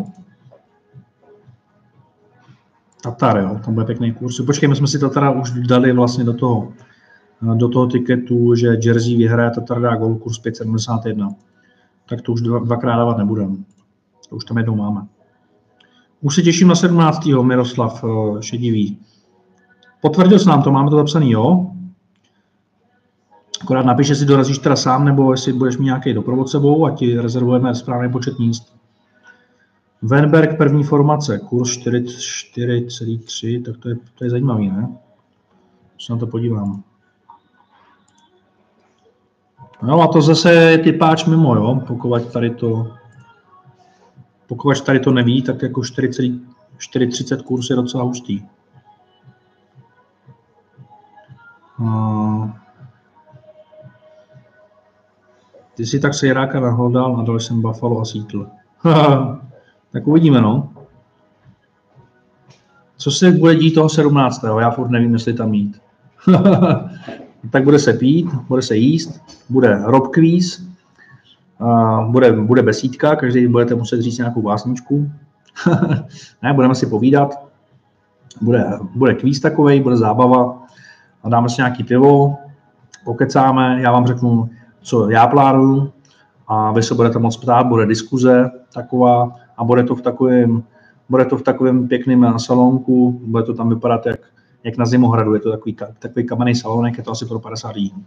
Tatar, jo, tam bude pěkný kurz. Počkej, my jsme si Tatara už dali vlastně do toho, do toho tiketu, že Jersey vyhraje, Tatar dá gol, kurz 5,71. Tak to už dvakrát dávat nebudeme. To už tam jednou máme. Už se těším na 17. Miroslav eh, Šedivý. Potvrdil jsi nám to, máme to zapsaný, jo? Akorát napiš, jestli dorazíš teda sám, nebo jestli budeš mít nějaký doprovod sebou a ti rezervujeme správný počet míst. Wenberg první formace, kurz 4,3, tak to je, to je zajímavý, ne? Se na to podívám. No a to zase je typáč mimo, jo? Pokud tady to, pokud tady to neví, tak jako 4,30 kurz je docela hustý. Uh, ty si tak Sejráka nahodal a dal jsem Buffalo a Seattle. tak uvidíme, no. Co se bude dít toho 17. Já furt nevím, jestli tam mít. tak bude se pít, bude se jíst, bude rob quiz, bude, bude besídka, každý budete muset říct nějakou básničku. ne, budeme si povídat. Bude, bude kvíz takový, bude zábava a dáme si nějaký pivo, pokecáme, já vám řeknu, co já plánuju a vy se budete moc ptát, bude diskuze taková a bude to v takovém, bude to v takovém pěkném salonku, bude to tam vypadat jak, jak na Zimohradu, je to takový, takový kamenný salonek, je to asi pro 50 lidí.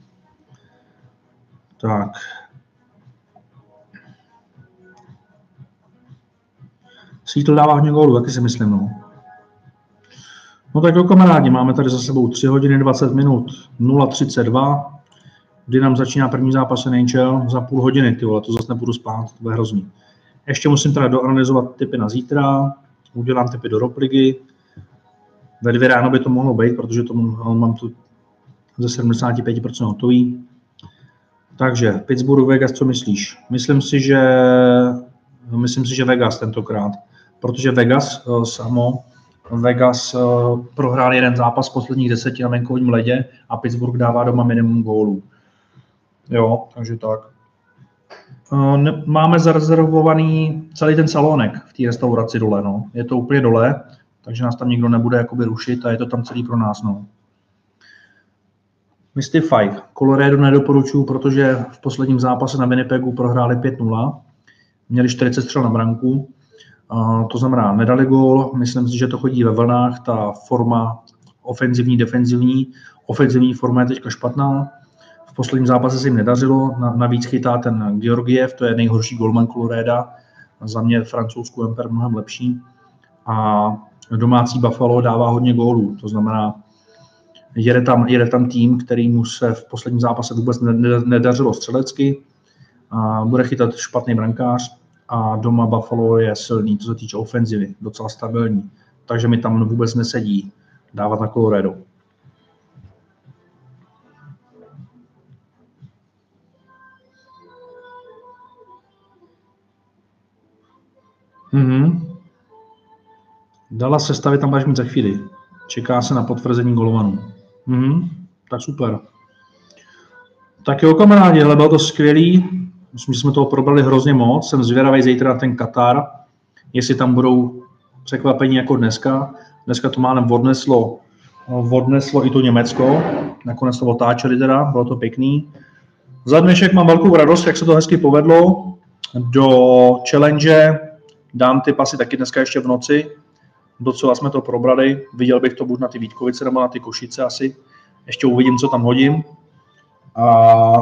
Tak. Svítl dává hodně gólů, taky si myslím. No. no tak jo, kamarádi, máme tady za sebou 3 hodiny 20 minut, 0,32, kdy nám začíná první zápas NHL za půl hodiny, ty vole, to zase nepůjdu spát, to bude hrozný. Ještě musím teda doanalizovat typy na zítra, udělám typy do Ropligy. Ve dvě ráno by to mohlo být, protože to mám tu ze 75% hotový. Takže Pittsburgh, Vegas, co myslíš? Myslím si, že, myslím si, že Vegas tentokrát, protože Vegas uh, samo, Vegas uh, prohrál jeden zápas posledních deseti na venkovním ledě a Pittsburgh dává doma minimum gólů. Jo, takže tak. Uh, máme zarezervovaný celý ten salonek v té restauraci dole, no. Je to úplně dole, takže nás tam nikdo nebude jakoby rušit a je to tam celý pro nás, no. Mystify. Colorado nedoporučuju, protože v posledním zápase na Winnipegu prohráli 5-0. Měli 40 střel na branku. Uh, to znamená, nedali gól. Myslím si, že to chodí ve vlnách. Ta forma ofenzivní, defenzivní. Ofenzivní forma je teďka špatná. Posledním zápase se jim nedařilo. Navíc chytá ten Georgiev, to je nejhorší golman Colorado. Za mě francouzskou Emper mnohem lepší. A domácí Buffalo dává hodně gólů. To znamená, Jede tam, jede tam tým, který mu se v posledním zápase vůbec nedařilo střelecky, a bude chytat špatný brankář a doma Buffalo je silný, co se týče ofenzivy, docela stabilní. Takže mi tam vůbec nesedí dávat na Colorado. Mhm. Dala sestavit tam až mít za chvíli. Čeká se na potvrzení golovanů. Hmm, tak super. Tak jo, kamarádi, ale bylo to skvělý. Myslím, že jsme toho probrali hrozně moc. Jsem zvědavý zítra na ten Katar, jestli tam budou překvapení jako dneska. Dneska to máme odneslo, odneslo i to Německo. Nakonec to otáčeli teda, bylo to pěkný. Za dnešek mám velkou radost, jak se to hezky povedlo. Do challenge dám ty pasy taky dneska ještě v noci docela jsme to probrali. Viděl bych to buď na ty Vítkovice nebo na ty Košice asi. Ještě uvidím, co tam hodím. A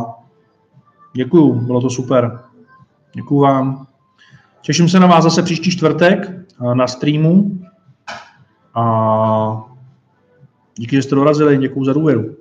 děkuju, bylo to super. Děkuju vám. Těším se na vás zase příští čtvrtek na streamu. A díky, že jste dorazili. Děkuju za důvěru.